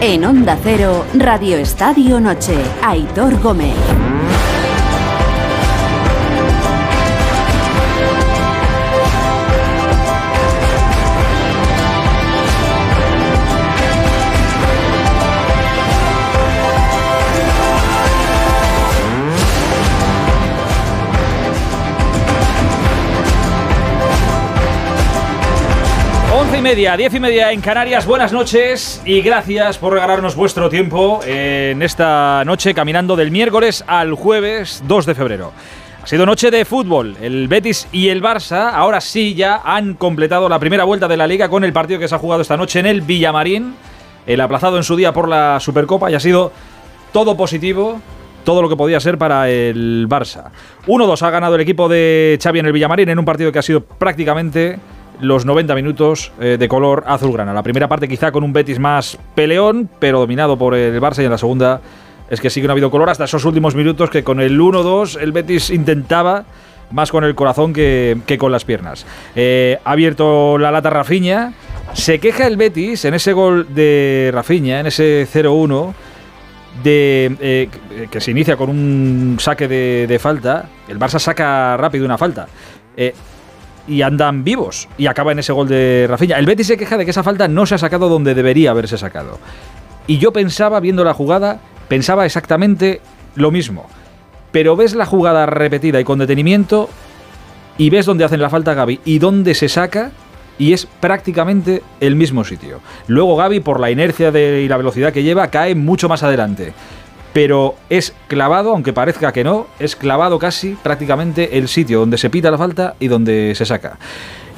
En Onda Cero, Radio Estadio Noche, Aitor Gómez. Y media, diez y media en Canarias. Buenas noches y gracias por regalarnos vuestro tiempo en esta noche caminando del miércoles al jueves 2 de febrero. Ha sido noche de fútbol. El Betis y el Barça ahora sí ya han completado la primera vuelta de la liga con el partido que se ha jugado esta noche en el Villamarín. El aplazado en su día por la Supercopa y ha sido todo positivo todo lo que podía ser para el Barça. 1-2 ha ganado el equipo de Xavi en el Villamarín en un partido que ha sido prácticamente los 90 minutos eh, de color azulgrana. La primera parte quizá con un Betis más peleón, pero dominado por el Barça y en la segunda es que sí que no ha habido color hasta esos últimos minutos que con el 1-2 el Betis intentaba más con el corazón que, con las piernas. Eh, ha abierto la lata Rafiña. Se queja el Betis en ese gol de Rafiña, en ese 0-1, de, eh, que se inicia con un saque de, falta. El Barça saca rápido una falta y andan vivos. Y acaba en ese gol de Rafinha. El Betis se queja de que esa falta no se ha sacado donde debería haberse sacado. Y yo pensaba, viendo la jugada, pensaba exactamente lo mismo. Pero ves la jugada repetida y con detenimiento y ves dónde hacen la falta Gaby y dónde se saca y es prácticamente el mismo sitio. Luego Gaby, por la inercia de, y la velocidad que lleva, cae mucho más adelante pero es clavado, aunque parezca que no, es clavado casi prácticamente el sitio donde se pita la falta y donde se saca.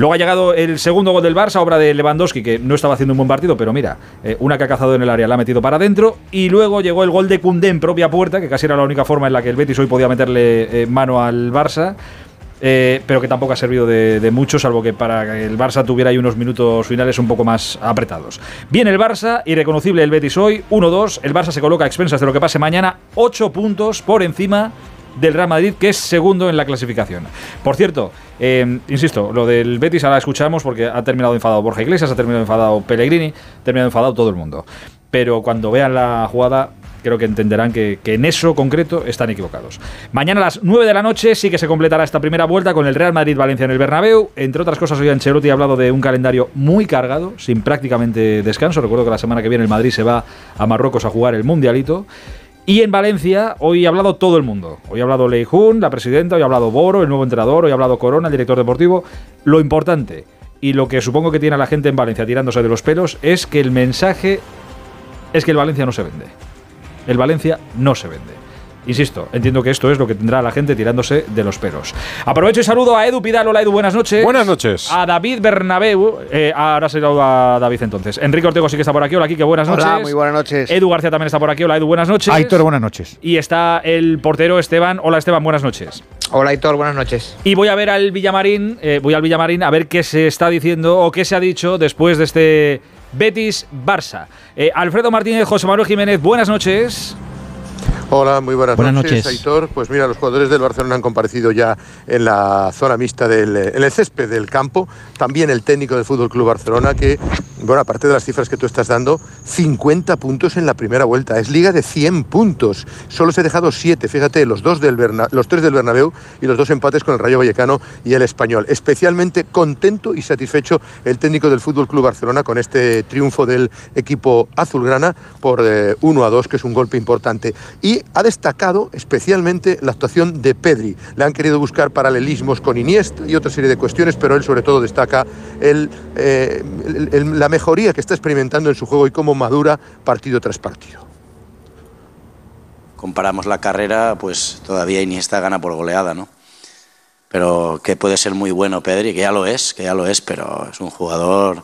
Luego ha llegado el segundo gol del Barça, obra de Lewandowski, que no estaba haciendo un buen partido, pero mira, eh, una que ha cazado en el área la ha metido para adentro. Y luego llegó el gol de Cundé en propia puerta, que casi era la única forma en la que el Betis hoy podía meterle eh, mano al Barça. Eh, pero que tampoco ha servido de, mucho, salvo que para que el Barça tuviera ahí unos minutos finales un poco más apretados. Viene el Barça, irreconocible el Betis hoy, 1-2, el Barça se coloca a expensas de lo que pase mañana, 8 puntos por encima del Real Madrid, que es segundo en la clasificación. Por cierto, eh, insisto, lo del Betis ahora escuchamos porque ha terminado enfadado Borja Iglesias, ha terminado enfadado Pellegrini, ha terminado enfadado todo el mundo. Pero cuando vean la jugada, creo que entenderán que, en eso concreto están equivocados. Mañana a las 9 de la noche sí que se completará esta primera vuelta con el Real Madrid-Valencia en el Bernabéu. Entre otras cosas, hoy Ancelotti ha hablado de un calendario muy cargado, sin prácticamente descanso. Recuerdo que la semana que viene el Madrid se va a Marruecos a jugar el Mundialito. Y en Valencia hoy ha hablado todo el mundo. Hoy ha hablado Leijun, la presidenta, hoy ha hablado Boro, el nuevo entrenador, hoy ha hablado Corona, el director deportivo. Lo importante y lo que supongo que tiene a la gente en Valencia tirándose de los pelos es que el mensaje es que el Valencia no se vende el Valencia no se vende. Insisto, entiendo que esto es lo que tendrá la gente tirándose de los pelos. Aprovecho y saludo a Edu Pidal. Hola Edu, buenas noches. Buenas noches. A David Bernabeu. Eh, ahora saludo a David entonces. Enrique Ortego sí que está por aquí. Hola Kike, buenas noches. Hola, muy buenas noches. Edu García también está por aquí. Hola Edu, buenas noches. Aitor, buenas noches. Y está el portero Esteban. Hola Esteban, buenas noches. Hola Aitor, buenas noches. Y voy a ver al Villamarín, eh, voy al Villamarín a ver qué se está diciendo o qué se ha dicho después de este Betis-Barça. Eh, Alfredo Martínez, José Manuel Jiménez, buenas noches. Hola, muy buenas, noches, Aitor. Pues mira, los jugadores del Barcelona han comparecido ya en la zona mixta del en el césped del campo. También el técnico del Fútbol Club Barcelona, que, bueno, aparte de las cifras que tú estás dando, 50 puntos en la primera vuelta. Es liga de 100 puntos. Solo se ha dejado 7, fíjate, los, dos del los tres del Bernabéu y los dos empates con el Rayo Vallecano y el Español. Especialmente contento y satisfecho el técnico del Fútbol Club Barcelona con este triunfo del equipo azulgrana por 1 eh, a 2, que es un golpe importante. Y ha destacado especialmente la actuación de Pedri. Le han querido buscar paralelismos con Iniesta y otra serie de cuestiones, pero él sobre todo destaca eh, la mejoría que está experimentando en su juego y cómo madura partido tras partido. Comparamos la carrera, pues todavía Iniesta gana por goleada, ¿no? Pero que puede ser muy bueno Pedri, que ya lo es, que ya lo es, pero es un jugador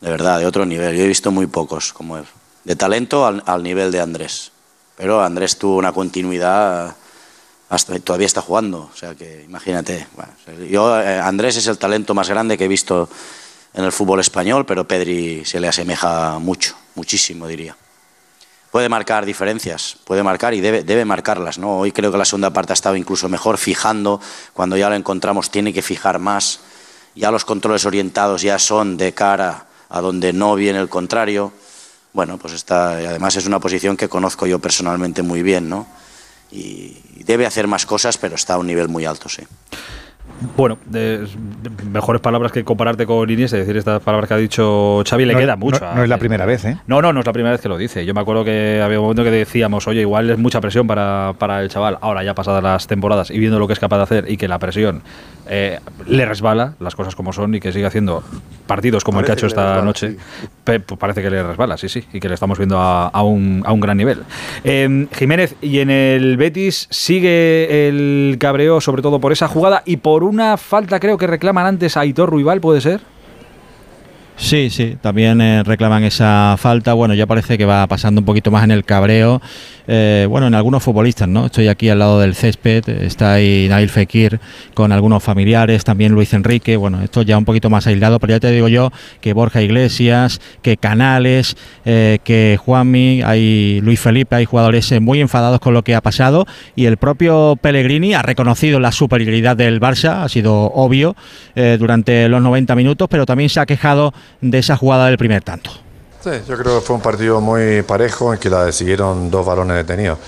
de verdad, de otro nivel. Yo he visto muy pocos como él. De talento al nivel de Andrés. Pero Andrés tuvo una continuidad, hasta, todavía está jugando, o sea que imagínate. yo, eh, Andrés es el talento más grande que he visto en el fútbol español, pero Pedri se le asemeja mucho, muchísimo diría. Puede marcar diferencias, puede marcar y debe, debe marcarlas. Hoy creo que la segunda parte ha estado incluso mejor, fijando, cuando ya lo encontramos tiene que fijar más. Ya los controles orientados ya son de cara a donde no viene el contrario bueno, pues está, además es una posición que conozco yo personalmente muy bien, ¿no? Y debe hacer más cosas, pero está a un nivel muy alto, sí. Bueno, mejores palabras que compararte con Inés, es decir, estas palabras que ha dicho Xavi le queda mucho. No, es la primera vez, ¿eh? No, no, no es la primera vez que lo dice. Yo me acuerdo que había un momento que decíamos, oye, igual es mucha presión para, para el chaval. Ahora, ya pasadas las temporadas y viendo lo que es capaz de hacer y que la presión eh, le resbala, las cosas como son, y que sigue haciendo partidos como el que ha hecho esta noche, pues parece que le resbala, sí, sí, y que le estamos viendo a, un, a un, gran nivel. Em, Jiménez, y en el Betis sigue el cabreo, sobre todo por esa jugada y por una falta, creo que reclaman antes a Aitor Ruibal, ¿puede ser? Sí, sí, también eh, reclaman esa falta. Bueno, ya parece que va pasando un poquito más en el cabreo. Eh, bueno, en algunos futbolistas, ¿no? Estoy aquí al lado del césped, está ahí Nail Fekir con algunos familiares, también Luis Enrique. Bueno, esto ya un poquito más aislado, pero ya te digo yo que Borja Iglesias, que Canales, eh, que Juanmi, hay Luis Felipe, hay jugadores muy enfadados con lo que ha pasado y el propio Pellegrini ha reconocido la superioridad del Barça, ha sido obvio durante los 90 minutos, pero también se ha quejado de esa jugada del primer tanto. Sí, yo creo que fue un partido muy parejo en que la decidieron dos balones detenidos.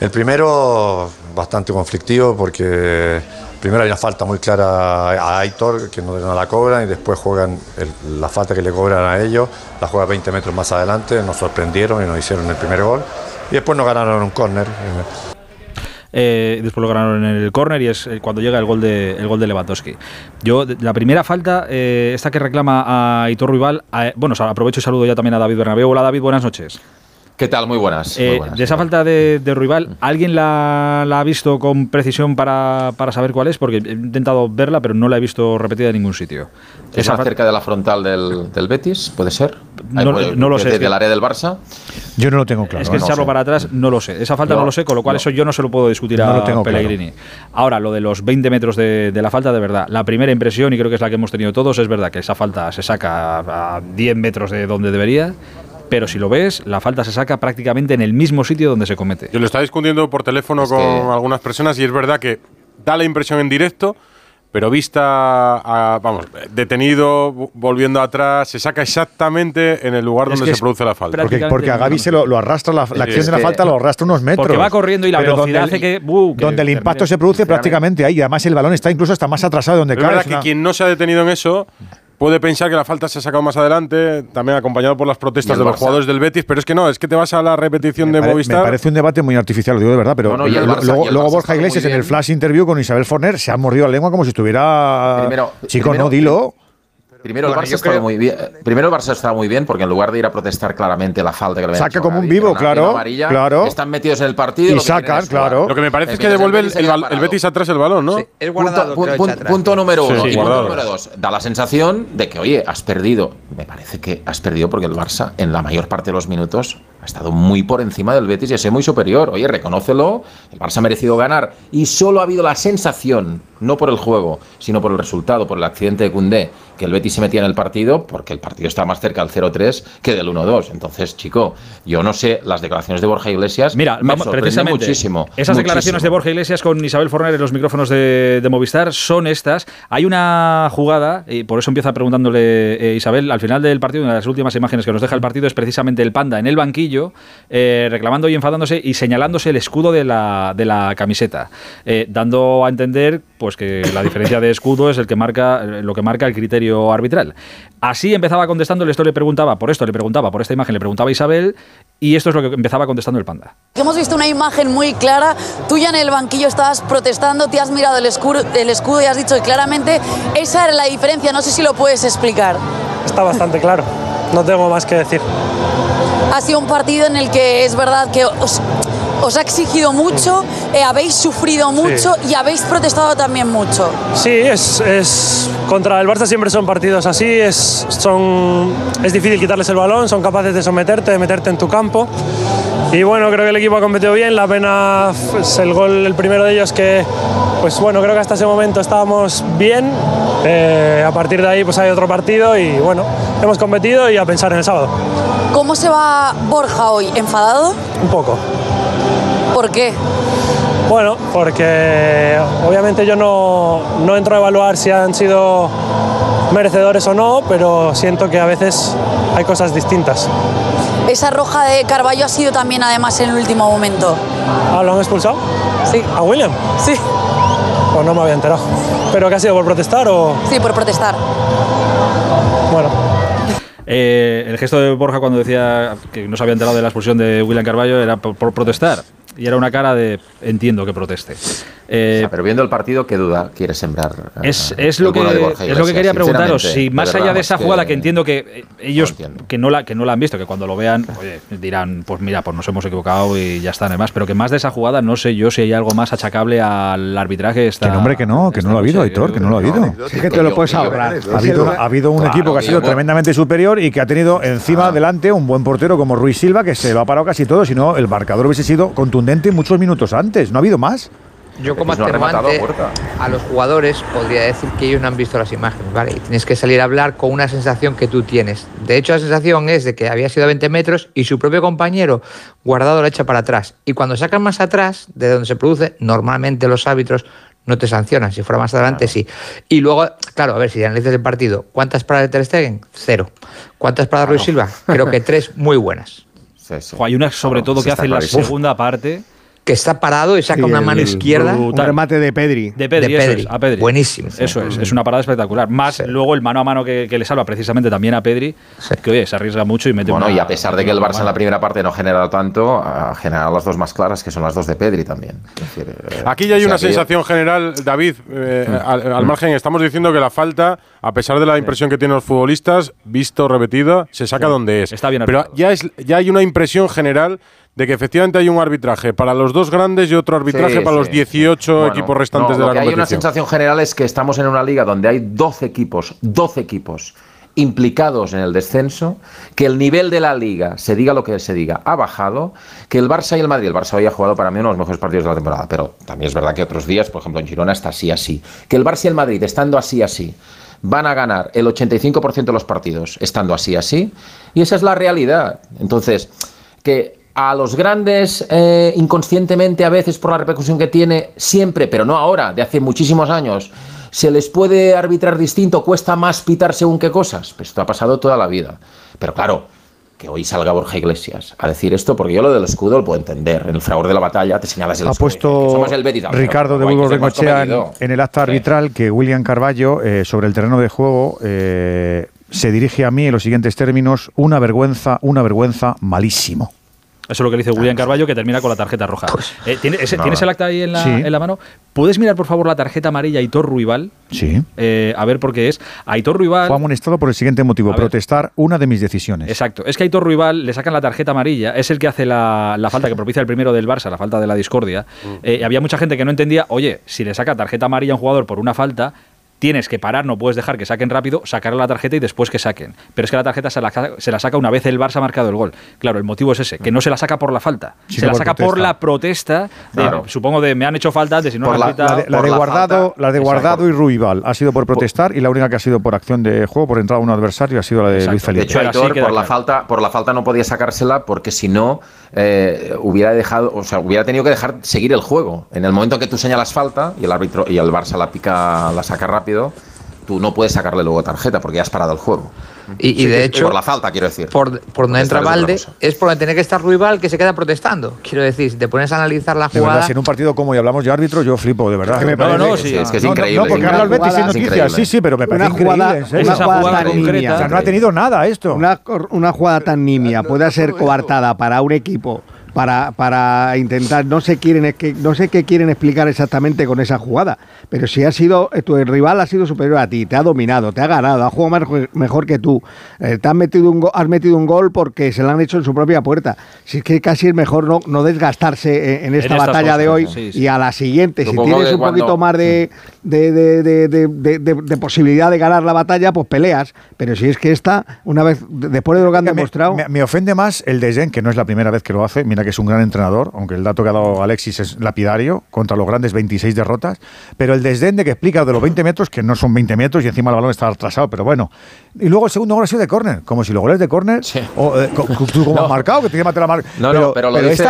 El primero bastante conflictivo porque primero hay una falta muy clara a Aitor que no, la cobran y después juegan la falta que le cobran a ellos, la juega 20 metros más adelante, nos sorprendieron y nos hicieron el primer gol y después nos ganaron un córner. Eh, después lo ganaron en el córner y es eh, cuando llega el gol de, el gol de Lewandowski. Yo, la primera falta, eh, esta que reclama a Hitor Rival, bueno, aprovecho y saludo ya también a David Bernabéu. Hola David, buenas noches. ¿Qué tal? Muy buenas. de esa falta de, de Ruibal, ¿alguien la, ha visto con precisión para, saber cuál es? Porque he intentado verla, pero no la he visto repetida en ningún sitio. ¿Es más cerca de la frontal del, Betis? ¿Puede ser? No, lo sé. ¿Desde el área del Barça? Yo no lo tengo claro. Es que echarlo para atrás no lo sé. Esa falta no, lo sé, con lo cual eso yo no se lo puedo discutir a Pellegrini. Ahora, lo de los 20 metros de, la falta, de verdad, la primera impresión, y creo que es la que hemos tenido todos, es verdad que esa falta se saca a 10 metros de donde debería pero si lo ves, la falta se saca prácticamente en el mismo sitio donde se comete. Yo lo estaba discutiendo por teléfono con algunas personas y es verdad que da la impresión en directo, pero vista, vamos, detenido, volviendo atrás, se saca exactamente en el lugar donde se produce la falta. Porque, a Gaby se lo, arrastra, la, acción de la falta lo arrastra unos metros. Porque va corriendo y la velocidad hace que, Donde el impacto se produce prácticamente ahí, además el balón está incluso hasta más atrasado de donde cae. Es verdad que quien no se ha detenido en eso puede pensar que la falta se ha sacado más adelante, también acompañado por las protestas de los jugadores del Betis, pero es que no, es que te vas a la repetición de Movistar. Me parece un debate muy artificial, lo digo de verdad, pero luego, Borja Iglesias en el flash interview con Isabel Forner se ha mordido la lengua como si estuviera. Primero, Chico, no, dilo. Primero, el Barça estaba muy bien. Primero el Barça estaba muy bien porque en lugar de ir a protestar claramente la falta que le Saca como un vivo, claro, claro. Están metidos en el partido. Y sacan, claro. Lo que me parece es que devuelve el, Betis atrás el balón, ¿no? punto, número uno. y punto número dos. Da la sensación de que, oye, has perdido. Me parece que has perdido porque el Barça, en la mayor parte de los minutos, ha estado muy por encima del Betis y es muy superior. Oye, reconócelo. El Barça ha merecido ganar y solo ha habido la sensación, no por el juego, sino por el resultado, por el accidente de Cundé que el Betis se metía en el partido porque el partido está más cerca del 0-3 que del 1-2. Entonces, chico, yo no sé, las declaraciones de Borja Iglesias Mira, me precisamente, muchísimo. Esas declaraciones de Borja Iglesias con Isabel Forner en los micrófonos de, Movistar son estas. Hay una jugada, y por eso empieza preguntándole eh, Isabel, al final del partido, una de las últimas imágenes que nos deja el partido es precisamente el panda en el banquillo, eh, reclamando y enfadándose y señalándose el escudo de la, de la camiseta, eh, dando a entender pues que la diferencia de escudo es el que marca lo que marca el criterio arbitral. Así empezaba contestando, esto le preguntaba, por esto le preguntaba, por esta imagen le preguntaba a Isabel, y esto es lo que empezaba contestando el panda. Hemos visto una imagen muy clara, tú ya en el banquillo estabas protestando, te has mirado el escudo, el escudo y has dicho claramente esa era la diferencia, no sé si lo puedes explicar. Está bastante claro, no tengo más que decir. Ha sido un partido en el que es verdad que os ha exigido mucho, eh, habéis sufrido mucho y habéis protestado también mucho. Sí, es, es, contra el Barça siempre son partidos así, es, son, es difícil quitarles el balón, son capaces de someterte, de meterte en tu campo. Y bueno, creo que el equipo ha competido bien, la pena es pues, el gol, el primero de ellos que, pues bueno, creo que hasta ese momento estábamos bien, eh, a partir de ahí pues hay otro partido y bueno, hemos competido y a pensar en el sábado. ¿Cómo se va Borja hoy? ¿Enfadado? Un poco. ¿Por qué? Bueno, porque obviamente yo no, no entro a evaluar si han sido merecedores o no, pero siento que a veces hay cosas distintas. Esa roja de Carballo ha sido también además en el último momento. ¿Ah, lo han expulsado? Sí. ¿A William? Sí. Pues no me había enterado. ¿Pero qué ha sido por protestar o...? Sí, por protestar. Bueno. Eh, el gesto de Borja cuando decía que no se había enterado de la expulsión de William Carballo era por protestar y era una cara de entiendo que proteste. Eh, pero viendo el partido, ¿qué duda quiere sembrar? Eh, es, es lo, que, es lo que quería preguntaros. Si más allá de esa jugada que, entiendo que eh, ellos que, no la, que no la han visto, que cuando lo vean dirán, pues mira, pues nos hemos equivocado y ya está, además. Pero que más de esa jugada, no sé yo si hay algo más achacable al arbitraje. Esta, que nombre que no, que no lo ha habido, Aitor, que no lo ha habido. Sí que te lo puedes ahorrar. Ha habido, un equipo que ha sido tremendamente superior y que ha tenido encima, adelante, un buen portero como Ruiz Silva, que se lo ha parado casi todo, si no, el marcador hubiese sido contundente muchos minutos antes, ¿no ha habido más? Yo como atenuante a los jugadores podría decir que ellos no han visto las imágenes, ¿vale? Y tienes que salir a hablar con una sensación que tú tienes. De hecho, la sensación es de que había sido a 20 metros y su propio compañero guardado la echa para atrás. Y cuando sacan más atrás, de donde se produce, normalmente los árbitros no te sancionan. Si fuera más adelante, sí. Y luego, claro, a ver, si analizas el partido, ¿cuántas paradas de Ter Stegen? Cero. ¿Cuántas paradas de Ruiz Silva? Creo que tres muy buenas. hay una sobre todo que hace en la segunda parte que está parado y saca una mano izquierda. Un remate de Pedri. De Pedri, Eso es, a Pedri. Buenísimo. Eso es, es una parada espectacular. Más luego el mano a mano que, le salva precisamente también a Pedri, que oye, se arriesga mucho y mete Bueno, y a pesar de que el Barça en la primera parte no genera tanto, ha generado las dos más claras, que son las dos de Pedri también. Eh, Aquí ya hay una sensación general, David, eh, mm. al, margen, estamos diciendo que la falta, a pesar de la impresión que tienen los futbolistas, visto, repetido, se saca donde es. Está bien Pero ya, es, ya hay una impresión general de que efectivamente hay un arbitraje para los dos grandes y otro arbitraje para los 18 equipos restantes de la competición. Hay una sensación general es que estamos en una liga donde hay 12 equipos, 12 equipos implicados en el descenso, que el nivel de la liga, se diga lo que se diga, ha bajado, que el Barça y el Madrid, el Barça hoy ha jugado para mí uno de los mejores partidos de la temporada, pero también es verdad que otros días, por ejemplo en Girona está así así, que el Barça y el Madrid estando así así, van a ganar el 85% de los partidos estando así así, y esa es la realidad. Entonces, que a los grandes eh, inconscientemente a veces por la repercusión que tiene siempre, pero no ahora, de hace muchísimos años, se les puede arbitrar distinto, cuesta más pitar según qué cosas. Pues esto ha pasado toda la vida. Pero claro, que hoy salga Borja Iglesias a decir esto, porque yo lo del escudo lo puedo entender. En el fragor de la batalla te señalas el Ha puesto Ricardo de Burgos en, en, el acta arbitral que William Carballo, eh, sobre el terreno de juego, eh, se dirige a mí en los siguientes términos: una vergüenza, una vergüenza malísimo. Eso es lo que dice William Carballo, que termina con la tarjeta roja. Pues, eh, ¿tienes, el acta ahí en la, mano? ¿Puedes mirar, por favor, la tarjeta amarilla Aitor Ruibal? Sí. Eh, a ver por qué es. Aitor Ruibal... Fue amonestado por el siguiente motivo, protestar una de mis decisiones. Exacto. Es que a Aitor Ruibal le sacan la tarjeta amarilla, es el que hace la, falta que propicia el primero del Barça, la falta de la discordia. Mm. Eh, había mucha gente que no entendía, oye, si le saca tarjeta amarilla a un jugador por una falta, tienes que parar, no puedes dejar que saquen rápido, sacar la tarjeta y después que saquen. Pero es que la tarjeta se la, saca una vez el Barça ha marcado el gol. Claro, el motivo es ese, que no se la saca por la falta, se la saca por la protesta, supongo de me han hecho falta, de si no la, la, de, guardado, la de guardado y Ruibal ha sido por protestar y la única que ha sido por acción de juego, por entrar a un adversario, ha sido la de Luis Felipe. De hecho, por, la falta, por la falta no podía sacársela porque si no eh, hubiera dejado, o sea, hubiera tenido que dejar seguir el juego. En el momento que tú señalas falta y el árbitro y el Barça la pica, la saca rápido, tú no puedes sacarle luego tarjeta porque ya has parado el juego. Y, de hecho. Por la falta, quiero decir. Por, por donde entra Valde, es por donde tiene que estar Ruibal que se queda protestando. Quiero decir, si te pones a analizar la jugada. Verdad, si en un partido como y hablamos de árbitro, yo flipo, de verdad. no, no, sí, es que es increíble. No, porque habla el Betis noticias, sí, sí, pero me parece una jugada, increíble. Una jugada, tan nimia. O sea, no ha tenido nada esto. Una, una jugada tan nimia puede ser coartada para un equipo para, para intentar, no sé, quieren, no sé qué quieren explicar exactamente con esa jugada, pero si ha sido, eh, tu rival ha sido superior a ti, te ha dominado, te ha ganado, ha jugado mejor, que tú, eh, te has metido, un, has metido un gol porque se lo han hecho en su propia puerta. Si es que casi es mejor no, no desgastarse en, esta batalla de hoy y a la siguiente, si tienes un poquito más de, de, posibilidad de ganar la batalla, pues peleas, pero si es que esta, una vez, después de lo que han demostrado... Me, ofende más el de Jen, que no es la primera vez que lo hace, mira que que es un gran entrenador, aunque el dato que ha dado Alexis es lapidario, contra los grandes 26 derrotas, pero el desdén de que explica de los 20 metros, que no son 20 metros y encima el balón está atrasado, pero bueno. Y luego el segundo gol ha sido de córner, como si los goles de córner, o, eh, tú como has marcado, que te llama la marca. No, no, pero lo dice,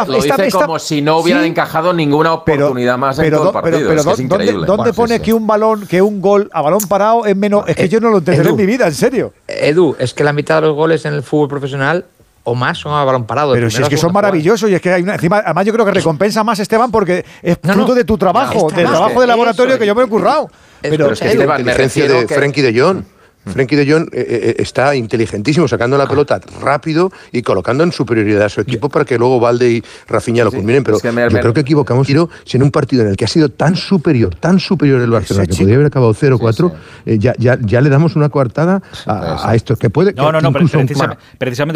como si no hubieran encajado ninguna oportunidad más en todo el partido. Pero, es ¿dónde, ¿dónde pone que un balón, que un gol a balón parado es menos? Es que eh, yo no lo entenderé en mi vida, en serio. Edu, es que la mitad de los goles en el fútbol profesional o más son a balón parado. Pero si es que son maravillosos y es que hay una, encima, además yo creo que recompensa más Esteban porque es fruto de tu trabajo, del trabajo de laboratorio que yo me he currado. Pero, es que Esteban, la diferencia de Frenkie de Jong Frenkie de Jong eh, eh, está inteligentísimo, sacando la pelota rápido y colocando en superioridad a su equipo para que luego Valde y Rafinha lo culminen. Pero yo creo que equivocamos tiro si en un partido en el que ha sido tan superior, tan superior el Barcelona, que podría haber acabado 0-4, eh, ya, ya, ya, le damos una coartada a, esto, que puede. No, no, no, precisamente,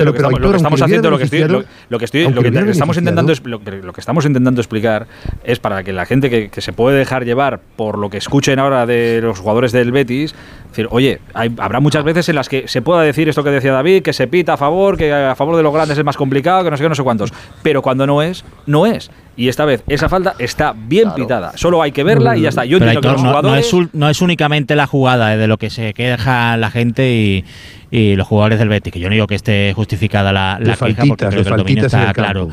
lo, que estamos, haciendo, lo que estoy, lo, que estoy, lo que estamos intentando, lo, que estamos intentando explicar es para que la gente que, que se puede dejar llevar por lo que escuchen ahora de los jugadores del Betis, decir, oye, hay, habrá muchas veces en las que se pueda decir esto que decía David, que se pita a favor, que a favor de los grandes es más complicado, que no sé qué, no sé cuántos. Pero cuando no es, no es. Y esta vez esa falta está bien pitada. Solo hay que verla y ya está. Yo entiendo que los jugadores... no, es, únicamente la jugada de lo que se queja la gente y, los jugadores del Betis, que yo no digo que esté justificada la, queja porque creo que el dominio está claro.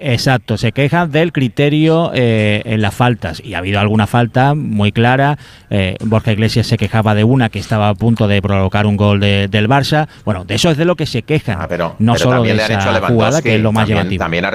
exacto, se quejan del criterio eh, en las faltas y ha habido alguna falta muy clara. Eh, Borja Iglesias se quejaba de una que estaba a punto de provocar un gol del Barça. Bueno, de eso es de lo que se quejan, ah, pero, no solo de esa jugada que es lo más llamativo. También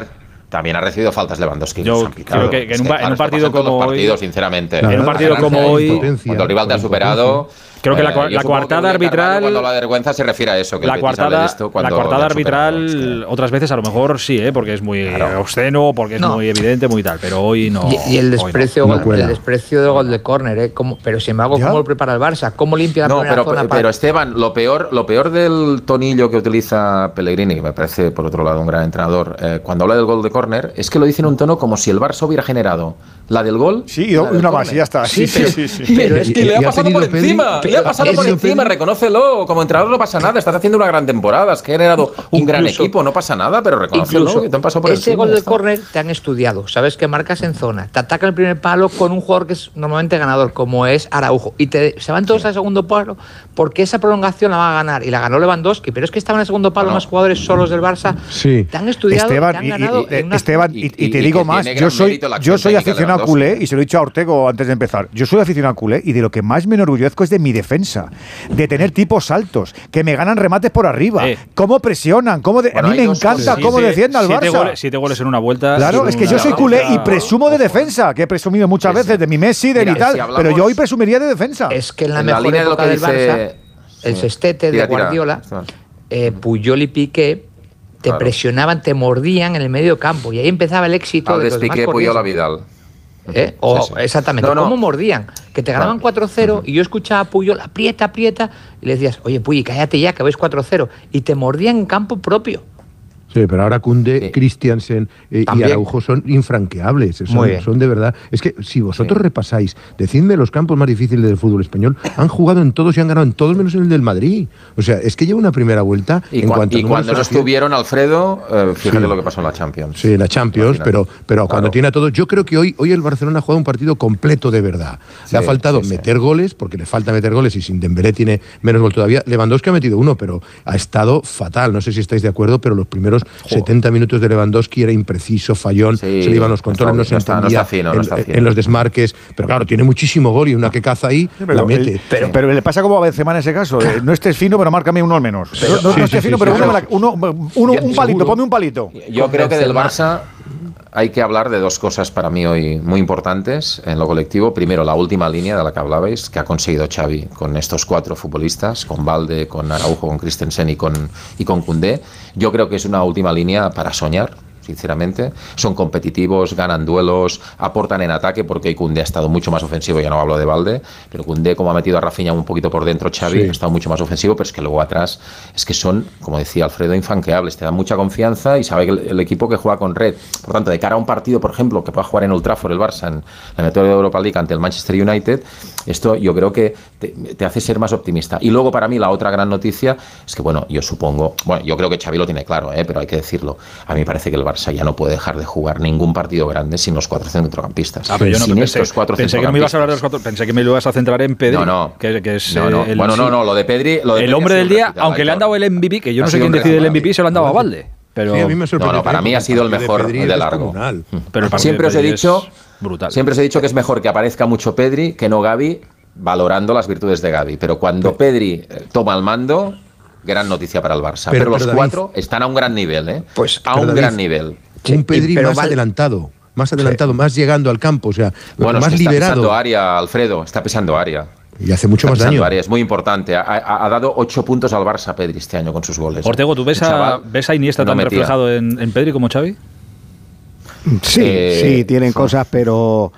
también ha recibido faltas Lewandowski. Yo creo que, en, un, partido como hoy, sinceramente. En un partido como hoy, cuando el rival te ha superado, Creo que la, eh, cuartada arbitral. Cuando la vergüenza se refiere a eso. Que la, cuartada, la cuartada arbitral, otras veces a lo mejor sí, ¿eh? porque es muy obsceno, porque es muy evidente, muy tal. Pero hoy no. Y, el desprecio, el desprecio de gol de córner, ¿eh? pero sin embargo, ¿cómo lo prepara el Barça? ¿Cómo limpia la no, pero, pero Esteban, lo peor, lo peor del tonillo que utiliza Pellegrini, que me parece por otro lado un gran entrenador, eh, cuando habla del gol de córner, es que lo dice en un tono como si el Barça hubiera generado la del gol. Sí, una más, y ya está. Sí, sí, sí. Pero es que le ha pasado por encima. Le ha pasado por encima, reconócelo. Como entrenador no pasa nada. Estás haciendo una gran temporada. Has generado un gran equipo. No pasa nada, pero reconócelo. Que te han pasado por ese gol del córner te han estudiado. Sabes que marcas en zona. Te ataca el primer palo con un jugador que es normalmente ganador, como es Araujo. Y te, se van todos al segundo palo porque esa prolongación la va a ganar. Y la ganó Lewandowski. Pero es que estaban en el segundo palo más jugadores solos del Barça. Sí. Te han estudiado. Esteban, te han ganado y, Esteban, y, te digo más. Yo soy, yo soy aficionado a culé y se lo he dicho a Ortego antes de empezar. Yo soy aficionado al culé y de lo que más me enorgullezco es de mi defensa. De tener tipos altos, que me ganan remates por arriba. Cómo presionan, cómo a mí me encanta cómo defiende al Barça. siete goles en una vuelta. Claro, es que yo soy culé y presumo de defensa, que he presumido muchas veces de mi Messi, de mi tal, pero yo hoy presumiría de defensa. Es que en la, mejor época del Barça, el sextete de Guardiola, eh, Puyol y Piqué te presionaban, te mordían en el medio campo y ahí empezaba el éxito de los Piqué, Puyol a Vidal. ¿Eh? O, Exactamente, ¿cómo mordían? Que te ganaban 4-0 y yo escuchaba a Puyol, aprieta, aprieta, y le decías, oye Puy, cállate ya, que vais 4-0. Y te mordían en campo propio. Sí, pero ahora Kunde, Christiansen eh, y Araujo son infranqueables. Son, de verdad. Es que si vosotros repasáis, decidme los campos más difíciles del fútbol español, han jugado en todos y han ganado en todos menos en el del Madrid. O sea, es que lleva una primera vuelta. Y, en cuanto y cuando no estuvieron, Alfredo, eh, fíjate lo que pasó en la Champions. Sí, la Champions, pero, pero cuando tiene a todos. Yo creo que hoy, hoy el Barcelona ha jugado un partido completo de verdad. le ha faltado meter goles, porque le falta meter goles y sin Dembélé tiene menos gol todavía. Lewandowski ha metido uno, pero ha estado fatal. No sé si estáis de acuerdo, pero los primeros 70 minutos de Lewandowski era impreciso, fallón, se le iban los controles, no, se entendía en, los desmarques. Pero claro, tiene muchísimo gol y una que caza ahí la mete. pero, le pasa como a Benzema en ese caso. Eh, no estés fino, pero márcame uno al menos. no, estés fino, pero uno, un palito, ponme un palito. Yo creo que del Barça hay que hablar de dos cosas para mí hoy muy importantes en lo colectivo. Primero, la última línea de la que hablabais, que ha conseguido Xavi con estos cuatro futbolistas, con Valde, con Araujo, con Christensen y con, y con. Yo creo que es una última línea para soñar, sinceramente. Son competitivos, ganan duelos, aportan en ataque, porque Cundé ha estado mucho más ofensivo, ya no hablo de Valde, pero Cundé, como ha metido a Rafinha un poquito por dentro, Xavi, ha estado mucho más ofensivo, pero es que luego atrás es que son, como decía Alfredo, infanqueables, te dan mucha confianza y sabe que el, equipo que juega con red, por tanto, de cara a un partido, por ejemplo, que pueda jugar en Ultra Trafford el Barça en la metodología de Europa League ante el Manchester United, Esto yo creo que te, hace ser más optimista. Y luego para mí la otra gran noticia es que, bueno, yo supongo, bueno, yo creo que Xavi lo tiene claro, ¿eh? pero hay que decirlo. A mí me parece que el Barça ya no puede dejar de jugar ningún partido grande sin los cuatro centrocampistas. Ah, pero yo no sin pensé, cuatro pensé que me ibas a hablar de los cuatro, pensé que me lo ibas a centrar en Pedri. No, no. Que, es, no, no. bueno, no, no, lo de Pedri. Lo de el hombre del día, aunque le han dado el MVP, que yo no sé quién decide el MVP, se lo han dado a Valde. Pero, sí, a mí me no, no, para mí ha sido el mejor de, largo. Pero siempre os he dicho, brutal. siempre os he dicho que es mejor que aparezca mucho Pedri que no Gaby, valorando las virtudes de Gaby. Pero cuando Pedri eh, toma el mando, gran noticia para el Barça. Pero, los cuatro están a un gran nivel, ¿eh? Pues a un gran nivel. Un Pedri más adelantado más adelantado, más llegando al campo, o sea, bueno, más es que está liberado. pesando área, Alfredo, está pesando área. Y hace mucho más daño. Área, es muy importante. Ha, dado ocho puntos al Barça Pedri este año con sus goles. Ortego, ¿tú ves, a, ves a Iniesta tan reflejado en, en, Pedri como Xavi? Sí, eh, sí, tienen cosas, pero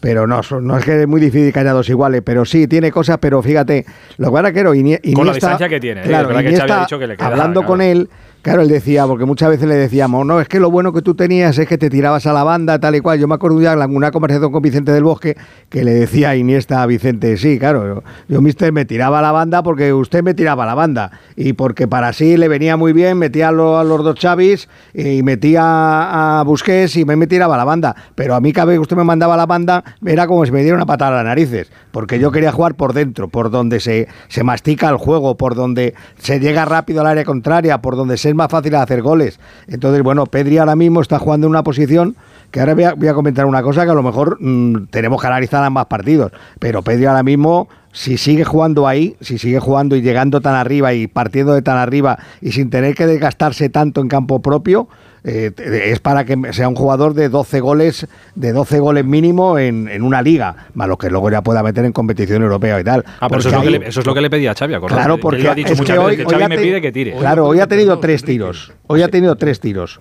pero no, no es que es muy difícil que haya dos iguales, pero sí, tiene cosas, pero fíjate, lo que quiero, Iniesta, con la distancia que tiene, ¿eh? claro, Iniesta, ha dicho que le queda, hablando con él, Claro, él decía, porque muchas veces le decíamos, no, es que lo bueno que tú tenías es que te tirabas a la banda, tal y cual. Yo me acuerdo ya en una conversación con Vicente del Bosque que le decía a Iniesta a Vicente, sí, claro, yo, mister, me tiraba a la banda porque usted me tiraba a la banda. Y porque para sí le venía muy bien, metía a, los dos Chavis y metía a Busquets y me, tiraba a la banda. Pero a mí cada vez que usted me mandaba a la banda era como si me diera una patada a las narices. Porque yo quería jugar por dentro, por donde se, se mastica el juego, por donde se llega rápido al área contraria, por donde se más fácil hacer goles. Entonces, bueno, Pedri ahora mismo está jugando en una posición que ahora voy a, comentar una cosa que a lo mejor mm, tenemos que analizar ambas partidos, pero Pedri ahora mismo si sigue jugando ahí, si sigue jugando y llegando tan arriba y partiendo de tan arriba y sin tener que desgastarse tanto en campo propio, eh, es para que sea un jugador de 12 goles, de 12 goles mínimo en, una liga, más lo que luego ya pueda meter en competición europea y tal. Ah, eso, es lo que le, pedía a Xavi, Claro, porque ha dicho muchas veces que Xavi me pide que tire. Claro, hoy ha tenido tres tiros. Hoy ha tenido tres tiros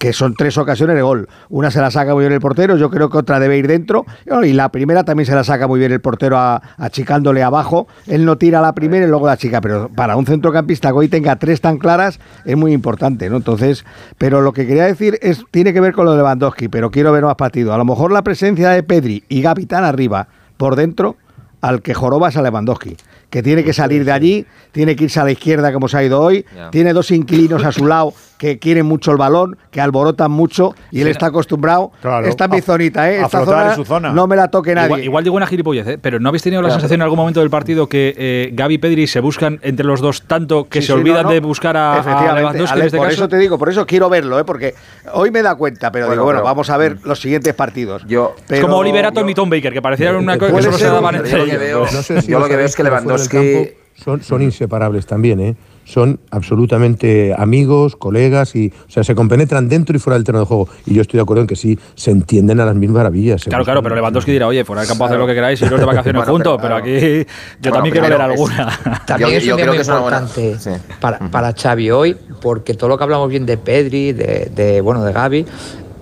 que son tres ocasiones de gol. Una se la saca muy bien el portero, yo creo que otra debe ir dentro, y la primera también se la saca muy bien el portero achicándole abajo. Él no tira la primera y luego la chica, pero para un centrocampista que hoy tenga tres tan claras es muy importante, ¿no? Entonces, pero lo que quería decir es, tiene que ver con lo de Lewandowski, pero quiero ver más partidos. A lo mejor la presencia de Pedri y Gavi tan arriba por dentro, al que joroba es a Lewandowski que tiene que salir de allí, tiene que irse a la izquierda como se ha ido hoy, tiene dos inquilinos a su lado que quieren mucho el balón, que alborotan mucho y él está acostumbrado. esta es mi zonita, ¿eh? Esta zona, su zona, no me la toque nadie. Igual, digo una gilipollez, ¿eh? pero ¿no habéis tenido la sensación en algún momento del partido que eh, Gaby y Pedri se buscan entre los dos tanto que se olvidan de buscar a, Efectivamente, este por eso te digo, por eso quiero verlo, ¿eh? porque hoy me da cuenta, pero digo, bueno, vamos a ver mm. los siguientes partidos. Yo, es como Oliverato y Tom Baker, que parecían una cosa que solo se daban entre ellos. Yo lo que veo es que Lewandowski... Son, son inseparables también, ¿eh? son absolutamente amigos, colegas y, o sea, se compenetran dentro y fuera del terreno de juego. Y yo estoy de acuerdo en que sí, se entienden a las mismas maravillas. Claro, claro, pero Lewandowski dirá, oye, fuera del campo hacer lo que queráis y iros de vacaciones juntos, pero, aquí yo también quiero ver alguna. También es creo que es importante para, para Xavi hoy, porque todo lo que hablamos bien de Pedri, de, de bueno, de Gaby,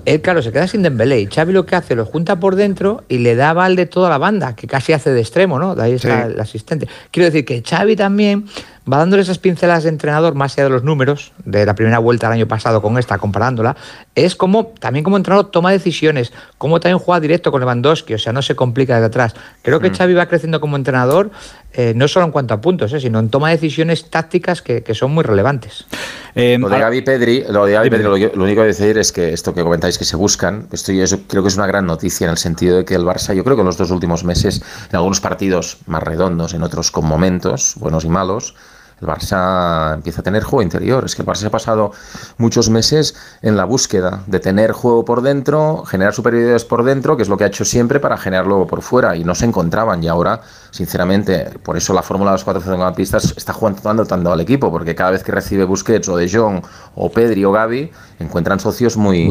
él, claro, se queda sin Dembélé y Xavi lo que hace, lo junta por dentro y le da balde toda la banda, que casi hace de extremo, ¿no? De ahí está el asistente. Quiero decir que Xavi también va dándole esas pinceladas de entrenador, más allá de los números, de la primera vuelta del año pasado con esta, comparándola, es como, también como entrenador toma decisiones, como también juega directo con Lewandowski, o sea, no se complica desde atrás. Creo que mm. Xavi va creciendo como entrenador, eh, no solo en cuanto a puntos, eh, sino en toma de decisiones tácticas que, son muy relevantes. Eh, lo de Gaby Pedri, lo, de Gaby Pedri lo, único que voy a decir es que esto que comentáis que se buscan, esto yo creo que es una gran noticia en el sentido de que el Barça, yo creo que en los dos últimos meses, en algunos partidos más redondos, en otros con momentos buenos y malos, el Barça empieza a tener juego interior. Es que el Barça se ha pasado muchos meses en la búsqueda de tener juego por dentro, generar superioridades por dentro, que es lo que ha hecho siempre para generarlo por fuera. Y no se encontraban. Y ahora, sinceramente, por eso la fórmula de los cuatro centrocampistas está jugando tanto al equipo, porque cada vez que recibe Busquets o De Jong o Pedri o Gaby, encuentran socios muy.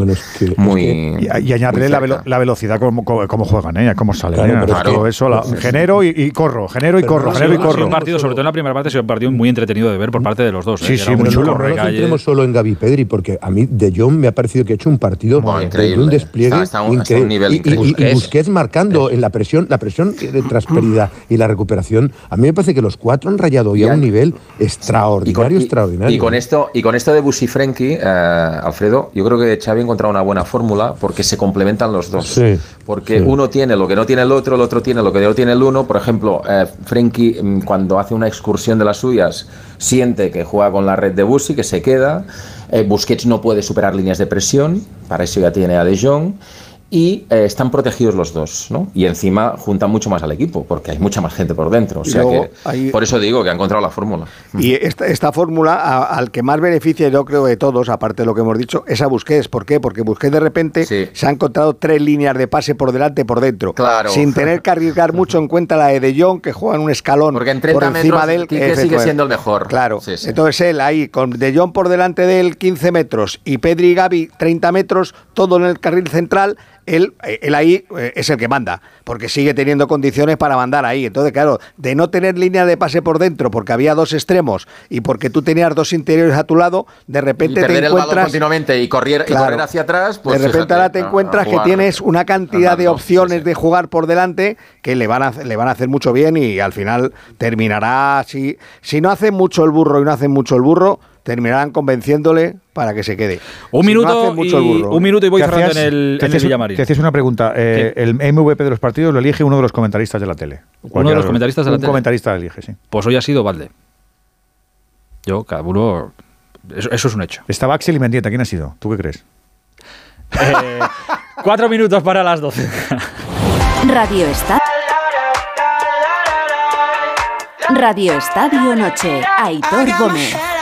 muy y, añadirle la, velocidad como, como, juegan, ¿eh? cómo salen. Claro, eso, genero y, corro, genero y corro, genero y corro. un partido, sobre todo en la primera parte, ha sido un partido muy entretenido de ver por parte de los dos. Sí, ¿eh? sí, muy chulo. No, nos centremos solo en Gaby Pedri, porque a mí De Jong me ha parecido que ha hecho un partido de un despliegue increíble. y, Busquets. marcando en la presión, la presión de transferida y la recuperación. A mí me parece que los cuatro han rayado ya un nivel extraordinario, extraordinario. Y con esto, y con esto de Busi Frenkie, eh, Alfredo, yo creo que Xavi ha encontrado una buena fórmula porque se complementan los dos. porque uno tiene lo que no tiene el otro, el otro tiene lo que no tiene el uno. Por ejemplo, eh, Frenkie mm, cuando hace una excursión de las suyas siente que juega con la red de Busi, que se queda. Eh, Busquets no puede superar líneas de presión, para eso ya tiene a De Jong y eh, están protegidos los dos, ¿no? Y encima juntan mucho más al equipo, porque hay mucha más gente por dentro. O sea que, por eso digo que ha encontrado la fórmula. Y esta, esta fórmula, al que más beneficia, yo creo, de todos, aparte de lo que hemos dicho, es a Busquets. ¿Por qué? Porque Busquets de repente se ha encontrado tres líneas de pase por delante y por dentro. Claro. Sin tener que arriesgar mucho en cuenta la de De Jong, que juega en un escalón porque en por encima de él. que sigue siendo el mejor. Claro. Entonces él ahí, con De Jong por delante de él 15 metros y Pedri y Gaby 30 metros, todo en el carril central él, él ahí eh, es el que manda, porque sigue teniendo condiciones para mandar ahí. Entonces, claro, de no tener línea de pase por dentro, porque había dos extremos y porque tú tenías dos interiores a tu lado, de repente te encuentras. continuamente y correr, hacia atrás, pues. De repente ahora te encuentras que tienes una cantidad de opciones de jugar por delante que le van, a, le van a hacer mucho bien y al final terminará. Si, si no hacen mucho el burro y no hacen mucho el burro, terminarán convenciéndole para que se quede. Un minuto, y, un minuto y voy cerrando en el, en el Villamarín. Te hacías una pregunta. Eh, el MVP de los partidos lo elige uno de los comentaristas de la tele. Uno de los comentaristas de la tele. Un comentarista lo elige, sí. Pues hoy ha sido Valde. Yo, cada uno. Eso, es un hecho. Estaba Axel y Mendieta. ¿Quién ha sido? ¿Tú qué crees? Eh, cuatro minutos para las doce. Radio Estadio. Radio Estadio Noche. Aitor Gómez.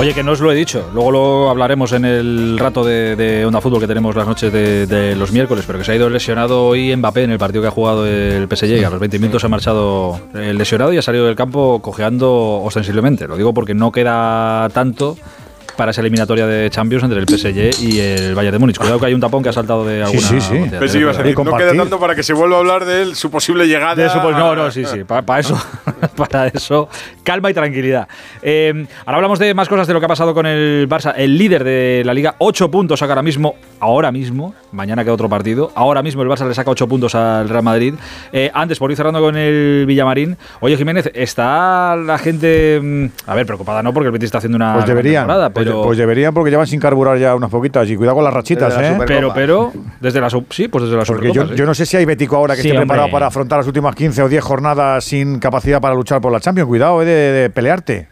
Oye, que no os lo he dicho, luego lo hablaremos en el rato de, Onda Fútbol que tenemos las noches de, los miércoles, pero que se ha ido lesionado hoy Mbappé en el partido que ha jugado el PSG. A los 20 minutos ha marchado lesionado y ha salido del campo cojeando ostensiblemente. Lo digo porque no queda tanto para esa eliminatoria de Champions entre el PSG y el Bayern de Múnich. Cuidado que hay un tapón que ha saltado de alguna. Sí, sí, sí. no queda tanto para que se vuelva a hablar de él, su posible llegada. De no, no, sí, sí. Para, eso, para eso, calma y tranquilidad. Eh, ahora hablamos de más cosas de lo que ha pasado con el Barça. El líder de la liga, 8 puntos saca ahora mismo, ahora mismo. Mañana queda otro partido. Ahora mismo el Barça le saca 8 puntos al Real Madrid. Eh, antes, por ir cerrando con el Villamarín. Oye, Jiménez, está la gente. Mm, a ver, preocupada no, porque el Betis está haciendo una. Pues deberían. Temporada, pues pero pues, deberían porque llevan sin carburar ya unas poquitas y cuidado con las rachitas, ¿eh? Pero, pero, desde la sí, pues desde la Porque yo, yo, no sé si hay Bético ahora que esté preparado para afrontar las últimas 15 o 10 jornadas sin capacidad para luchar por la Champions. Cuidado, eh, de pelearte.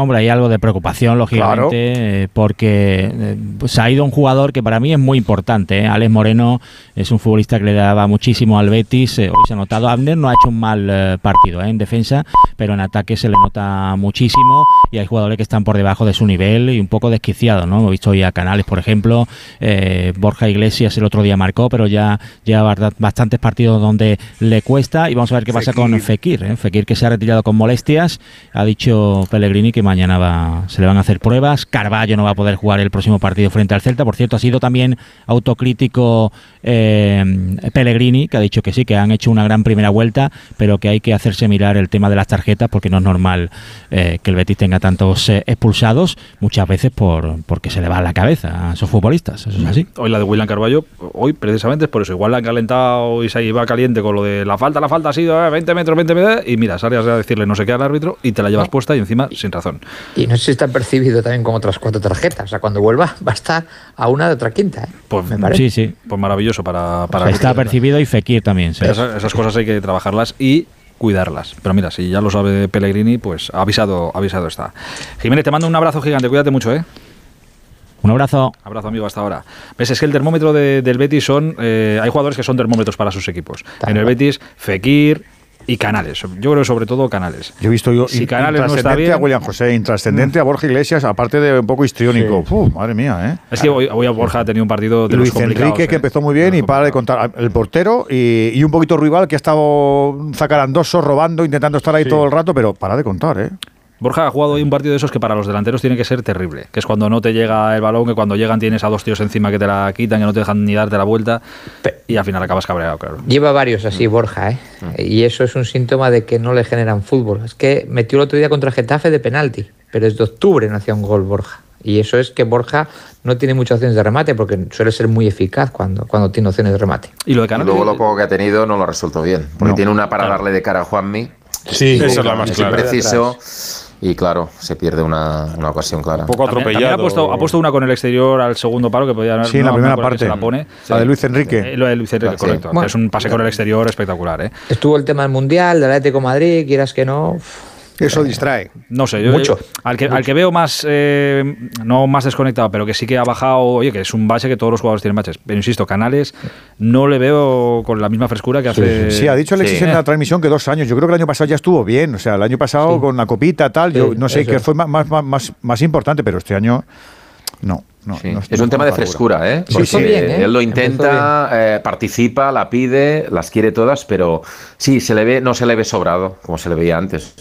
Hombre, hay algo de preocupación, lógicamente, eh, porque eh, se ha ido un jugador que para mí es muy importante. ¿eh? Alex Moreno es un futbolista que le daba muchísimo al Betis. hoy se ha notado. Abner no ha hecho un mal partido en defensa, pero en ataque se le nota muchísimo y hay jugadores que están por debajo de su nivel y un poco desquiciados. ¿no? Hemos visto hoy a Canales, por ejemplo. Borja Iglesias el otro día marcó, pero ya lleva bastantes partidos donde le cuesta. Y vamos a ver qué pasa con Fekir. Fekir que se ha retirado con molestias. Ha dicho Pellegrini que mañana va, se le van a hacer pruebas. Carballo no va a poder jugar el próximo partido frente al Celta. Por cierto, ha sido también autocrítico eh, Pellegrini, que ha dicho que sí, que han hecho una gran primera vuelta, pero que hay que hacerse mirar el tema de las tarjetas porque no es normal eh, que el Betis tenga tantos eh, expulsados, muchas veces por porque se le va a la cabeza a esos futbolistas. Eso es así. Hoy la de William Carballo, hoy precisamente es por eso. Igual la han calentado y se iba caliente con lo de la falta, la falta ha sido 20 metros, 20 metros, y mira, sales a decirle no sé qué al árbitro y te la llevas puesta y encima sin razón. Y no sé si está percibido también con otras cuatro tarjetas. O sea, cuando vuelva va a estar a una de otra quinta. ¿eh? Pues, Sí, sí. Pues maravilloso para... para está percibido y Fekir también. Esas, cosas hay que trabajarlas y cuidarlas. Pero mira, si ya lo sabe Pellegrini, pues avisado, avisado está. Jiménez, te mando un abrazo gigante. Cuídate mucho, ¿eh? Un abrazo. Abrazo, amigo, hasta ahora. Ves, es que el termómetro del Betis son. Eh, hay jugadores que son termómetros para sus equipos. En el Betis, Fekir, y Canales. Yo creo sobre todo Canales. Yo he visto yo si Canales no está bien, a William José, intrascendente a Borja Iglesias, aparte de un poco histriónico. madre mía, ¿eh? Es que hoy, a Borja ha tenido un partido de Luis Enrique que ¿eh? empezó muy bien y para de contar el portero y, un poquito rival que ha estado zacarandoso, robando, intentando estar ahí todo el rato, pero para de contar, ¿eh? Borja ha jugado hoy un partido de esos que para los delanteros tiene que ser terrible, que es cuando no te llega el balón, que cuando llegan tienes a dos tíos encima que te la quitan, que no te dejan ni darte la vuelta y al final acabas cabreado, claro. Lleva varios así, Borja, ¿eh? Mm. y eso es un síntoma de que no le generan fútbol. Es que metió el otro día contra Getafe de penalti, pero es de octubre no hacía un gol Borja. Y eso es que Borja no tiene muchas opciones de remate porque suele ser muy eficaz cuando, cuando tiene opciones de remate. Y lo de Canales? Luego lo poco que ha tenido no lo ha resuelto bien, porque tiene una para darle de cara a Juanmi. Sí, eso es la más clara. Preciso y claro, se pierde una, una ocasión clara. Un poco atropellado. ha, puesto, ha puesto una con el exterior al segundo paro que podía Sí, en la primera parte. La, pone. la de Luis Enrique. Eh, lo de Luis Enrique, correcto. es un pase con el exterior espectacular. ¿eh? Estuvo el tema del Mundial, del Atlético Madrid, quieras que no. Eso distrae. No sé, yo, mucho, al, que, al que veo más, eh, no más desconectado, pero que sí que ha bajado, oye, que es un base que todos los jugadores tienen baches. Pero insisto, Canales no le veo con la misma frescura que hace. Sí, ha dicho Alexis en la transmisión que dos años. Yo creo que el año pasado ya estuvo bien. O sea, el año pasado con la copita, tal, yo no sé qué fue más, más, más, más importante, pero este año no es un tema de frescura, ¿eh? ¿eh? él lo intenta, eh, participa, la pide, las quiere todas, pero sí, se le ve, no se le ve sobrado, como se le veía antes.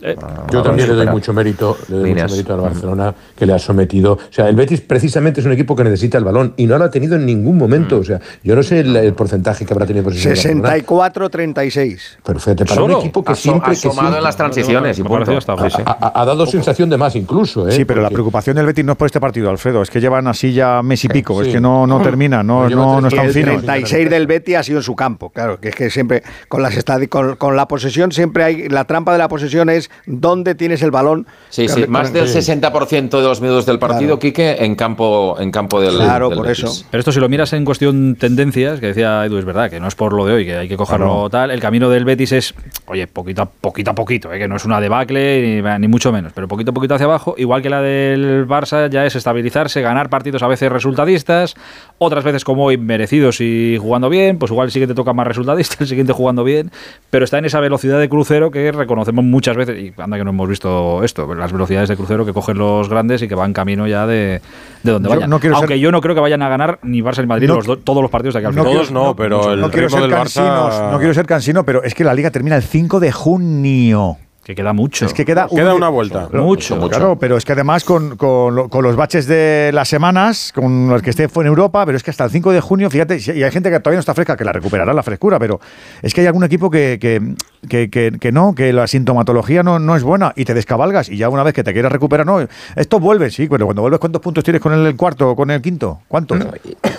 Eh, yo también le doy mucho mérito, le doy mucho mérito al Barcelona que le ha sometido. O sea, el Betis precisamente es un equipo que necesita el balón y no lo ha tenido en ningún momento. Mm. O sea, yo no sé el, porcentaje que habrá tenido por 64-36. Perfecto, para un equipo que siempre. Ha en las transiciones y ha, dado sensación de más incluso. Sí, pero la preocupación del Betis no es por este partido, Alfredo, es que llevan así ya mes y pico, es que no, no termina, no, no, no, El 36 del Betis ha sido en su campo, claro, que es que siempre con, las con, con la posesión siempre hay, la trampa de la posesión es dónde tienes el balón. Sí, sí, más del 60% de los minutos del partido, Quique, en campo, en campo del Claro, por eso. Pero esto si lo miras en cuestión tendencias, que decía Edu, es verdad, que no es por lo de hoy, que hay que cogerlo tal, el camino del Betis es, oye, poquito a poquito, a poquito eh, que no es una debacle ni, ni mucho menos, pero poquito a poquito hacia abajo, igual que la del Barça ya es estabilizarse, ganar partidos a veces resultadistas, otras veces como hoy merecidos y jugando bien, pues igual el siguiente toca más resultadista, el siguiente jugando bien, pero está en esa velocidad de crucero que reconocemos muchas veces, y anda que no hemos visto esto, las velocidades de crucero que cogen los grandes y que van camino ya de, de donde vayan. Aunque yo no creo que vayan a ganar ni Barça ni Madrid todos los partidos de aquí al final. Todos no, pero el ritmo del Barça... No quiero ser cansino, pero es que la Liga termina el 5 de junio. Que queda mucho. Es que queda, queda una vuelta. Mucho, mucho. Claro, pero es que además con, con, los baches de las semanas, con los que esté fue en Europa, pero es que hasta el 5 de junio, fíjate, y hay gente que todavía no está fresca, que la recuperará la frescura, pero es que hay algún equipo que, que, que, no, que la sintomatología no, no es buena y te descabalgas y ya una vez que te quieras recuperar, no. Esto vuelve, sí, pero cuando vuelves, ¿cuántos puntos tienes con el cuarto o con el quinto? ¿Cuántos?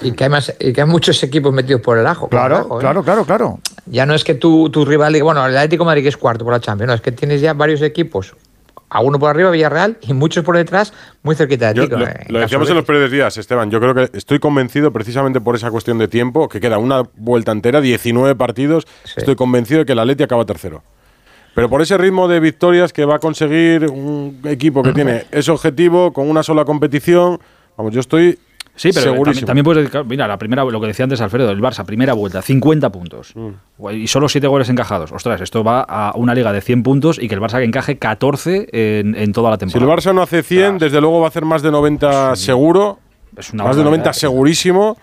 y, que hay más, y que hay muchos equipos metidos por el ajo. Claro, ¿eh? claro, claro, claro. Ya no es que tu, tu rival, bueno, el Atlético Madrid es cuarto por la Champions, no, es que tienes ya varios equipos a uno por arriba, Villarreal, y muchos por detrás, muy cerquita de ti. Lo, eh, lo decíamos en los previos días, Esteban. Yo creo que estoy convencido, precisamente por esa cuestión de tiempo, que queda una vuelta entera, 19 partidos. Estoy convencido de que el Atleti acaba tercero. Pero por ese ritmo de victorias que va a conseguir un equipo que tiene ese objetivo, con una sola competición, vamos, yo estoy Sí, pero también, también, puedes mira, la primera, lo que decía antes Alfredo, el Barça, primera vuelta, 50 puntos. Mm. Y solo 7 goles encajados. Ostras, esto va a una liga de 100 puntos y que el Barça encaje 14 en, toda la temporada. Si el Barça no hace 100, desde luego va a hacer más de 90 seguro. Es una más de 90 segurísimo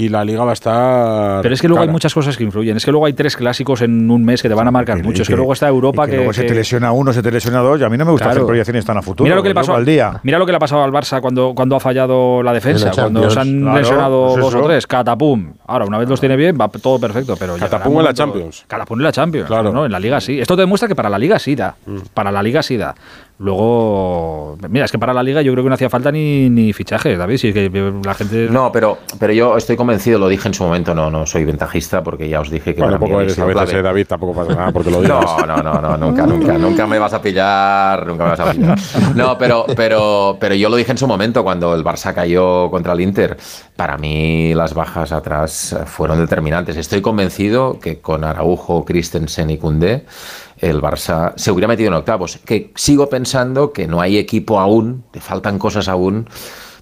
y la liga va a estar. Pero es que luego hay muchas cosas que influyen. Es que luego hay tres clásicos en un mes que te van a marcar mucho. es que, luego está Europa que, Luego se te lesiona uno, se te lesiona dos. Y a mí no me gusta hacer proyecciones tan a futuro. Mira lo que le pasó al día. Mira lo que le ha pasado al Barça cuando, cuando ha fallado la defensa. cuando se han lesionado pues dos o tres. Catapum. Ahora, una vez los tiene bien, va todo perfecto. Pero Catapum en la Champions. Catapum en la Champions. Claro. ¿no? En la Liga sí. Esto te demuestra que para la Liga sí da. Mm. Para la Liga sí da. Luego, mira, es que para la liga yo creo que no hacía falta ni, ni fichajes, David. Si es que la gente. No, pero, pero yo estoy convencido, lo dije en su momento, no, no soy ventajista porque ya os dije que. Bueno, poco eres a veces, eh, David, tampoco pasa nada porque lo digas. No, no, no, no, nunca, nunca, nunca me vas a pillar, nunca me vas a pillar. No, pero, pero, pero yo lo dije en su momento cuando el Barça cayó contra el Inter. Para mí las bajas atrás fueron determinantes. Estoy convencido que con Araujo, Christensen y Koundé el Barça se hubiera metido en octavos. Que sigo pensando que no hay equipo aún, te faltan cosas aún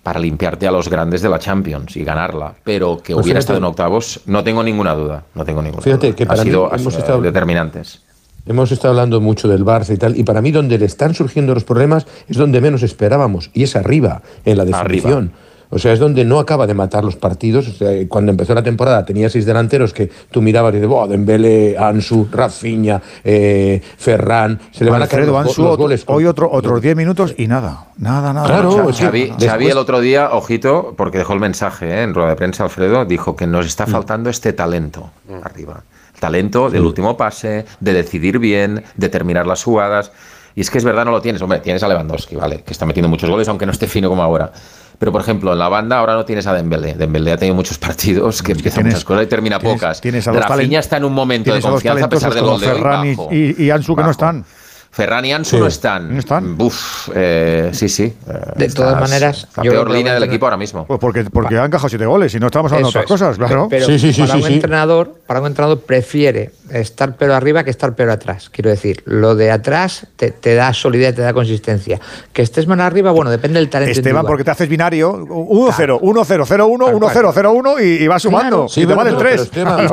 para limpiarte a los grandes de la Champions y ganarla, pero que pues hubiera estado en octavos, no tengo ninguna duda, no tengo ninguna fíjate que para ha sido, hemos estado, determinantes. Hemos estado hablando mucho del Barça y tal, y para mí donde le están surgiendo los problemas es donde menos esperábamos, y es arriba, en la definición. O sea, es donde no acaba de matar los partidos. cuando empezó la temporada tenía seis delanteros que tú mirabas y dices, oh, Dembele, Ansu, Rafinha, eh, Ferran, se le van a caer los, goles. Hoy otro, otros diez minutos y nada, nada, nada. Claro, Xavi, el otro día, ojito, porque dejó el mensaje eh, en rueda de prensa, Alfredo, dijo que nos está mm. faltando este talento mm. arriba. talento del último pase, de decidir bien, de terminar las jugadas. Y es que es verdad, no lo tienes. Hombre, tienes a Lewandowski, ¿vale? Que está metiendo muchos goles, aunque no esté fino como ahora. Pero, por ejemplo, en la banda ahora no tienes a Dembélé. Dembélé ha tenido muchos partidos que empiezan muchas cosas y termina pocas. Tienes a Rafinha está en un momento de confianza a pesar del gol de hoy y, y, Ansu que no están. Ferran y Ansu no están. No están. Uf, eh, sí, sí. de todas maneras, la peor línea del equipo ahora mismo. Pues porque, porque han encajado siete goles y no estamos hablando de otras cosas, claro. Pero sí, sí, sí, para, un entrenador, para un entrenador prefiere estar pero arriba que estar pero atrás. Quiero decir, lo de atrás te, da solidez, te da consistencia. Que estés más arriba, bueno, depende del talento. Esteban, porque te haces binario 1-0, 1-0, 0-1, 1-0, 0-1 y, y vas sumando. y te va del 3.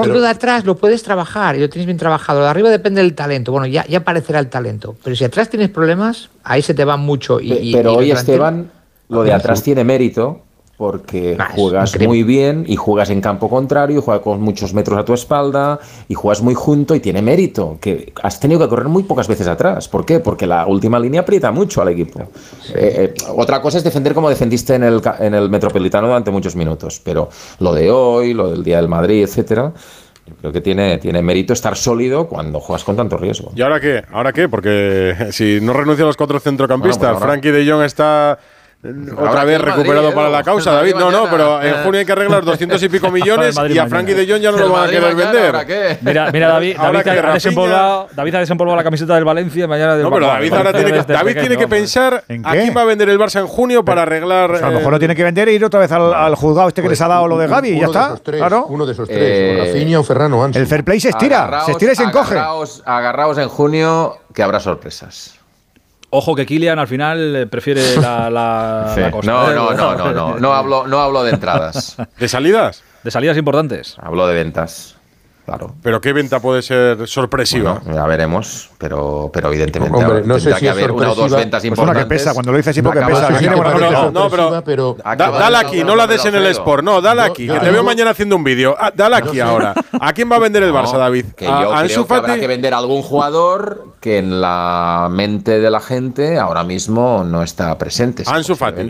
Lo de atrás lo puedes trabajar y lo tienes bien trabajado. Lo de arriba depende del talento. Bueno, ya, ya aparecerá el talento. Pero si atrás tienes problemas, ahí se te va mucho. Y, pero hoy, Esteban, lo de atrás tiene mérito porque juegas muy bien y juegas en campo contrario, y juegas con muchos metros a tu espalda y juegas muy junto y tiene mérito, que has tenido que correr muy pocas veces atrás. ¿Por qué? Porque la última línea aprieta mucho al equipo. Eh, eh, otra cosa es defender como defendiste en el, en el Metropolitano durante muchos minutos, pero lo de hoy, lo del Día del Madrid, etcétera, yo creo que tiene, tiene mérito estar sólido cuando juegas con tanto riesgo. ¿Y ahora qué? ¿Ahora qué? Porque si no renuncian los cuatro centrocampistas, pues Frankie de Jong está otra vez recuperado para la causa, David. No, no, pero en junio hay que arreglar 200 y pico millones y a Frankie de Jong ya no lo van a querer vender. Mira, mira David, David, ha desempolvado, David ha desempolvado la camiseta del Valencia. Mañana no, pero David ahora tiene que, David tiene que pensar a quién va a vender el Barça en junio para arreglar. Pues a lo mejor lo tiene que vender e ir otra vez al, juzgado este que les ha dado lo de Gaby y ya está. Claro. Uno de esos tres, eh, Rafinha o Ferrano Ansu. El fair play se estira, se estira y se encoge. Agarraos en junio que habrá sorpresas. Ojo que Kilian al final eh, prefiere la, la, cosa. No, no, no, no, no, no hablo, no hablo de entradas. ¿De salidas? De salidas importantes. Hablo de ventas. Claro. Pero ¿qué venta puede ser sorpresiva? ya veremos, pero, pero evidentemente Hombre, no sé si que haber una o dos ventas pues importantes. que pesa, cuando lo dices así porque pesa. No, no, pero, dale aquí, no la des en el Sport, no, dale aquí, que te veo mañana haciendo un vídeo. Ah, dale aquí ahora. ¿A quién va a vender el Barça, David? Que yo creo que habrá que vender a algún jugador que en la mente de la gente ahora mismo no está presente. Ansu Fati.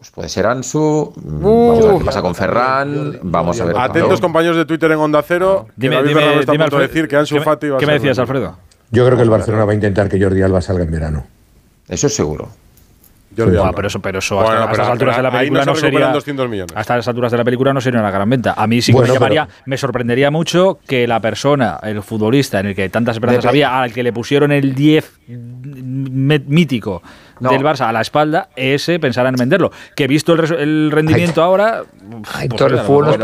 Pues puede ser Ansu, mm, vamos a ver qué pasa con Ferran, vamos a ver. Atentos compañeros de Twitter en Onda Cero, dime, David dime, está a punto de decir que Ansu Fati va ¿Qué me decías, Alfredo? Yo creo que el Barcelona va a intentar que Jordi Alba salga en verano. Eso es seguro. pero eso, pero eso hasta, las alturas de la película no, sería hasta las alturas de la película no sería una gran venta. A mí sí que me llamaría, me sorprendería mucho que la persona, el futbolista en el que tantas esperanzas había, al que le pusieron el 10 mítico del Barça a la espalda, ese pensará en venderlo. Que visto el, rendimiento ahora.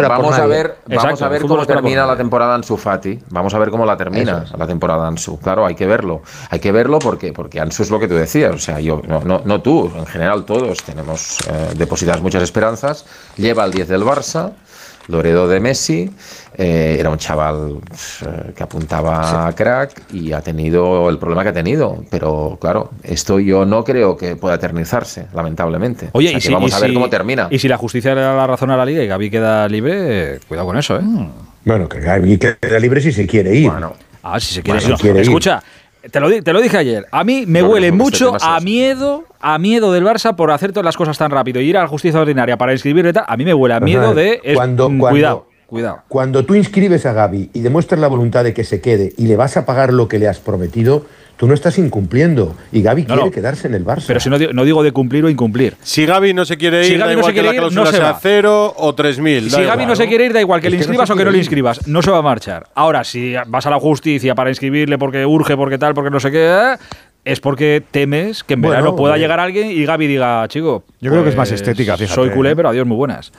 vamos, a ver, vamos a ver cómo termina la temporada Ansu Fati. Vamos a ver cómo la termina la temporada Ansu. Claro, hay que verlo. Hay que verlo porque, porque Ansu es lo que tú decías. O sea, yo, no, no, no tú, en general todos tenemos eh, depositadas muchas esperanzas. Lleva el 10 del Barça. Loredo de Messi, eh, era un chaval eh, que apuntaba a crack y ha tenido el problema que ha tenido. Pero claro, esto yo no creo que pueda eternizarse, lamentablemente. Oye, y si, vamos a ver cómo termina. Y si la justicia le da la razón a la liga y Gaby queda libre, cuidado con eso, ¿eh? Mm. Bueno, que Gaby queda libre si se quiere ir. Ah, si se quiere ir. Escucha, te lo, te lo, dije ayer. A mí me huele mucho a miedo, a miedo del Barça por hacer todas las cosas tan rápido y ir a la justicia ordinaria para inscribirle tal. A mí me huele a miedo de cuando, cuidado. Cuidado. Cuando tú inscribes a Gaby y demuestras la voluntad de que se quede y le vas a pagar lo que le has prometido, tú no estás incumpliendo. Y Gaby quiere quedarse en el Barça. Pero si no, no, digo de cumplir o incumplir. Si Gaby no se quiere ir, si Gaby no se quiere ir, no se va. cero o tres mil. Si Gaby no se quiere ir, da igual que le inscribas o que no le inscribas. No se va a marchar. Ahora, si vas a la justicia para inscribirle porque urge, porque tal, porque no sé qué, ¿eh? es porque temes que en verano pueda llegar alguien y Gaby diga, chico. Yo creo que es más pues estética, fíjate. Soy culé, ¿eh? pero adiós, muy buenas.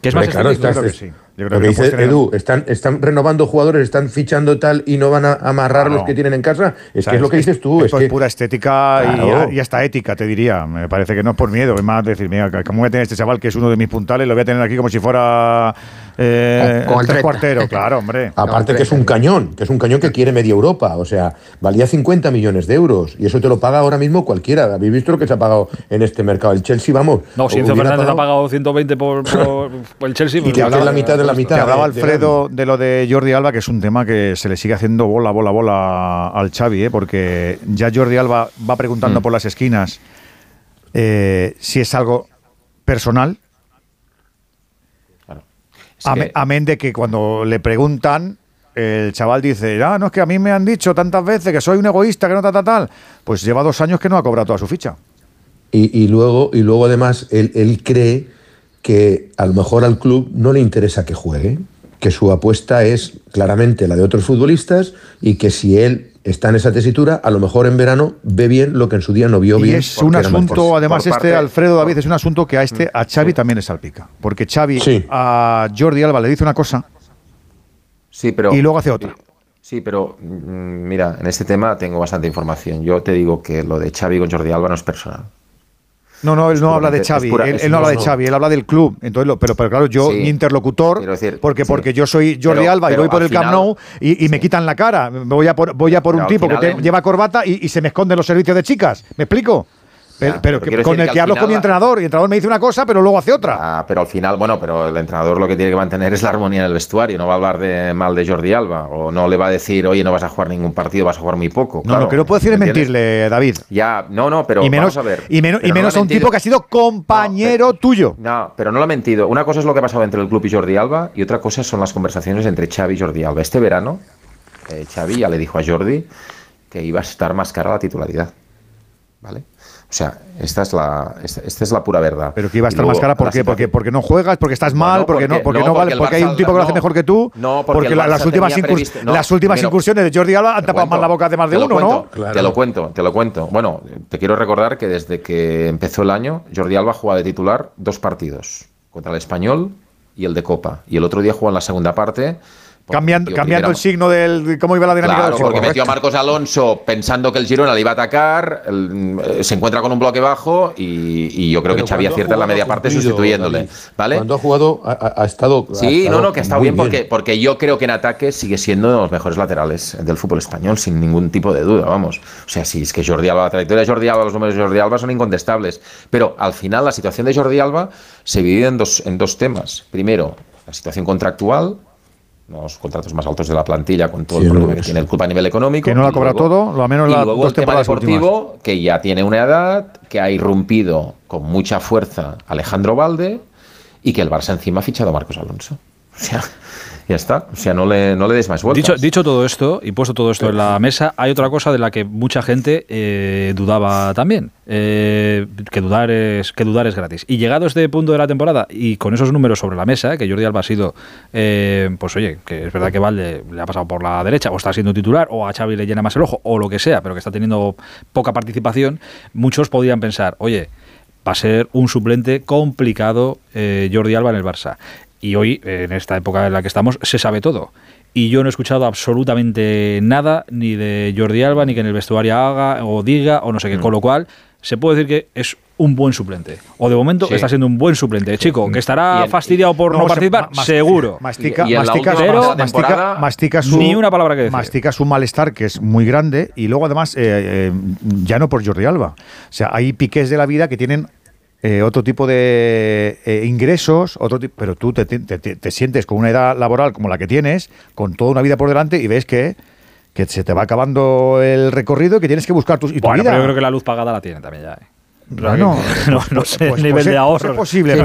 Que es más claro, estás, que sí. Yo creo que, dice Edu, están, están renovando jugadores, están fichando tal y no van a amarrar los que tienen en casa. Es que es lo que dices tú. Es, es pura estética y, hasta ética, te diría. Me parece que no es por miedo, es más decir, mira, ¿cómo voy a tener este chaval que es uno de mis puntales? Lo voy a tener aquí como si fuera eh, con, el cuartero, claro, hombre. Aparte que es un cañón, que es un cañón que quiere media Europa. O sea, valía 50 millones de euros y eso te lo paga ahora mismo cualquiera. ¿Habéis visto lo que se ha pagado en este mercado? El Chelsea, vamos. No, si Enzo Fernández ha pagado 120 por, el Chelsea. y te hablaba la mitad de la mitad. hablaba Alfredo de, lo de Jordi Alba, que es un tema que se le sigue haciendo bola, bola, bola al Xavi, ¿eh? porque ya Jordi Alba va preguntando mm. por las esquinas eh, si es algo personal Amén de que cuando le preguntan, el chaval dice, ah, no es que a mí me han dicho tantas veces que soy un egoísta, que no tal, tal, tal. Pues lleva dos años que no ha cobrado toda su ficha. Y, luego, y luego además, él, cree que a lo mejor al club no le interesa que juegue. que su apuesta es claramente la de otros futbolistas y que si él está en esa tesitura, a lo mejor en verano ve bien lo que en su día no vio bien. Es un asunto, además, este, Alfredo David, es un asunto que a este, a Xavi también le salpica. Porque Xavi a Jordi Alba le dice una cosa sí, pero, y luego hace otra. Sí, pero mm, mira, en este tema tengo bastante información. Yo te digo que lo de Xavi con Jordi Alba no es personal. No, no, él no habla de Xavi, él, no habla de Xavi, él habla del club. Entonces, pero, pero claro, yo, mi interlocutor, porque, porque yo soy Jordi Alba y voy por el Camp Nou y, me quitan la cara. Voy a por, voy a por un tipo que lleva corbata y, y se me esconde los servicios de chicas. ¿Me explico? Pero, con el que, hablo con mi entrenador y el entrenador me dice una cosa, pero luego hace otra. Ah, pero al final, bueno, pero el entrenador lo que tiene que mantener es la armonía en el vestuario. No va a hablar de mal de Jordi Alba o no le va a decir, oye, no vas a jugar ningún partido, vas a jugar muy poco. No, lo que no puedo decir es mentirle, David. Ya, no, no, pero y menos, vamos a ver. Y, menos, y menos a un tipo que ha sido compañero tuyo. No, pero no lo ha mentido. Una cosa es lo que ha pasado entre el club y Jordi Alba y otra cosa son las conversaciones entre Xavi y Jordi Alba. Este verano, eh, Xavi ya le dijo a Jordi que iba a estar más cara la titularidad. ¿Vale? O sea, esta es la, esta, es la pura verdad. Pero que iba a estar más cara ¿por qué? porque, porque no juegas, porque estás mal, porque, no, porque no, vale, porque hay un tipo que lo hace mejor que tú. No, porque, las últimas, las últimas incursiones de Jordi Alba han tapado más la boca de más de uno, ¿no? Te lo cuento, te lo cuento. Bueno, te quiero recordar que desde que empezó el año, Jordi Alba juega de titular dos partidos, contra el Español y el de Copa. Y el otro día jugó en la segunda parte Cambiando, cambiando el signo del cómo iba la dinámica del juego. Porque metió a Marcos Alonso pensando que el Girona le iba a atacar, eh, se encuentra con un bloque bajo y, yo creo que Xavi acierta en la media parte sustituyéndole. ¿vale? Cuando ha jugado, ha, estado. Sí, no, no, que ha estado bien, Porque, porque yo creo que en ataque sigue siendo de los mejores laterales del fútbol español, sin ningún tipo de duda, vamos. O sea, si es que Jordi Alba, la trayectoria de Jordi Alba, los números de Jordi Alba son incontestables. Pero al final la situación de Jordi Alba se divide en dos, en dos temas. Primero, la situación contractual los contratos más altos de la plantilla con todo el problema que tiene el club a nivel económico. Que no lo ha cobrado todo, lo menos y la luego el tema deportivo, que ya tiene una edad, que ha irrumpido con mucha fuerza Alejandro Valde y que el Barça encima ha fichado a Marcos Alonso. O sea, ya está. O sea, no le, no le des más vueltas. Dicho, dicho todo esto y puesto todo esto en la mesa, hay otra cosa de la que mucha gente eh, dudaba también. Eh, que, dudar es, que dudar es gratis. Y llegado a este punto de la temporada y con esos números sobre la mesa, que Jordi Alba ha sido, eh, pues oye, que es verdad que Valde le ha pasado por la derecha o está siendo titular o a Xavi le llena más el ojo o lo que sea, pero que está teniendo poca participación, muchos podrían pensar, oye, va a ser un suplente complicado Jordi Alba en el Barça. Y hoy, en esta época en la que estamos, se sabe todo. Y yo no he escuchado absolutamente nada, ni de Jordi Alba, ni que en el vestuario haga o diga, o no sé qué. Mm. Con lo cual, se puede decir que es un buen suplente. O de momento está siendo un buen suplente. Chico, que estará fastidiado por no, participar, seguro. Mastica, mastica, mastica, su, ni una palabra que decir. Mastica su malestar, que es muy grande, y luego además, eh, eh, ya no por Jordi Alba. O sea, hay piques de la vida que tienen eh, otro tipo de eh, ingresos, otro pero tú te, sientes con una edad laboral como la que tienes, con toda una vida por delante y ves que, que se te va acabando el recorrido y que tienes que buscar tu, y bueno, Pero yo creo que la luz pagada la tiene también ya. ¿eh? no, no, sé, el nivel de ahorro. Es posible,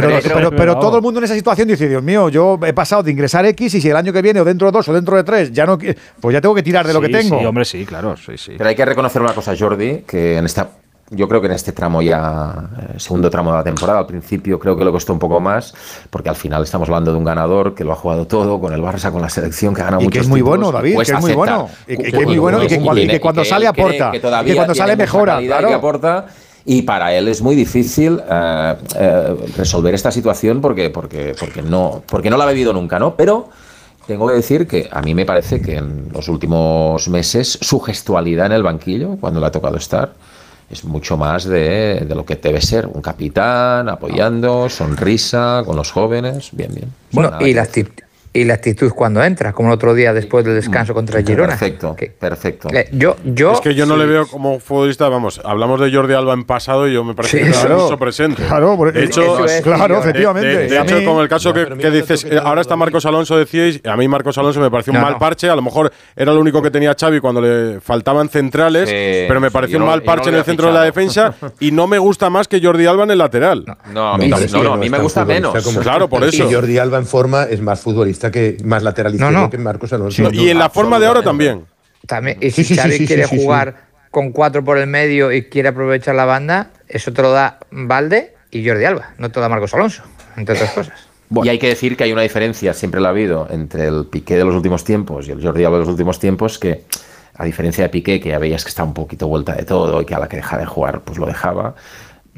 pero, todo el mundo en esa situación dice, Dios mío, yo he pasado de ingresar X y si el año que viene o dentro de dos o dentro de tres ya no, pues ya tengo que tirar de lo que tengo. Sí, hombre, sí, claro, sí, sí. Pero hay que reconocer una cosa, Jordi, que en esta yo creo que en este tramo ya, eh, segundo tramo de la temporada, al principio creo que le costó un poco más, porque al final estamos hablando de un ganador que lo ha jugado todo, con el Barça, con la selección, que ha ganado y que es muy bueno, David, que es muy bueno. Y que, es muy bueno y que, cuando sale aporta. Que, que cuando sale mejora. Claro. Que aporta. Y para él es muy difícil eh, eh, resolver esta situación porque, porque, porque, no, porque no la ha vivido nunca, ¿no? Pero tengo que decir que a mí me parece que en los últimos meses su gestualidad en el banquillo, cuando le ha tocado estar, es mucho más de, de, lo que debe ser un capitán apoyando, sonrisa con los jóvenes, bien, bien. Bueno, y la, y la actitud cuando entra, como el otro día después del descanso contra el Girona. Perfecto, perfecto. Yo, yo, es que yo no le veo como futbolista, vamos, hablamos de Jordi Alba en pasado y yo me parece que está mucho presente. Claro, de hecho, claro, efectivamente. De, hecho, con el caso que, dices, ahora está Marcos Alonso, decíais, a mí Marcos Alonso me pareció un mal parche, a lo mejor era lo único que tenía Xavi cuando le faltaban centrales, pero me pareció un mal parche en el centro de la defensa y no me gusta más que Jordi Alba en el lateral. No, a mí, no, a mí me gusta menos. Claro, por eso. Jordi Alba en forma es más futbolista que más lateral izquierdo que Marcos Alonso. y en la forma de ahora también. También, y si Xavi quiere jugar con cuatro por el medio y quiere aprovechar la banda, eso te lo da Valde y Jordi Alba, no te lo da Marcos Alonso, entre otras cosas. Y hay que decir que hay una diferencia, siempre la ha habido, entre el Piqué de los últimos tiempos y el Jordi Alba de los últimos tiempos, que a diferencia de Piqué, que ya veías que está un poquito vuelta de todo y que a la que deja de jugar, pues lo dejaba.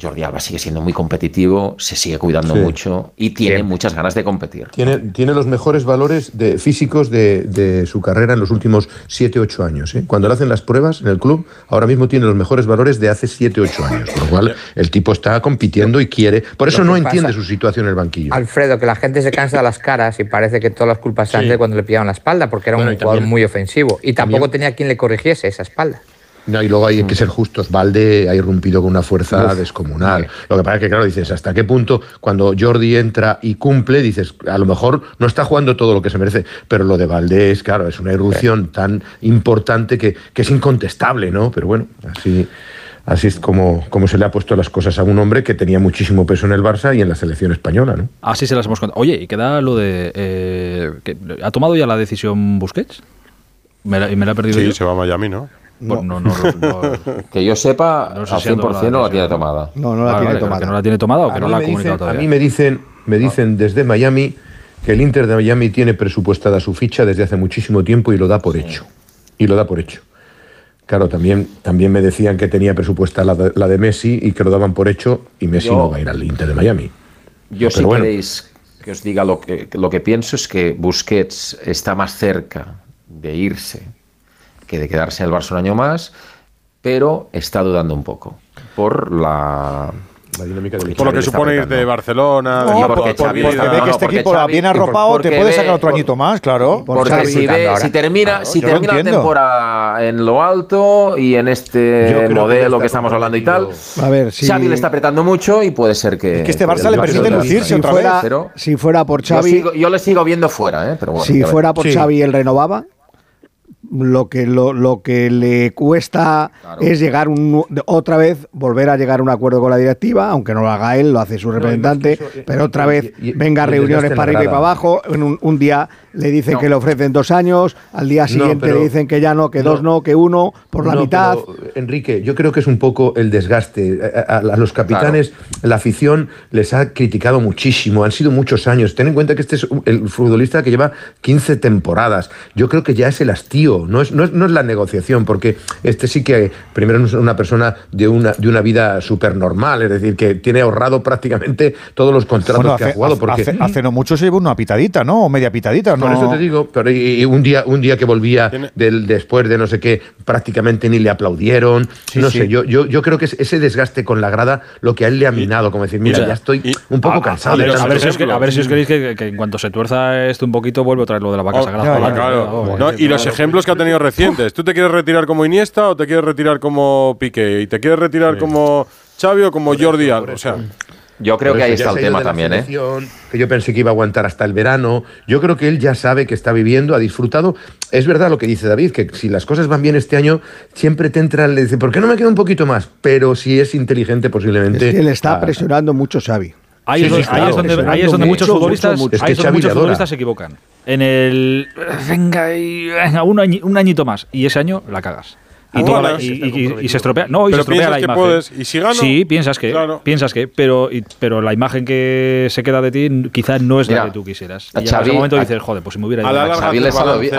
Jordi Alba sigue siendo muy competitivo, se sigue cuidando mucho y tiene muchas ganas de competir. Tiene, tiene los mejores valores de, físicos de, su carrera en los últimos 7-8 años. ¿eh? Cuando le hacen las pruebas en el club, ahora mismo tiene los mejores valores de hace 7-8 años. Por lo cual el tipo está compitiendo y quiere. Por eso no entiende su situación en el banquillo. Alfredo, que la gente se cansa de las caras y parece que todas las culpas se de cuando le pillaban la espalda, porque era un jugador muy ofensivo y tampoco tenía quien le corrigiese esa espalda. No, y luego hay que ser justos. Valde ha irrumpido con una fuerza descomunal. Lo que pasa es que, claro, dices, ¿hasta qué punto cuando Jordi entra y cumple, dices, a lo mejor no está jugando todo lo que se merece, pero lo de Valdés, claro, es una irrupción tan importante que, es incontestable, ¿no? Pero bueno, así, así es como, como se le ha puesto las cosas a un hombre que tenía muchísimo peso en el Barça y en la selección española, ¿no? Así se las hemos contado. Oye, y queda lo de... Eh, ¿Ha tomado ya la decisión Busquets? Me la, me la he perdido Sí, se va a Miami, ¿no? Pues no. que yo sepa, al 100% no la tiene tomada. No, no la tiene tomada. ¿Que no la tiene tomada o que no la ha comunicado todavía? A mí me dicen, me dicen desde Miami que el Inter de Miami tiene presupuestada su ficha desde hace muchísimo tiempo y lo da por hecho. Y lo da por hecho. Claro, también, también me decían que tenía presupuesta la de, Messi y que lo daban por hecho y Messi no va a ir al Inter de Miami. Yo si queréis que os diga lo que, lo que pienso es que Busquets está más cerca de irse que de quedarse en el Barça un año más, pero está dudando un poco por la por lo que supone ir de Barcelona, porque, ve que este equipo viene arropado, te puede sacar otro añito más, claro. Porque si, termina, si termina la temporada en lo alto y en este modelo que, estamos hablando y tal, a ver, si... Xavi le está apretando mucho y puede ser que. Es que este Barça le permite lucirse otra vez. si fuera por Xavi. Yo, le sigo viendo fuera, ¿eh? Pero bueno, si fuera por Xavi, él renovaba lo que, lo, lo que le cuesta es llegar un, otra vez, volver a llegar a un acuerdo con la directiva, aunque no lo haga él, lo hace su representante, pero otra vez venga a reuniones para arriba y para abajo, en un, un día le dicen que le ofrecen dos años, al día siguiente le dicen que ya no, que dos no, que uno, por la mitad. Enrique, yo creo que es un poco el desgaste. A, los capitanes, la afición les ha criticado muchísimo, han sido muchos años. Ten en cuenta que este es el futbolista que lleva 15 temporadas. Yo creo que ya es el hastío, no es, no es, no es la negociación, porque este sí que primero es una persona de una, de una vida súper normal, es decir, que tiene ahorrado prácticamente todos los contratos que ha jugado. Porque... Hace, no mucho se llevó una pitadita, ¿no? O media pitadita, ¿no? Por eso te digo, pero un día, un día que volvía del, después de no sé qué, prácticamente ni le aplaudieron. no sé, yo, yo, yo creo que es ese desgaste con la grada lo que a él le ha minado, como decir, mira, ya estoy un poco cansado. A, ver, si os, a, ver, si os, queréis que, en cuanto se tuerza esto un poquito, vuelve a traer lo de la vaca oh, sagrada. y los ejemplos que ha tenido recientes. ¿Tú te quieres retirar como Iniesta o te quieres retirar como Piqué? ¿Y te quieres retirar como Xavi o como Jordi Alba? O sea, yo creo que ahí está el tema también, ¿eh? Que yo pensé que iba a aguantar hasta el verano. Yo creo que él ya sabe que está viviendo, ha disfrutado. Es verdad lo que dice David, que si las cosas van bien este año, siempre te entra, le dice, ¿por qué no me queda un poquito más? Pero si es inteligente, posiblemente. Es que le está presionando mucho Xavi. Ahí, es, donde, muchos futbolistas, futbolistas se equivocan. En el. Venga, venga un, un añito más. Y ese año la cagas. Y, se estropea. No, y se estropea la imagen. Puedes, ¿Y si gano? Sí, piensas que. Piensas que. Pero, pero la imagen que se queda de ti quizás no es la que tú quisieras. Y en ese momento dices, joder, pues si me hubiera ido. A Xavi le salió bien.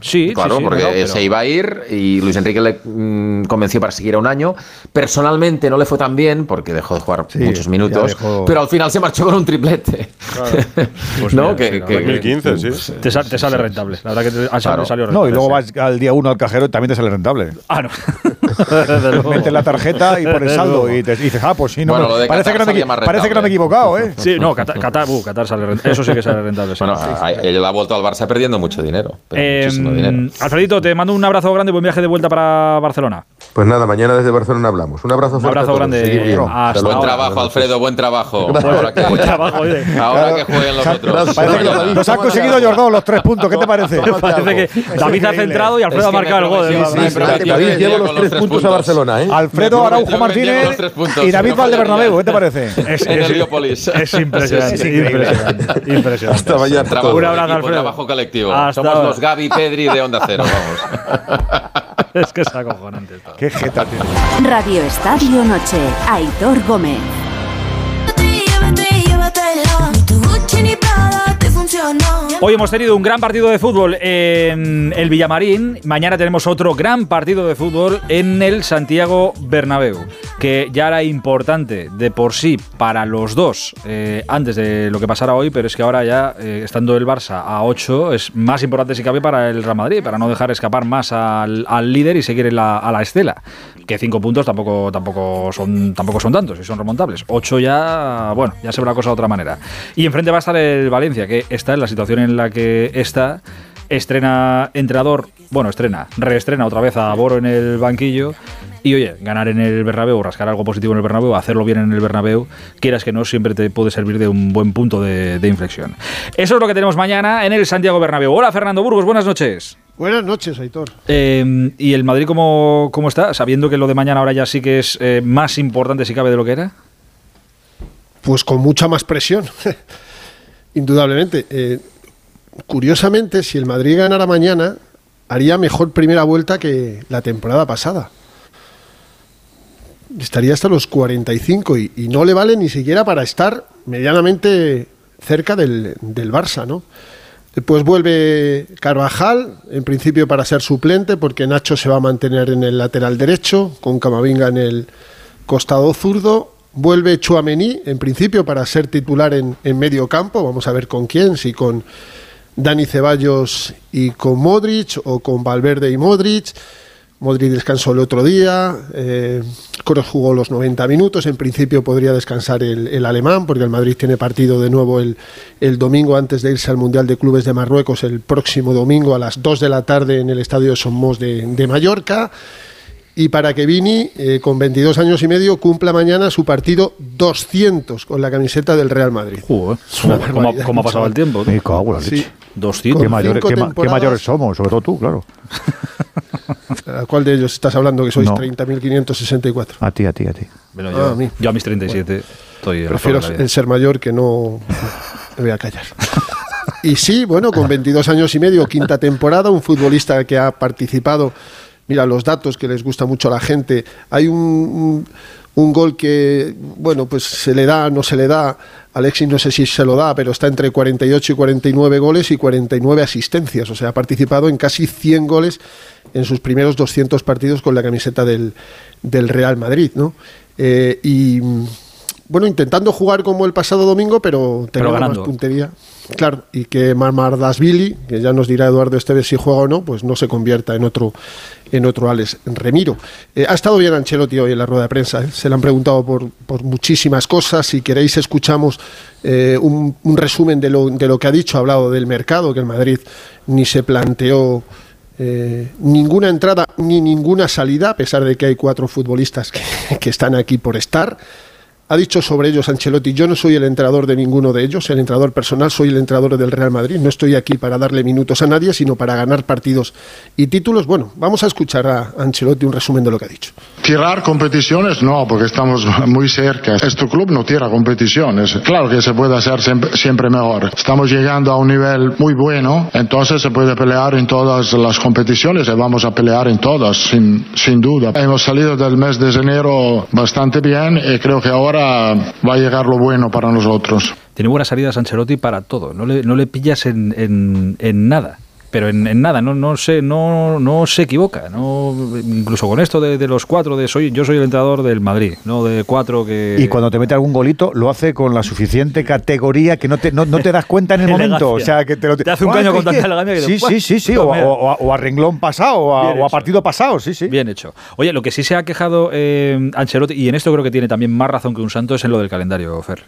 Sí, claro, porque se iba a ir y Luis Enrique le mm, convenció para seguir un año. Personalmente no le fue tan bien porque dejó de jugar muchos minutos, pero al final se marchó con un triplete. Claro. Pues ¿No? que, 2015, sí. Te, sale rentable. La verdad que te, salió rentable. No, y luego vas al día uno al cajero y también te sale rentable. Ah, no. Metes la tarjeta y pones saldo y, te, dices, ah, pues sí, no. parece, que no, me, parece que no me he equivocado, ¿eh? Sí, no, Qatar, Qatar, uh, Qatar sale rentable. Eso sí que sale rentable. Bueno, él ha vuelto al Barça perdiendo mucho dinero. Eh, dinero. Alfredito, te mando un abrazo grande, buen viaje de vuelta para Barcelona. Pues nada, mañana desde Barcelona hablamos. Un abrazo fuerte. Un abrazo grande. Buen trabajo, Alfredo, buen trabajo. Ahora que, buen trabajo, Ahora que jueguen los otros. Nos han conseguido Jordán los tres puntos. ¿Qué te parece? Parece que David ha centrado y Alfredo ha marcado el gol. David lleva los tres puntos a Barcelona. ¿eh? Alfredo Araujo Martínez y David Valdebernabeu. ¿Qué te parece? En Heliópolis. Es impresionante. Impresionante. Hasta mañana. Un abrazo, Alfredo. Trabajo colectivo. Somos los Gaby Pedri de Onda Cero. Vamos. es que es acojonante esto. Qué jeta tiene. Radio Estadio Noche. Aitor Gómez. Hoy hemos tenido un gran partido de fútbol en el Villamarín. Mañana tenemos otro gran partido de fútbol en el Santiago Bernabéu, que ya era importante de por sí para los dos eh, antes de lo que pasara hoy, pero es que ahora ya, eh, estando el Barça a 8, es más importante si cabe para el Real Madrid, para no dejar escapar más al, líder y seguir a la estela. Que 5 puntos tampoco, tampoco, son, tampoco son tantos y son remontables. 8 ya, bueno, ya se ve la cosa de otra manera. Y enfrente va a estar el Valencia, que está en la situación en la que está. Estrena entrenador, bueno, estrena, reestrena otra vez a Boro en el banquillo. Y oye, ganar en el Bernabéu, rascar algo positivo en el Bernabéu, hacerlo bien en el Bernabéu, quieras que no, siempre te puede servir de un buen punto de, inflexión. Eso es lo que tenemos mañana en el Santiago Bernabéu. Hola Fernando Burgos, buenas noches. Buenas noches, Aitor. Eh, ¿Y el Madrid cómo, cómo, está? Sabiendo que lo de mañana ahora ya sí que es eh, más importante si cabe de lo que era. Pues con mucha más presión, indudablemente. Eh, curiosamente, si el Madrid ganara mañana, haría mejor primera vuelta que la temporada pasada. Estaría hasta los 45 y, y no le vale ni siquiera para estar medianamente cerca del, del Barça, ¿no? Después vuelve Carvajal, en principio para ser suplente, porque Nacho se va a mantener en el lateral derecho, con Camavinga en el costado zurdo. Vuelve Chuamení, en principio para ser titular en, en medio campo. Vamos a ver con quién, si con Dani Ceballos y con Modric o con Valverde y Modric. Modric descansó el otro día, eh, jugó los 90 minutos, en principio podría descansar el, alemán, porque el Madrid tiene partido de nuevo el, domingo antes de irse al Mundial de Clubes de Marruecos, el próximo domingo a las 2 de la tarde en el Estadio Somos de, de Mallorca. Y para que Vini, eh, con 22 años y medio, cumpla mañana su partido 200 con la camiseta del Real Madrid. ¿Cómo, ha pasado el tiempo? Sí. 200. ¿Qué, mayores, somos? Sobre todo tú, claro. ¿A cuál de ellos estás hablando? Que sois 30.564. A ti, a ti, a ti. yo, a, mí. yo a mis 37 estoy Prefiero el ser mayor que no... Me voy a callar. Y sí, bueno, con 22 años y medio, quinta temporada, un futbolista que ha participado, mira los datos que les gusta mucho a la gente, hay un, un gol que, bueno, pues se le da, no se le da. Alexis no sé si se lo da, pero está entre 48 y 49 goles y 49 asistencias. O sea, ha participado en casi 100 goles en sus primeros 200 partidos con la camiseta del, del Real Madrid, ¿no? Eh, y bueno, intentando jugar como el pasado domingo, pero teniendo más puntería. Claro, y que Marmardasvili, que ya nos dirá Eduardo Esteves si juega o no, pues no se convierta en otro en otro Alex Remiro. Eh, ha estado bien Ancelotti hoy en la rueda de prensa, ¿eh? se le han preguntado por, por, muchísimas cosas, si queréis escuchamos eh, un, un, resumen de lo, de lo que ha dicho, ha hablado del mercado, que el Madrid ni se planteó ninguna entrada ni ninguna salida, a pesar de que hay cuatro futbolistas que, que están aquí por estar. Ha dicho sobre ellos Ancelotti, yo no soy el entrenador de ninguno de ellos, el entrenador personal, soy el entrenador del Real Madrid, no estoy aquí para darle minutos a nadie, sino para ganar partidos y títulos. Bueno, vamos a escuchar a Ancelotti un resumen de lo que ha dicho. Tirar competiciones, no, porque estamos muy cerca. Este club no tira competiciones. Claro que se puede hacer siempre, mejor. Estamos llegando a un nivel muy bueno, entonces se puede pelear en todas las competiciones y vamos a pelear en todas, sin, sin duda. Hemos salido del mes de enero bastante bien y creo que ahora va a llegar lo bueno para nosotros. Tiene buenas salidas Ancelotti para todo, no le, no le pillas en, nada pero en, nada, no, no se, no, no se equivoca, no, incluso con esto de, los cuatro de soy, yo soy el entrenador del Madrid, no de cuatro que y cuando te mete algún golito lo hace con la suficiente categoría que no te, no, te das cuenta en el momento, o sea que te lo te hace un caño con tanta elegancia que sí, sí, sí, sí, o, a, renglón pasado o a, partido pasado, sí, sí. Bien hecho. Oye, lo que sí se ha quejado eh, Ancelotti y en esto creo que tiene también más razón que un santo es en lo del calendario, Fer.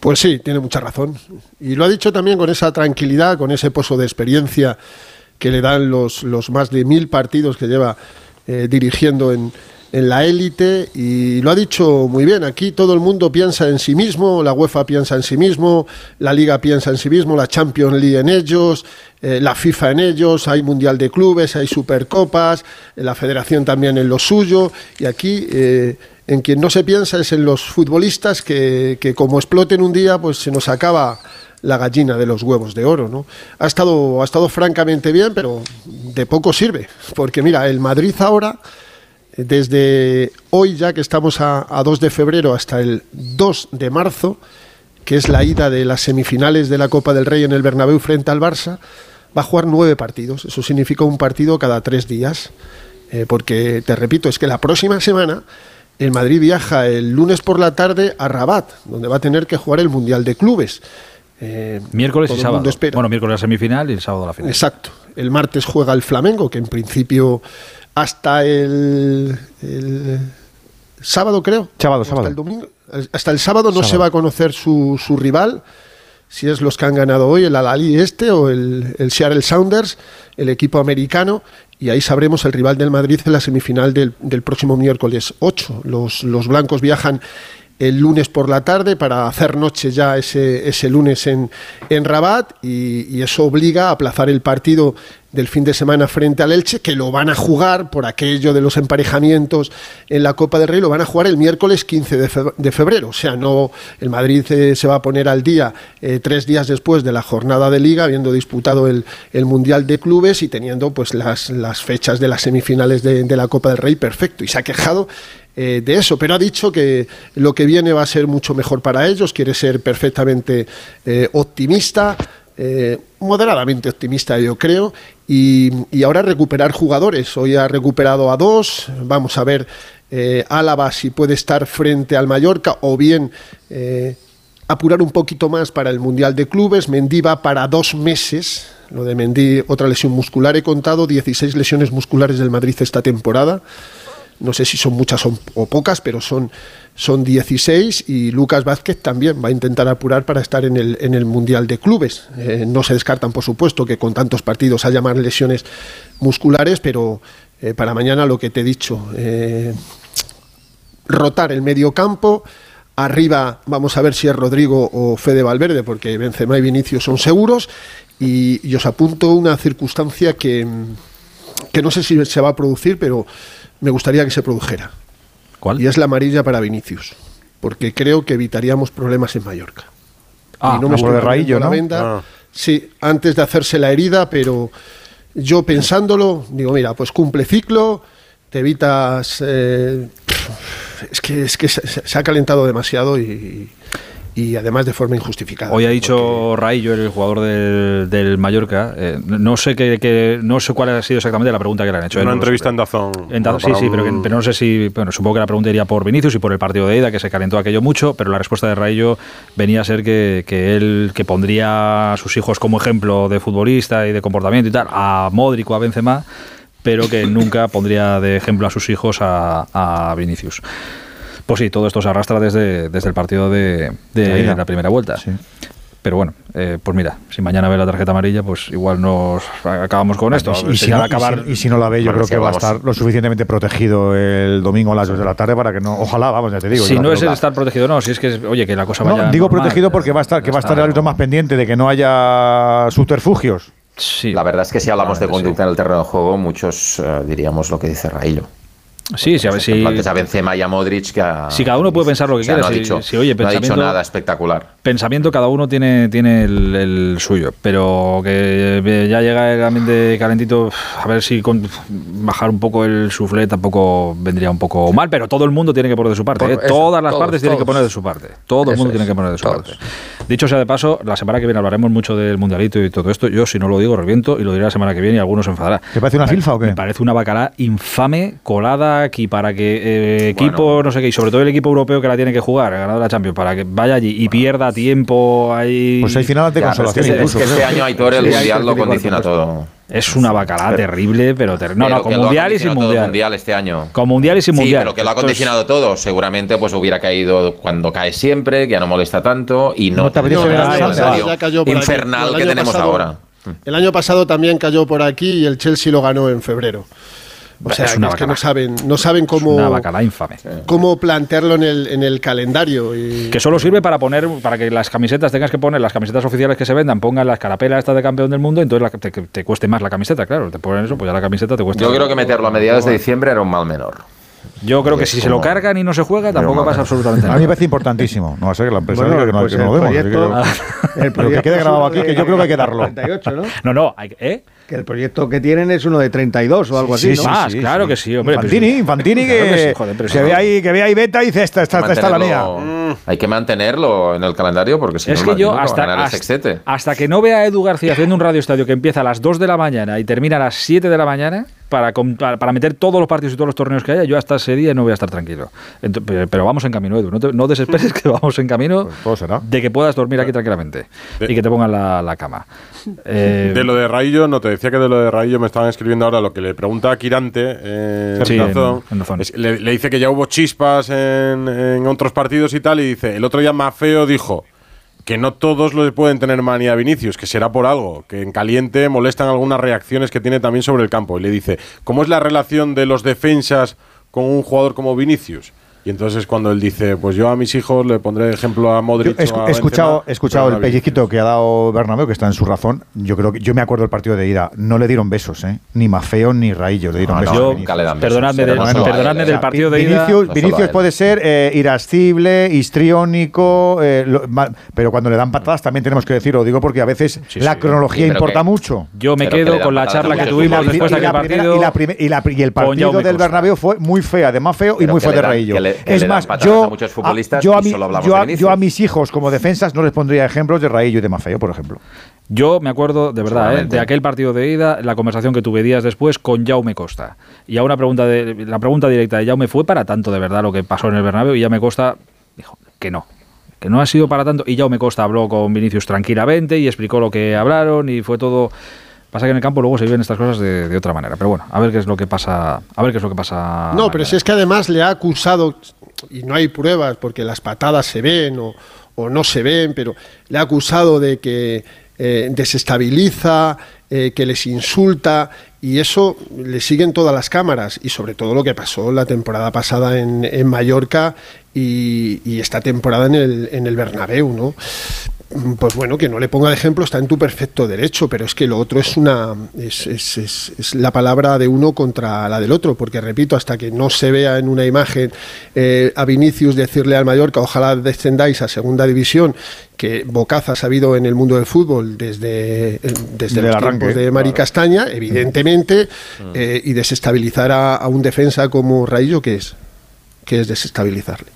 Pues sí, tiene mucha razón. Y lo ha dicho también con esa tranquilidad, con ese pozo de experiencia que le dan los, los más de mil partidos que lleva eh, dirigiendo en, en la élite. Y lo ha dicho muy bien, aquí todo el mundo piensa en sí mismo, la UEFA piensa en sí mismo, la Liga piensa en sí mismo, la Champions League en ellos, eh, la FIFA en ellos, hay Mundial de Clubes, hay Supercopas, la Federación también en lo suyo. Y aquí... Eh, en quien no se piensa es en los futbolistas que, como exploten un día, pues se nos acaba la gallina de los huevos de oro, ¿no? Ha estado, ha estado francamente bien, pero de poco sirve, porque mira, el Madrid ahora, desde hoy ya que estamos a, a 2 de febrero hasta el 2 de marzo, que es la ida de las semifinales de la Copa del Rey en el Bernabéu frente al Barça, va a jugar nueve partidos. Eso significa un partido cada tres días. Eh, porque, te repito, es que la próxima semana el Madrid viaja el lunes por la tarde a Rabat, donde va a tener que jugar el Mundial de Clubes. Eh, miércoles y sábado. Bueno, miércoles la semifinal y el sábado la final. Exacto. El martes juega el Flamengo, que en principio hasta el, sábado, creo. Sábado, hasta sábado. El domingo, hasta el sábado no se va a conocer su, su, rival, si es los que han ganado hoy, el Alali este o el, el Seattle Sounders, el equipo americano y ahí sabremos el rival del Madrid en la semifinal del, del próximo miércoles 8. Los, los, blancos viajan el lunes por la tarde para hacer noche ya ese, ese lunes en, en Rabat y, y, eso obliga a aplazar el partido del fin de semana frente al Elche, que lo van a jugar por aquello de los emparejamientos en la Copa del Rey, lo van a jugar el miércoles 15 de febrero. O sea, no el Madrid eh, se va a poner al día eh, tres días después de la jornada de liga, habiendo disputado el, el Mundial de Clubes y teniendo pues las, las fechas de las semifinales de, de la Copa del Rey perfecto. Y se ha quejado eh, de eso, pero ha dicho que lo que viene va a ser mucho mejor para ellos, quiere ser perfectamente optimista. Eh, moderadamente optimista yo creo y, y, ahora recuperar jugadores. Hoy ha recuperado a dos. Vamos a ver eh, Álava si puede estar frente al Mallorca o bien eh, apurar un poquito más para el Mundial de Clubes. Mendy va para dos meses. Lo de Mendy otra lesión muscular. He contado 16 lesiones musculares del Madrid esta temporada. No sé si son muchas o pocas, pero son, son 16 y Lucas Vázquez también va a intentar apurar para estar en el, en el Mundial de Clubes. Eh, no se descartan, por supuesto, que con tantos partidos haya más lesiones musculares, pero eh, para mañana lo que te he dicho, eh, rotar el medio campo. Arriba vamos a ver si es Rodrigo o Fede Valverde, porque Benzema y Vinicius son seguros. Y, y os apunto una circunstancia que, que no sé si se va a producir, pero me gustaría que se produjera. ¿Cuál? Y es la amarilla para Vinicius, porque creo que evitaríamos problemas en Mallorca. Ah, y no me estoy de raillo, la ¿no? venda, Ah. Sí, antes de hacerse la herida, pero yo pensándolo, digo, mira, pues cumple ciclo, te evitas... eh, es que, es que se, se ha calentado demasiado y, y además de forma injustificada. Hoy ha dicho Raillo, el jugador del, del Mallorca, eh, no sé qué, qué- no sé cuál ha sido exactamente la pregunta que le han hecho. Una eh, no entrevista en Dazón. En Dazón, sí, sí, pero, que- pero no sé si, bueno, supongo que la pregunta iría por Vinicius y por el partido de ida, que se calentó aquello mucho, pero la respuesta de Raillo venía a ser que, que él, que pondría a sus hijos como ejemplo de futbolista y de comportamiento y tal, a Modric o a Benzema, pero que nunca pondría de ejemplo a sus hijos a, a Vinicius. Pues sí, todo esto se arrastra desde, desde el partido de, de La primera vuelta. Pero bueno, eh, pues mira, si mañana ve la tarjeta amarilla, pues igual nos acabamos con esto. Y si, no, acabar- y si- y si no la ve, yo Bueno, creo sí, que va a estar lo suficientemente protegido el domingo a las 2 de la tarde para que no. Ojalá, vamos, ya te digo. si no es el estar protegido, no, si es que, oye, que la cosa No, vaya. digo normal. protegido porque va a estar, que va a estar el árbitro más pendiente de que no haya subterfugios. La verdad es que si hablamos de conducta en el terreno de juego, muchos eh, diríamos lo que dice Raillo. Sí, sí, a ver si. Antes a Benzema y a Modric que a- Si cada uno puede pensar lo que o sea, quiere, no ha si- dicho, si, oye, no ha dicho pensamiento- nada espectacular. Pensamiento, cada uno tiene, tiene el, el suyo, pero que eh, ya llega el ambiente calentito, a ver si con bajar un poco el suflé tampoco vendría un poco mal, pero todo el mundo tiene que poner de su parte, Por ¿eh? eso, todas las todos, partes tienen que poner de su parte, todo el mundo es, tiene que poner de su todos. parte. Dicho sea de paso, la semana que viene hablaremos mucho del mundialito y todo esto, yo si no lo digo reviento y lo diré la semana que viene y algunos se enfadará. ¿Te parece una Me- filfa o qué? Me parece una bacalá infame, colada aquí para que eh, Bueno. equipo, no sé qué, y sobre todo el equipo europeo que la tiene que jugar, el ganador de la Champions, para que vaya allí y pierda tiempo ahí. Pues hay final de Ya, pero es que, consolación es incluso. que este creo. año Aitor el Sí, mundial lo condiciona todo. Es una bacalá terrible, pero ter- no, Pero no, con mundial y sin mundial. mundial este año. Con mundial y sin sí, mundial. pero que lo ha es- condicionado todo. Seguramente pues hubiera caído cuando cae siempre, que ya no molesta tanto y no, No te aquí. infernal que tenemos pasado- ahora. El año pasado también cayó por aquí y el Chelsea lo ganó en febrero. O sea, Es una es que bacala. no saben, no saben cómo, Una bacalá infame. cómo plantearlo en el, en el calendario. Y, Que solo sirve para poner, para que las camisetas tengas que poner, las camisetas oficiales que se vendan, pongan las carapelas estas de campeón del mundo, entonces la- te, te cueste más la camiseta, claro. Te ponen eso, pues ya la camiseta te cuesta. Yo creo que meterlo a mediados de diciembre era un mal menor. Yo creo que si se lo cargan y no se juega, tampoco pasa absolutamente nada. A mí me parece importantísimo. No va a ser que la empresa diga que no, pues que no lo demos. Pero que quede grabado aquí, que yo creo que hay que darlo. ¿no? No, no, ¿eh? Que el proyecto que tienen es uno de 32 o algo así, ¿no? Más, claro que sí, hombre. Infantini, Infantini que, que, ve ahí, que ve ahí beta y dice, esta, esta, esta, la mía. Hay que mantenerlo en el calendario porque si es no, que yo hasta, hasta, hasta, que no vea a Edu García haciendo un radio estadio que empieza a las 2 de la mañana y termina a las 7 de la mañana, para, para meter todos los partidos y todos los torneos que haya, yo hasta ese día no voy a estar tranquilo. pero vamos en camino, Edu. No, desesperes que vamos en camino pues de que puedas dormir aquí tranquilamente y que te pongan la, cama. Eh, de lo de Raillo, no te decía que de lo de Raillo me estaban escribiendo ahora lo que le pregunta a Quirante eh, le, dice que ya hubo chispas en, en otros partidos y tal, y dice: el otro día Mafeo dijo que no todos lo pueden tener manía a Vinicius, que será por algo, que en caliente molestan algunas reacciones que tiene también sobre el campo. Y le dice, ¿cómo es la relación de los defensas con un jugador como Vinicius? Y entonces cuando él dice, pues yo a mis hijos le pondré ejemplo a Modric. he, escuchado, he escuchado el pellizquito que ha dado Bernabéu, que está en su razón. Yo creo que yo me acuerdo del partido de ida. No le dieron besos, ¿eh? Ni Mafeo ni Raillo le dieron besos. perdonadme, del, partido de ida. Vinicius puede ser eh, irascible, histriónico, eh, pero cuando le dan patadas también tenemos que decirlo. Digo porque a veces la cronología importa mucho. Yo me quedo con la charla que tuvimos después de aquel partido. Y el partido del Bernabéu fue muy fea de Mafeo y muy feo de Raillo es más, yo, a muchos futbolistas yo, a, mis hijos como defensas no les pondría ejemplos de Raillo y de Mafeo, por ejemplo. Yo me acuerdo, de verdad, ¿eh? de aquel partido de ida, la conversación que tuve días después con Jaume Costa. Y a una pregunta de, la pregunta directa de Jaume fue para tanto de verdad lo que pasó en el Bernabéu y me Costa dijo que no, que no ha sido para tanto. Y Jaume Costa habló con Vinicius tranquilamente y explicó lo que hablaron y fue todo Pasa que en el campo luego se viven estas cosas de, otra manera. Pero bueno, a ver qué es lo que pasa. A ver qué es lo que pasa. No, pero si es que además le ha acusado, y no hay pruebas porque las patadas se ven o, no se ven, pero le ha acusado de que eh, desestabiliza, eh, que les insulta, y eso le siguen todas las cámaras, y sobre todo lo que pasó la temporada pasada en, en Mallorca y, y, esta temporada en el, en el Bernabéu, ¿no? Pues bueno, que no le ponga de ejemplo está en tu perfecto derecho, pero es que lo otro es una es, es, es, la palabra de uno contra la del otro, porque repito, hasta que no se vea en una imagen eh, a Vinicius decirle al Mallorca, ojalá descendáis a segunda división, que Bocaza ha sabido en el mundo del fútbol desde, desde los tiempos de Mari Castaña, evidentemente, mm. eh, y desestabilizar a, un defensa como Raillo, ¿qué es? ¿Qué es desestabilizarle?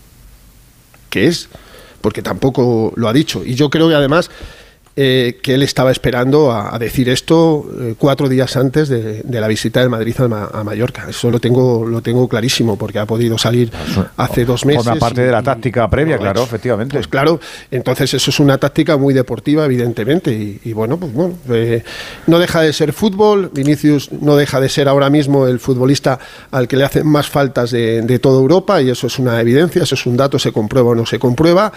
¿Qué es? Porque tampoco lo ha dicho. Y yo creo que además eh, que él estaba esperando a, decir esto eh, cuatro días antes de, la visita del Madrid a, Mallorca. Eso lo tengo, lo tengo clarísimo, porque ha podido salir hace dos meses. Forma parte de la táctica previa, claro, efectivamente. Pues claro, entonces eso es una táctica muy deportiva, evidentemente. Y, bueno, pues bueno, eh, no deja de ser fútbol. Vinicius no deja de ser ahora mismo el futbolista al que le hacen más faltas de, de toda Europa, y eso es una evidencia, eso es un dato, se comprueba o no se comprueba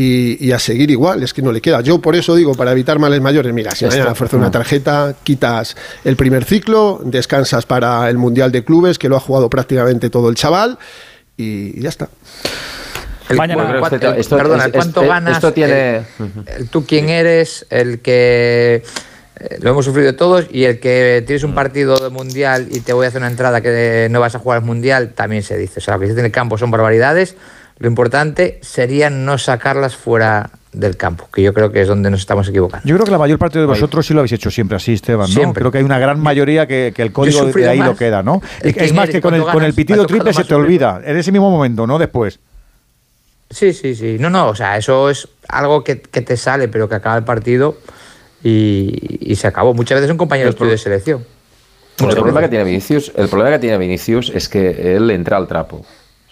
y, a seguir igual, es que no le queda. Yo por eso digo, para evitar males mayores, mira, si mañana fuerza una tarjeta, quitas el primer ciclo, descansas para el Mundial de Clubes, que lo ha jugado prácticamente todo el chaval, y, ya está. mañana, perdona, ¿cuánto ganas? Esto tiene... tú quién eres, el que eh, lo hemos sufrido todos y el que tienes un partido de mundial y te voy a hacer una entrada que no vas a jugar al mundial, también se dice. O sea, lo que se tiene en el campo son barbaridades. Lo importante sería no sacarlas fuera del campo, que yo creo que es donde nos estamos equivocando. Yo creo que la mayor parte de vosotros sí lo habéis hecho siempre así, Esteban, ¿no? Creo que hay una gran mayoría que, el código de ahí lo queda, ¿no? Es más que con el, con el pitido triple se te olvida, en ese mismo momento, ¿no? Después. Sí, sí, sí. No, no, o sea, eso es algo que, te sale, pero que acaba el partido y, se acabó. Muchas veces son compañeros de selección. el, problema que tiene Vinicius, el problema que tiene Vinicius es que él entra al trapo.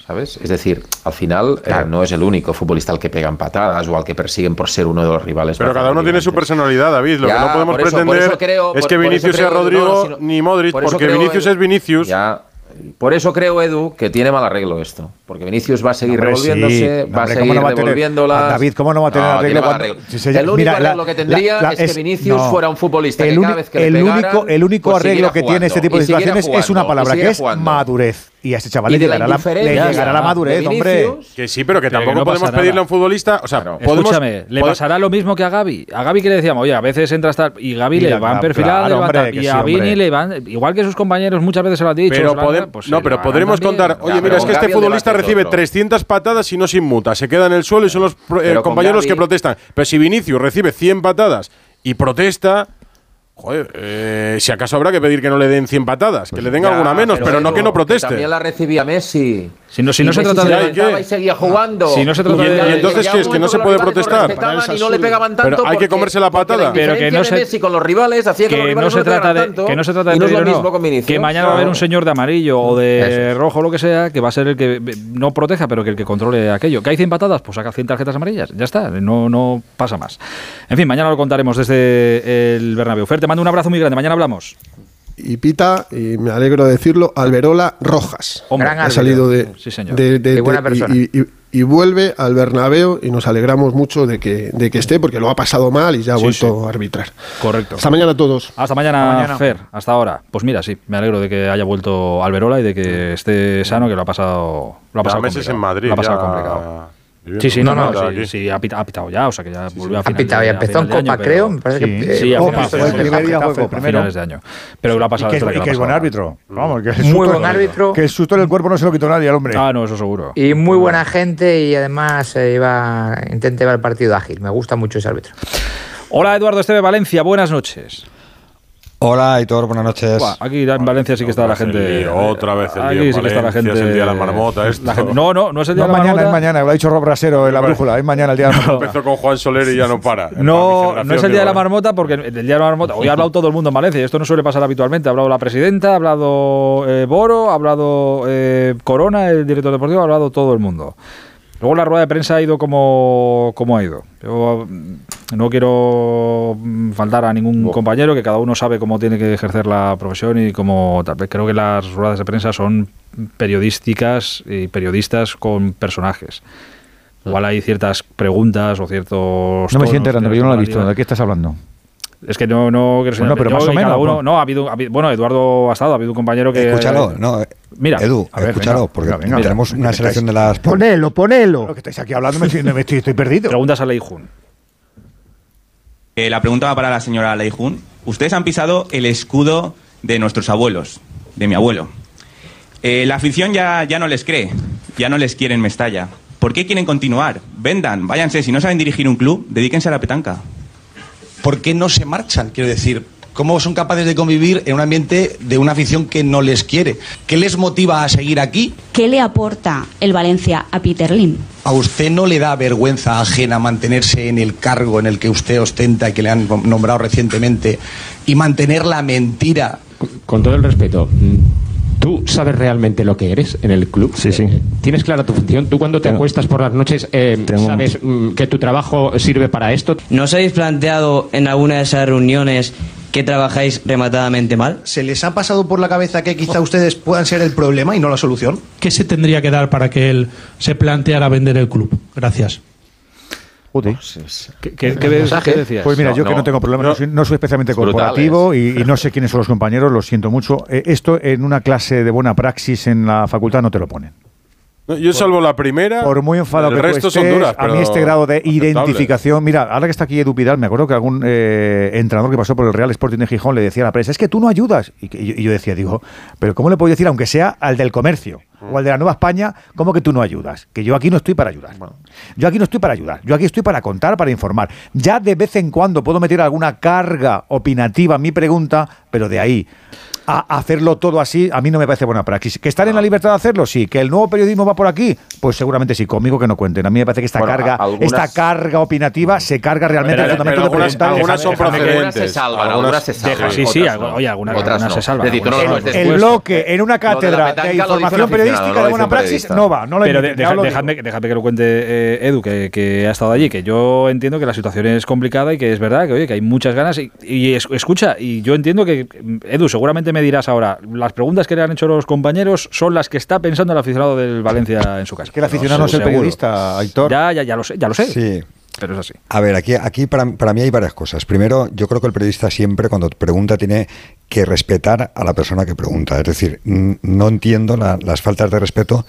¿Sabes? Es decir, al final eh, no es el único futbolista al que pegan patadas o al que persiguen por ser uno de los rivales. Pero cada uno tiene su personalidad, David. Lo que no podemos pretender es que Vinicius sea Rodrigo ni Modric, porque Vinicius es Vinicius. Ya, por eso creo, Edu, que tiene mal arreglo esto. Porque Vinicius va a seguir revolviéndose, va a seguir revolviéndola. David, ¿cómo no va a tener arreglo? el único arreglo que tendría es, que Vinicius fuera un futbolista el que cada vez que el le único, el único pues arreglo que tiene este tipo de situaciones es una palabra, que es madurez. Y a ese chaval le llegará, la, le llegará la madurez, hombre. Que sí, pero que tampoco podemos pedirle a un futbolista. O sea, podemos, escúchame, le pasará lo mismo que a Gaby. A Gaby que le decíamos, oye, a veces entra hasta. Y Gaby le van perfilando, y a Vini le van. Igual que sus compañeros muchas veces se lo han dicho. Pero pues no, pero podremos contar, oye, mira, es que este futbolista recibe 300 patadas y no se inmuta. Se queda en el suelo y son los eh, compañeros los que protestan. Pero si Vinicius recibe 100 patadas y protesta Joder, eh, si acaso habrá que pedir que no le den 100 patadas, que le den alguna menos, pero, no que no proteste. también la recibía Messi. Si no, si no se trata de. y seguía jugando. Si no se trata de. Y entonces, ¿qué es? Que no se puede protestar. Y no le pegaban tanto. Pero hay que comerse la patada. Pero que no se. Messi con los rivales hacía que, no se trata de. Que no se trata de. lo mismo con Que mañana va a haber un señor de amarillo o de rojo o lo que sea, que va a ser el que no proteja, pero que el que controle aquello. ¿Que hay 100 patadas? Pues saca 100 tarjetas amarillas. Ya está. No, no pasa más. En fin, mañana lo contaremos desde el Bernabéu. Fer, te mando un abrazo muy grande mañana hablamos. Y pita, y me alegro de decirlo, Alberola Rojas. ha salido de, de, buena persona. Y, vuelve al Bernabéu y nos alegramos mucho de que, de que esté porque lo ha pasado mal y ya ha vuelto a arbitrar. Correcto. Hasta mañana a todos. Hasta mañana, Fer. Hasta ahora. Pues mira, sí, me alegro de que haya vuelto Alberola y de que esté sano, que lo ha pasado, lo ha pasado meses en Madrid. Lo ha pasado complicado. Sí, sí, no, no, sí, sí, ha pitado, ya, o sea que ya volvió a final. Ha pitado, ya empezó en Copa, creo. Me parece que. Sí, Copa, fue el primer día fue Copa. finales de año. Pero lo ha pasado. Y que, y que es buen árbitro. Vamos, que es muy buen árbitro. Que el susto en el cuerpo no se lo quitó nadie al hombre. Ah, no, eso seguro. Y muy buena gente y además iba, intenta llevar el partido ágil. Me gusta mucho ese árbitro. Hola, Eduardo Esteve Valencia, buenas noches. Hola, Aitor, buenas noches. aquí en Valencia sí que está la gente. otra vez el día. Aquí sí que está la gente. Es el día de la marmota. Esto. no, no, no es el día de la mañana, marmota. Es mañana, lo ha dicho Rob Brasero en la brújula. Es mañana el día de la marmota. Empezó con Juan Soler y ya no para. No, no es el día de la marmota porque el día de la marmota. Hoy ha hablado todo el mundo en Valencia. Esto no suele pasar habitualmente. Ha hablado la presidenta, ha hablado eh, Boro, ha hablado eh, Corona, el director deportivo, ha hablado todo el mundo. Luego la rueda de prensa ha ido como, como ha ido. Yo mm, no quiero mm, faltar a ningún compañero, que cada uno sabe cómo tiene que ejercer la profesión y cómo tal vez creo que las ruedas de prensa son periodísticas y periodistas con personajes. Igual hay ciertas preguntas o ciertos... No me siento grande, yo no lo he visto. ¿De qué estás hablando? Es que no, no bueno, pero más o menos. Uno, no, ha habido, bueno, Eduardo ha estado, ha habido un compañero que. Escúchalo, no. Mira, Edu, a ver, escúchalo, porque tenemos una selección de las. Ponelo, ponelo. Lo que estáis aquí hablando me estoy, estoy, perdido. Preguntas a Leijun. Eh, la pregunta va para la señora Leijun. Ustedes han pisado el escudo de nuestros abuelos, de mi abuelo. Eh, la afición ya, ya no les cree, ya no les quieren Mestalla. ¿Por qué quieren continuar? Vendan, váyanse. Si no saben dirigir un club, dedíquense a la petanca. ¿Por qué no se marchan? Quiero decir, ¿cómo son capaces de convivir en un ambiente de una afición que no les quiere? ¿Qué les motiva a seguir aquí? ¿Qué le aporta el Valencia a Peter Lim? ¿A usted no le da vergüenza ajena mantenerse en el cargo en el que usted ostenta y que le han nombrado recientemente y mantener la mentira? Con todo el respeto, ¿Tú sabes realmente lo que eres en el club? Sí, sí. Eh, ¿Tienes clara tu función? ¿Tú cuando te acuestas por las noches eh, sabes mm, que tu trabajo sirve para esto? ¿No os habéis planteado en alguna de esas reuniones que trabajáis rematadamente mal? ¿Se les ha pasado por la cabeza que quizá ustedes puedan ser el problema y no la solución? ¿Qué se tendría que dar para que él se planteara vender el club? Gracias. ¿Qué, decías? Pues mira, yo que no tengo problemas, no, soy, especialmente corporativo y, no sé quiénes son los compañeros, lo siento mucho. Eh, esto en una clase de buena praxis en la facultad no te lo ponen. Yo salvo la primera. Por muy enfadado el que resto son duras, a mí este grado de identificación. Mira, ahora que está aquí Edu Pidal, me acuerdo que algún eh, entrenador que pasó por el Real Sporting de Gijón le decía a la prensa: Es que tú no ayudas. Y, yo, decía, digo, pero ¿cómo le puedo decir, aunque sea al del comercio? o al de la Nueva España, ¿cómo que tú no ayudas? Que yo aquí no estoy para ayudar. Yo aquí no estoy para ayudar. Yo aquí estoy para contar, para informar. Ya de vez en cuando puedo meter alguna carga opinativa en mi pregunta, pero de ahí a hacerlo todo así, a mí no me parece buena praxis. ¿Que están en la libertad de hacerlo? Sí. ¿Que el nuevo periodismo va por aquí? Pues seguramente sí. Conmigo que no cuenten. A mí me parece que esta carga esta carga opinativa se carga realmente el fundamento de algunas, algunas son procedentes. se salvan, algunas se salvan. Sí, sí, oye, algunas, otras se salvan. el bloque en una cátedra de, información periodística de buena praxis no va. No Pero déjame, que lo cuente eh, Edu, que, ha estado allí, que yo entiendo que la situación es complicada y que es verdad que, oye, que hay muchas ganas. Y, y escucha, y yo entiendo que, Edu, seguramente me dirás ahora, las preguntas que le han hecho los compañeros son las que está pensando el aficionado del Valencia en su casa. Que el aficionado no, es el periodista, Aitor. Ya, ya, ya lo sé, ya lo sé. Sí. pero es así. A ver, aquí, aquí para, para mí hay varias cosas. Primero, yo creo que el periodista siempre cuando pregunta tiene que respetar a la persona que pregunta. Es decir, no entiendo las faltas de respeto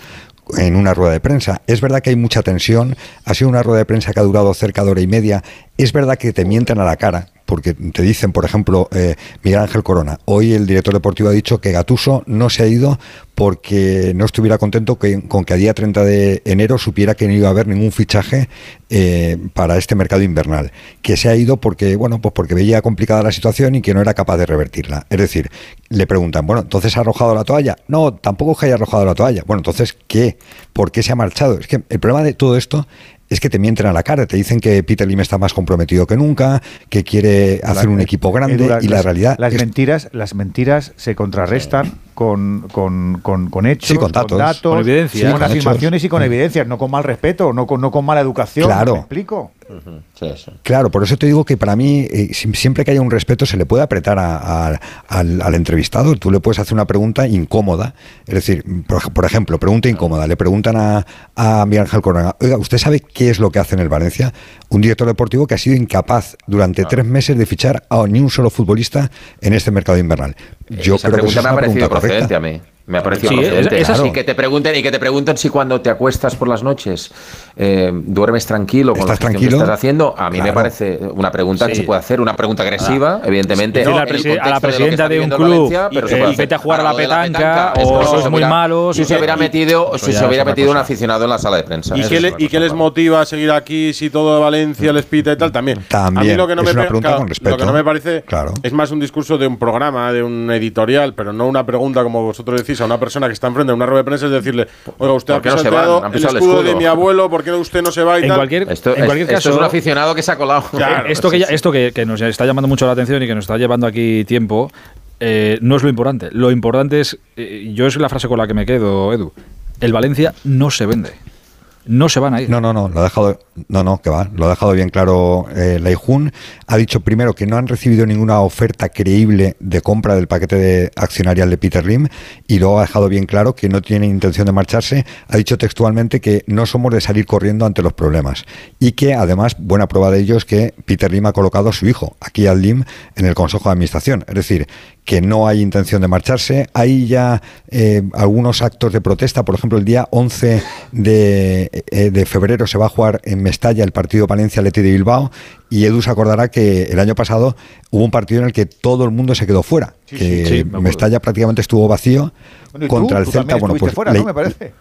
en una rueda de prensa. Es verdad que hay mucha tensión, ha sido una rueda de prensa que ha durado cerca de hora y media, es verdad que te mienten a la cara, porque te dicen, por ejemplo, eh, Miguel Ángel Corona, hoy el director deportivo ha dicho que Gatuso no se ha ido porque no estuviera contento con que a día 30 de enero supiera que no iba a haber ningún fichaje eh, para este mercado invernal, que se ha ido porque, bueno, pues porque veía complicada la situación y que no era capaz de revertirla. Es decir, le preguntan, bueno, ¿entonces ha arrojado la toalla? No, tampoco es que haya arrojado la toalla. Bueno, entonces, ¿qué? ¿Por qué se ha marchado? Es que el problema de todo esto es que te mienten a la cara, te dicen que Peter Lim está más comprometido que nunca, que quiere hacer un equipo grande y la realidad las mentiras las mentiras se contrarrestan con, con, con, hechos, con datos, con, evidencias, con, afirmaciones y con evidencias, no con mal respeto, no con, no con mala educación. Claro. ¿Me explico? Claro, por eso te digo que para mí, eh, siempre que haya un respeto, se le puede apretar al, al, entrevistado. Tú le puedes hacer una pregunta incómoda. Es decir, por, ejemplo, pregunta incómoda. Le preguntan a, a Miguel Ángel Corona, oiga, ¿usted sabe qué es lo que hace en el Valencia? Un director deportivo que ha sido incapaz durante tres meses de fichar a ni un solo futbolista en este mercado invernal. Yo Esa creo pregunta que me ha parecido procedente a mí. Me ha parecido sí, es, así. Y que te pregunten y que te pregunten si cuando te acuestas por las noches eh, duermes tranquilo con lo que estás haciendo. A mí me parece una pregunta que se puede hacer, una pregunta agresiva, ah. evidentemente. a la presidenta de, un club, pero eh, vete a jugar a la petanca, o sos muy malo. Si se hubiera metido, si se hubiera metido un aficionado en la sala de prensa. ¿Y qué, ¿y qué les motiva a seguir aquí si todo de Valencia les pita y tal? También. También. A mí lo que no me Lo que no me parece es más un discurso de un programa, de un editorial, pero no una pregunta como vosotros decís a una persona que está enfrente de una rueda de prensa es decirle, oiga, usted ha presentado el, escudo de mi abuelo, ¿por qué usted no se va y en tal? Cualquier, esto, en cualquier caso, es un aficionado que se ha colado. esto que, esto que, nos está llamando mucho la atención y que nos está llevando aquí tiempo, eh, no es lo importante. Lo importante es, eh, yo es la frase con la que me quedo, Edu, el Valencia no se vende no se van a ir. No, no, no, lo ha dejado, no, no, que va, lo ha dejado bien claro eh, Leijun. Ha dicho primero que no han recibido ninguna oferta creíble de compra del paquete de accionarial de Peter Lim y luego ha dejado bien claro que no tiene intención de marcharse. Ha dicho textualmente que no somos de salir corriendo ante los problemas y que además buena prueba de ello es que Peter Lim ha colocado a su hijo, aquí al Lim, en el Consejo de Administración. Es decir, que no hay intención de marcharse. Hay ya eh, algunos actos de protesta, por ejemplo, el día 11 eh, de, febrero se va a jugar en Mestalla el partido Palencia-Leti de Bilbao y Edu se acordará que el año pasado hubo un partido en el que todo el mundo se quedó fuera, que Mestalla prácticamente estuvo vacío contra el Celta. Bueno, pues fuera, ¿no? Me parece.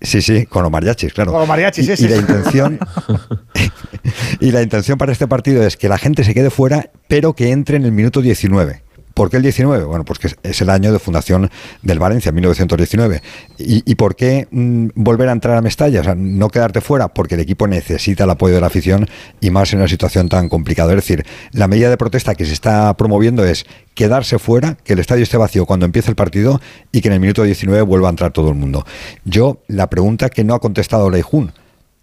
Sí, sí, con los mariachis, claro. Con los mariachis, y, y la intención y la intención para este partido es que la gente se quede fuera, pero que entre en el minuto 19. ¿Por qué el 19? Bueno, pues que es el año de fundación del Valencia, 1919. ¿Y, y por qué mm, volver a entrar a Mestalla? O sea, no quedarte fuera, porque el equipo necesita el apoyo de la afición y más en una situación tan complicada. Es decir, la medida de protesta que se está promoviendo es quedarse fuera, que el estadio esté vacío cuando empiece el partido y que en el minuto 19 vuelva a entrar todo el mundo. Yo, la pregunta que no ha contestado Leijun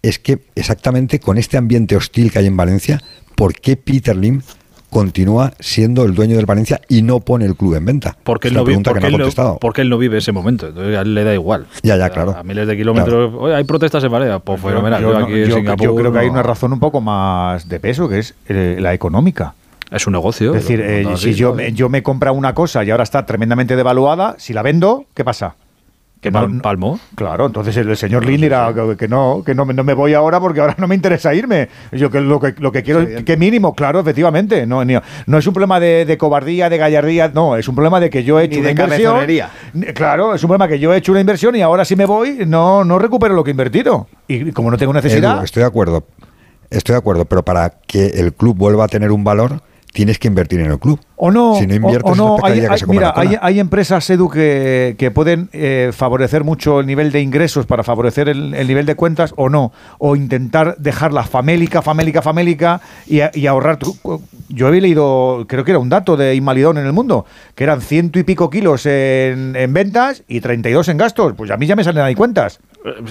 es que exactamente con este ambiente hostil que hay en Valencia, ¿por qué Peter Lim continúa siendo el dueño del Valencia y no pone el club en venta. Porque él, no, vive, porque, él no, porque él no vive ese momento, entonces a él le da igual. Ya, ya, claro. A miles de kilómetros, hay protestas en Valencia, pues fenomenal. Yo, yo, creo que hay una razón un poco más de peso, que es eh, la económica. Es un negocio. Es decir, eh, si yo, yo me compra una cosa y ahora está tremendamente devaluada, si la vendo, ¿qué pasa? Que palmo. Claro, entonces el, señor Lin dirá que, no, que no, no, me voy ahora porque ahora no me interesa irme. Yo que lo que, lo que quiero, que mínimo, claro, efectivamente. No, no es un problema de, cobardía, de gallardía, no, es un problema de que yo he hecho una inversión. Claro, es un problema que yo he hecho una inversión y ahora si me voy, no, no recupero lo que he invertido. Y como no tengo necesidad. estoy de acuerdo. Estoy de acuerdo, pero para que el club vuelva a tener un valor, tienes que invertir en el club. O no, si no inviertes, o, no, hay, mira, hay, empresas, Edu, que, que pueden eh, favorecer mucho el nivel de ingresos para favorecer el, nivel de cuentas o no. O intentar dejarla famélica, famélica, famélica y, y, ahorrar. Yo había leído, creo que era un dato de Invalidón en el mundo, que eran ciento y pico kilos en, en ventas y 32 en gastos. Pues a mí ya me salen ahí cuentas.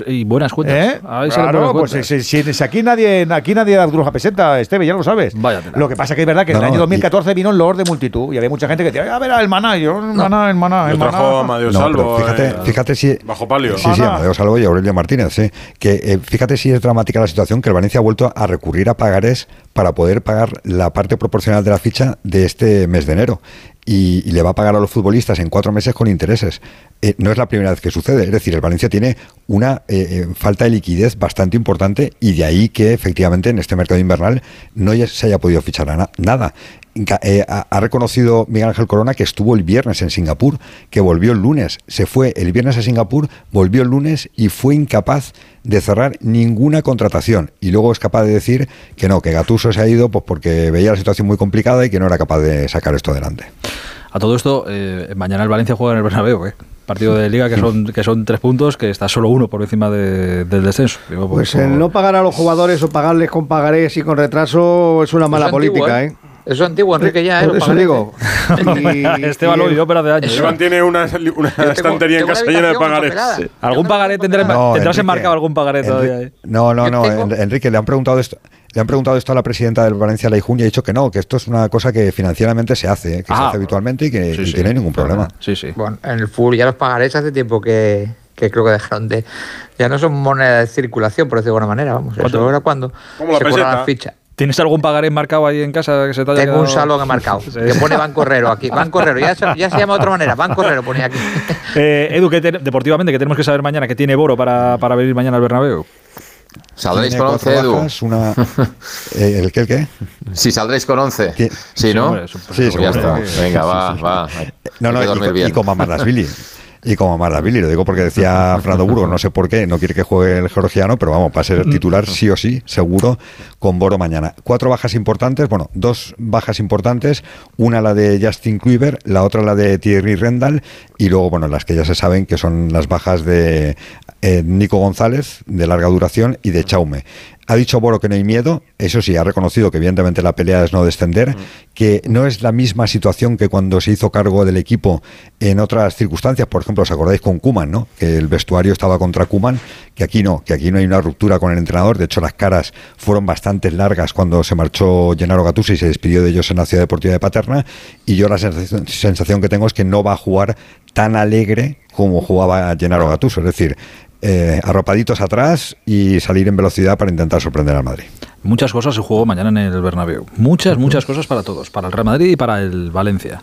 Y buenas cuentas. ¿Eh? Claro, pues si, si, aquí nadie aquí nadie da gruja peseta, Esteve, ya lo sabes. Lo que pasa que es verdad que en el año 2014 vino el Lord de multitud y había mucha gente que decía, a ver, el maná, yo, el maná, el maná, el maná. trajo Amadeo Salvo. Fíjate, eh, fíjate si. Bajo palio. Sí, sí, Amadeo Salvo y Aurelio Martínez, sí. Que eh, fíjate si es dramática la situación que el Valencia ha vuelto a recurrir a pagares para poder pagar la parte proporcional de la ficha de este mes de enero y, le va a pagar a los futbolistas en cuatro meses con intereses. Eh, no es la primera vez que sucede, es decir, el Valencia tiene una eh, eh, falta de liquidez bastante importante y de ahí que efectivamente en este mercado invernal no se haya podido fichar nada. Ha, reconocido Miguel Ángel Corona que estuvo el viernes en Singapur, que volvió el lunes, se fue el viernes a Singapur, volvió el lunes y fue incapaz de cerrar ninguna contratación. Y luego es capaz de decir que no, que Gatuso se ha ido pues porque veía la situación muy complicada y que no era capaz de sacar esto adelante. A todo esto, eh, mañana el Valencia juega en el Bernabéu, ¿eh? Partido de liga que son, que son tres puntos, que está solo uno por encima del descenso. pues el no pagar a los jugadores o pagarles con pagarés y con retraso es una mala política, ¿eh? ¿eh? Eso es antiguo, Enrique, ya. ¿eh? eso digo. Esteban lo vivió, pero hace años. Esteban tiene una, estantería en casa llena de pagarés. ¿Algún pagaré tendrás, tendrás enmarcado algún pagaré todavía? No, no, no. Enrique, le han preguntado esto. Le han preguntado esto a la presidenta del Valencia Leijun y ha dicho que no, que esto es una cosa que financieramente se hace, que se ah, hace habitualmente y que no tiene ningún problema. Sí, sí. Bueno, en el fútbol ya los pagarés hace tiempo que, que creo que dejaron de. Ya no son monedas de circulación, por decirlo de alguna manera, vamos. Eso era cuando se la la ficha. ¿Tienes algún pagaré enmarcado ahí en casa que se te haya Tengo un salón enmarcado, que pone Banco Herrero aquí. Banco Herrero, ya se, ya se llama de otra manera, Banco Herrero ponía aquí. Eh, Edu, que deportivamente, que tenemos que saber mañana, que tiene Boro para, para venir mañana al Bernabéu. ¿Saldréis con 11, Edu? una, eh, ¿El qué, el qué? Sí, saldréis con 11. Sí, ¿no? Sí, sí, pues ya está. Venga, va, va. No, no, y, y, con Billy. Y como Billy, lo digo porque decía Fernando Burgos, no sé por qué, no quiere que juegue el georgiano, pero vamos, va a ser titular sí o sí, seguro, con Boro mañana. Cuatro bajas importantes, bueno, dos bajas importantes, una la de Justin Kluivert, la otra la de Thierry Rendall, y luego, bueno, las que ya se saben que son las bajas de eh, Nico González, de larga duración, y de Chaume. Ha dicho Boro que no hay miedo, eso sí, ha reconocido que evidentemente la pelea es no descender, que no es la misma situación que cuando se hizo cargo del equipo en otras circunstancias, por ejemplo, os acordáis con Kuman, ¿no? Que el vestuario estaba contra Kuman, que aquí no, que aquí no hay una ruptura con el entrenador, de hecho las caras fueron bastante largas cuando se marchó Gennaro Gattuso y se despidió de ellos en la Ciudad Deportiva de Paterna, y yo la sensación, que tengo es que no va a jugar tan alegre como jugaba Gennaro Gattuso, es decir, eh, arropaditos atrás y salir en velocidad para intentar sorprender al Madrid muchas cosas se jugó mañana en el Bernabéu. Muchas, muchas cosas para todos, para el Real Madrid y para el Valencia.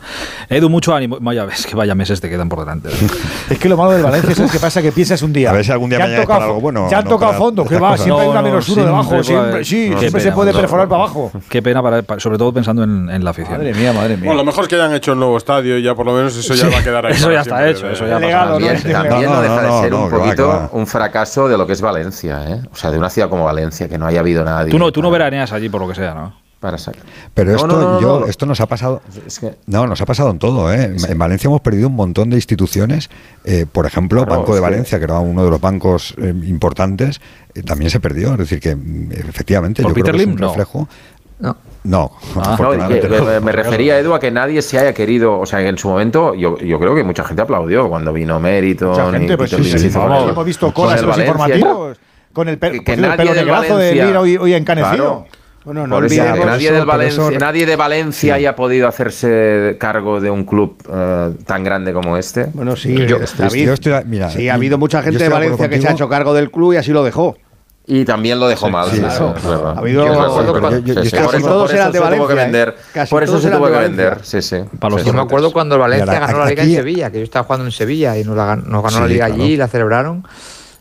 Edu, mucho ánimo. Vaya, ves que vaya meses te quedan por delante. es que lo malo del Valencia es que pasa que piensas un día. A ver si algún día mañana tocado, algo bueno. Ya han tocado fondo, que va, siempre hay una menos uno debajo. Siempre, sí, siempre se puede perforar para abajo. Qué pena, para, sobre todo pensando en, la afición. Madre mía, madre mía. Bueno, lo mejor es que hayan hecho el nuevo estadio y ya por lo menos eso ya va a quedar ahí. Eso ya está hecho, eso ya También, también no deja de ser un un fracaso de lo que es Valencia, ¿eh? O sea, de una ciudad como Valencia, que no haya habido nadie. Tú no, tú no veraneas allí por lo que sea, ¿no? Para sacar. Pero esto, yo, esto nos ha pasado. No, nos ha pasado en todo. ¿eh? En Valencia hemos perdido un montón de instituciones. Eh, por ejemplo, Banco de Valencia, que era uno de los bancos eh, importantes, también se perdió. Es decir, que mm, efectivamente yo creo que es un reflejo. No. No, ah. me, refería, Edu, a que nadie se haya querido, o sea, en su momento yo, yo creo que mucha gente aplaudió cuando vino Mérito. Mucha gente, pues hemos visto colas en los informativos con el, que, pelo de grazo de Lira hoy, hoy encanecido. Bueno, no nadie, del Valencia, nadie de Valencia haya podido hacerse cargo de un club uh, tan grande como este. Bueno, sí, yo, David, estoy, mira, sí, ha habido mucha gente de Valencia que se ha hecho cargo del club y así lo dejó. Y también lo dejó mal. Sí, claro. Ha habido. Casi todos eran de Valencia. Vender, por eso se tuvo que vender. Sí, sí. Yo me acuerdo cuando el Valencia ganó la Liga en Sevilla, que yo estaba jugando en Sevilla y nos, ganó la Liga allí y la celebraron.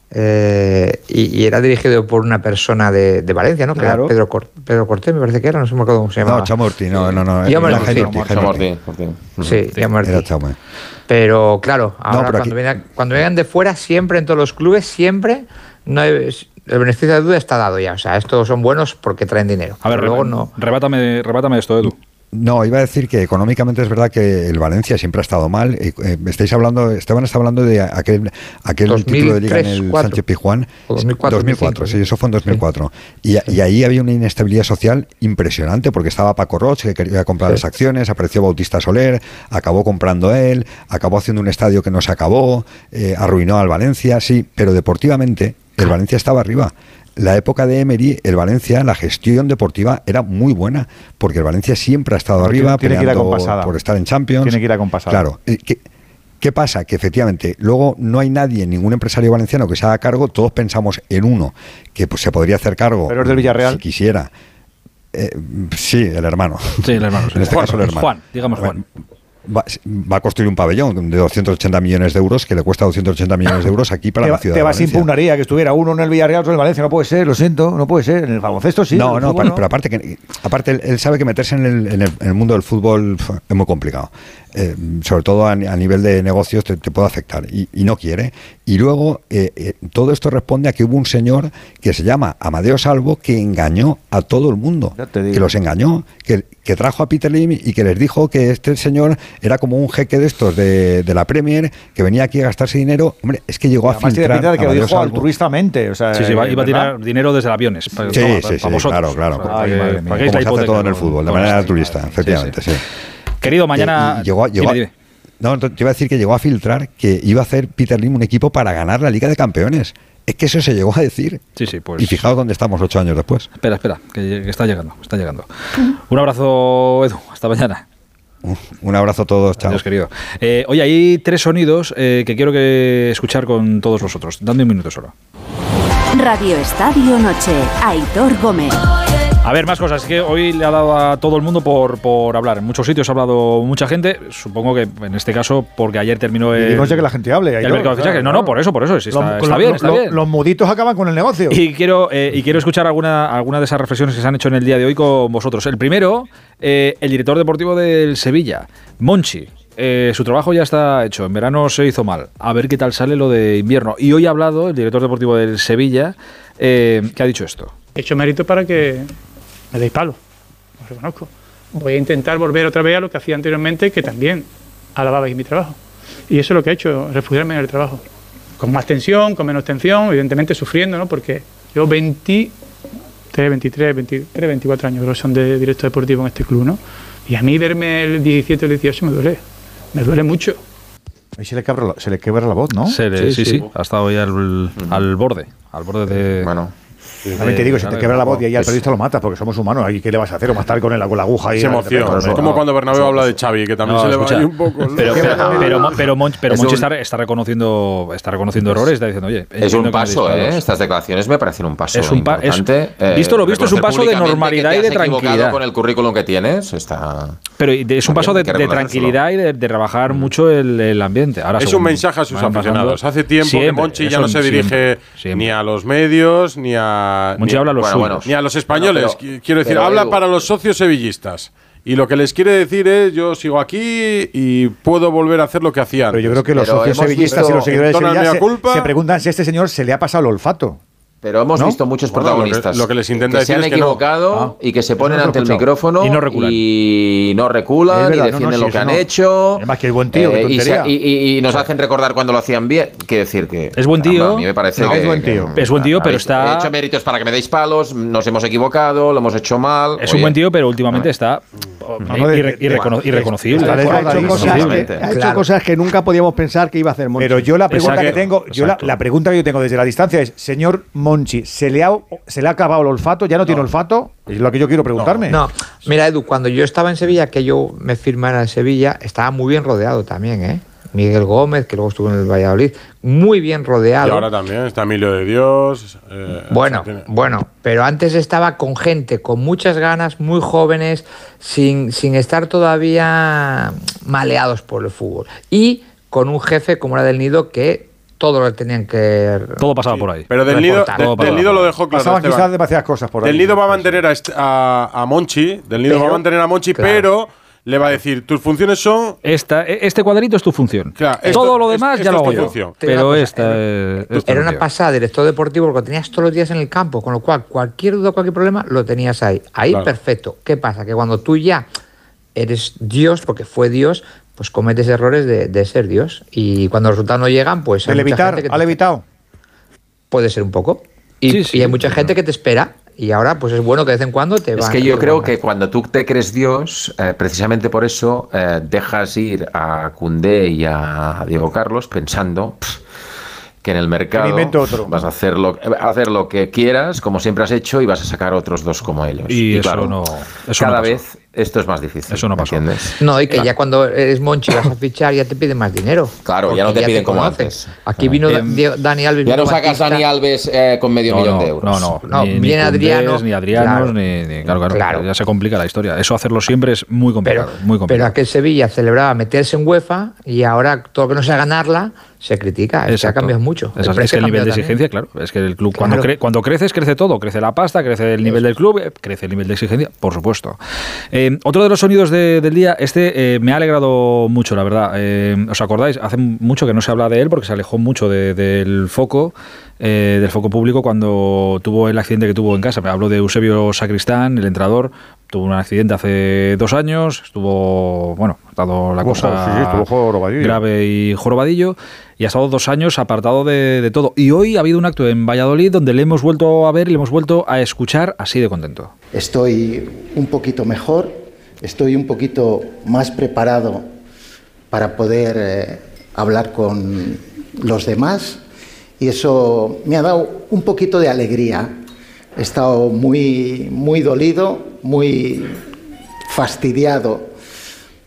Eh, y, era dirigido por una persona de, de Valencia, ¿no? Claro. Pedro, Pedro Cortés, me parece que era, no sé me acuerdo cómo se llamaba. No, Chamorti, no, no, no. Chamorti. Sí, Chamorti. Era Chamorti. Pero claro, ahora cuando, vengan, cuando, vengan, de fuera, siempre en todos los clubes, siempre no hay, el beneficio de duda está dado ya. O sea, estos son buenos porque traen dinero. A ver, luego no. Rebátame, rebátame esto, Edu. No, iba a decir que económicamente es verdad que el Valencia siempre ha estado mal. Eh, estáis hablando, Esteban está hablando de aquel, aquel título de liga en el Sánchez Pijuán. 2004, 2004 sí, eso fue en 2004. Y, ahí había una inestabilidad social impresionante porque estaba Paco Roche que quería comprar las acciones, apareció Bautista Soler, acabó comprando él, acabó haciendo un estadio que no se acabó, eh, arruinó al Valencia, sí, pero deportivamente el Valencia estaba arriba la época de Emery, el Valencia, la gestión deportiva era muy buena, porque el Valencia siempre ha estado arriba tiene peleando por estar en Champions. Tiene que ir a compasada. Claro. Eh, ¿Qué, pasa? Que efectivamente, luego no hay nadie, ningún empresario valenciano que se haga cargo, todos pensamos en uno que pues, se podría hacer cargo. Pero es del Villarreal. Si quisiera. Eh, sí, el hermano. Sí, el hermano. en este caso, el hermano. Juan, digamos Juan va, a construir un pabellón de 280 millones de euros que le cuesta 280 millones de euros aquí para la ciudad. Te vas impugnaría que estuviera uno en el Villarreal, otro en el Valencia. No puede ser, lo siento, no puede ser. En el baloncesto sí. No, no, pero, aparte, que, aparte él, sabe que meterse en el, mundo del fútbol es muy complicado. Eh, sobre todo a, nivel de negocios te, puede afectar y, no quiere. Y luego eh, eh, todo esto responde a que hubo un señor que se llama Amadeo Salvo que engañó a todo el mundo, que los engañó, que, que trajo a Peter Lim y que les dijo que este señor era como un jeque de estos de, la Premier que venía aquí a gastarse dinero. Hombre, es que llegó a filtrar. que lo dijo altruistamente. O sea, sí, sí, iba, a tirar dinero desde aviones. sí, sí, sí, claro, claro. como se hace todo en el fútbol, de manera altruista, efectivamente, sí. Querido, mañana. llegó, llegó, No, te iba a decir que llegó a filtrar que iba a hacer Peter Lim un equipo para ganar la Liga de Campeones. Es que eso se llegó a decir. Sí, sí, pues. Y fijaos dónde estamos ocho años después. Espera, espera, que, está llegando, está llegando. Un abrazo, Edu. Hasta mañana. Un abrazo a todos, chao. Adiós, querido. Eh, oye, hay tres sonidos eh, que quiero que escuchar con todos vosotros. Dame un minuto solo. Radio Estadio Noche, Aitor Gómez. A ver, más cosas. Es que hoy le ha dado a todo el mundo por, por hablar. En muchos sitios ha hablado mucha gente. Supongo que en este caso, porque ayer terminó el. Y ya que la gente hable. no, no, por eso, por eso. Está, bien, está bien. Los muditos acaban con el negocio. Y quiero, eh, y quiero escuchar alguna, alguna de esas reflexiones que se han hecho en el día de hoy con vosotros. El primero, eh, el director deportivo del Sevilla, Monchi. Eh, su trabajo ya está hecho. En verano se hizo mal. A ver qué tal sale lo de invierno. Y hoy ha hablado el director deportivo del Sevilla, que ha dicho esto. He hecho mérito para que me deis palo, os reconozco. Voy a intentar volver otra vez a lo que hacía anteriormente, que también alababais mi trabajo. Y eso es lo que he hecho, refugiarme en el trabajo. Con más tensión, con menos tensión, evidentemente sufriendo, ¿no? Porque yo 23, 23, 23, 24 años son de directo deportivo en este club, ¿no? Y a mí verme el 17 o el 18 me duele, me duele mucho. Ahí se le quebra la, se le quebra la voz, ¿no? sí, sí, sí, ha estado ya al, al borde, al borde de... Bueno también te digo, si te quebra la voz y ahí al periodista lo matas, porque somos humanos. ¿Qué le vas a hacer? O matar con, el, con la aguja ahí. Se emociona. Es como cuando Bernabéu habla de Xavi, que también se le va un poco. Pero, pero, Monchi, está, reconociendo, está reconociendo errores. Está diciendo, oye. Es un paso, ¿eh? Estas declaraciones me parecen un paso. Es un paso. Eh, visto lo visto, es un paso de normalidad y de tranquilidad. con el currículum que tienes, está. Pero es un paso de, tranquilidad y de, rebajar mm. mucho el, ambiente. Ahora es un mensaje a sus aficionados. Hace tiempo que Monchi ya no se dirige ni a los medios ni a. Monchi habla a los ni a los españoles. quiero decir, habla para los socios sevillistas. Y lo que les quiere decir es, yo sigo aquí y puedo volver a hacer lo que hacían. Pero yo creo que los socios sevillistas y los seguidores de Sevilla se, preguntan si a este señor se le ha pasado el olfato. Pero hemos visto muchos protagonistas lo que, les intenta se han equivocado ah. y que se ponen ante el micrófono y no reculan, y, no reculan, y defienden lo que han hecho. Además que es buen tío, eh, y, nos hacen recordar cuando lo hacían bien. Quiere decir que es buen tío. a mí me parece que, es buen tío. es buen tío, pero está. He hecho méritos para que me deis palos. Nos hemos equivocado, lo hemos hecho mal. Es un buen tío, pero últimamente está irreconocible. Ha hecho cosas que nunca podíamos pensar que iba a hacer. Pero yo la pregunta que tengo, yo la pregunta que yo tengo desde la distancia es, señor Monchi, ¿se le ha se le ha acabado el olfato, ya no, tiene olfato, es lo que yo quiero preguntarme. No. mira Edu, cuando yo estaba en Sevilla, que yo me firmara en Sevilla, estaba muy bien rodeado también, ¿eh? Miguel Gómez, que luego estuvo en el Valladolid, muy bien rodeado. Y ahora también está Emilio de Dios. Eh, bueno, bueno, pero antes estaba con gente con muchas ganas, muy jóvenes, sin, sin estar todavía maleados por el fútbol. Y con un jefe como era del Nido que todo lo tenían que. Todo pasaba por ahí. Pero del Nido, del Nido lo dejó claro. Pasaban quizás demasiadas cosas por ahí. Del Nido va a mantener a, a, Monchi, del Nido va a mantener a Monchi, pero le va a decir, tus funciones son... Esta, e, este cuadrito es tu función. Todo lo demás ya lo hago yo. Pero esta, Era una pasada director deportivo porque lo tenías todos los días en el campo, con lo cual cualquier duda, cualquier problema, lo tenías ahí. Ahí perfecto. ¿Qué pasa? Que cuando tú ya eres Dios, porque fue Dios, pues cometes errores de, ser Dios. Y cuando los resultados no llegan, pues... ¿El evitar? ¿Al evitado? Puede ser un poco. Y, y hay mucha gente que te espera y ahora pues es bueno que de vez en cuando te Es que yo creo que cuando tú te crees Dios, eh, precisamente por eso eh, dejas ir a Cundé y a Diego Carlos pensando que en el mercado vas a hacer lo, hacer lo que quieras, como siempre has hecho, y vas a sacar otros dos como ellos. Y, eso no, cada vez esto es más difícil. Eso no pasó. ¿entiendes? No, y que ya cuando eres Monchi vas a fichar ya te piden más dinero. Claro, ya no te piden como antes. Aquí vino eh, Dani Alves. Ya no sacas Dani Alves eh, con medio millón de euros. No, no, ni, viene Adriano. Ni Adriano, ni, claro, claro, Ya se complica la historia. Eso hacerlo siempre es muy complicado. Pero, muy complicado. pero aquel Sevilla celebraba meterse en UEFA y ahora todo lo que no sea ganarla se critica. Se ha cambiado mucho. Es, el, es que el nivel de exigencia, claro. Es que el club, cuando, cuando creces, crece todo. Crece la pasta, crece el nivel del club, eh, crece el nivel de exigencia, por supuesto. Otro de los sonidos del día, este eh, me ha alegrado mucho, la verdad. Eh, ¿Os acordáis? Hace mucho que no se habla de él porque se alejó mucho del foco. Eh, del foco público cuando tuvo el accidente que tuvo en casa. Me hablo de Eusebio Sacristán, el entrenador. Tuvo un accidente hace dos años, estuvo, bueno, ha estado la cosa grave y jorobadillo, y ha estado dos años apartado de, de, todo. Y hoy ha habido un acto en Valladolid donde le hemos vuelto a ver y le hemos vuelto a escuchar así de contento. Estoy un poquito mejor, estoy un poquito más preparado para poder eh, hablar con los demás y eso me ha dado un poquito de alegría. He estado muy, muy dolido, muy fastidiado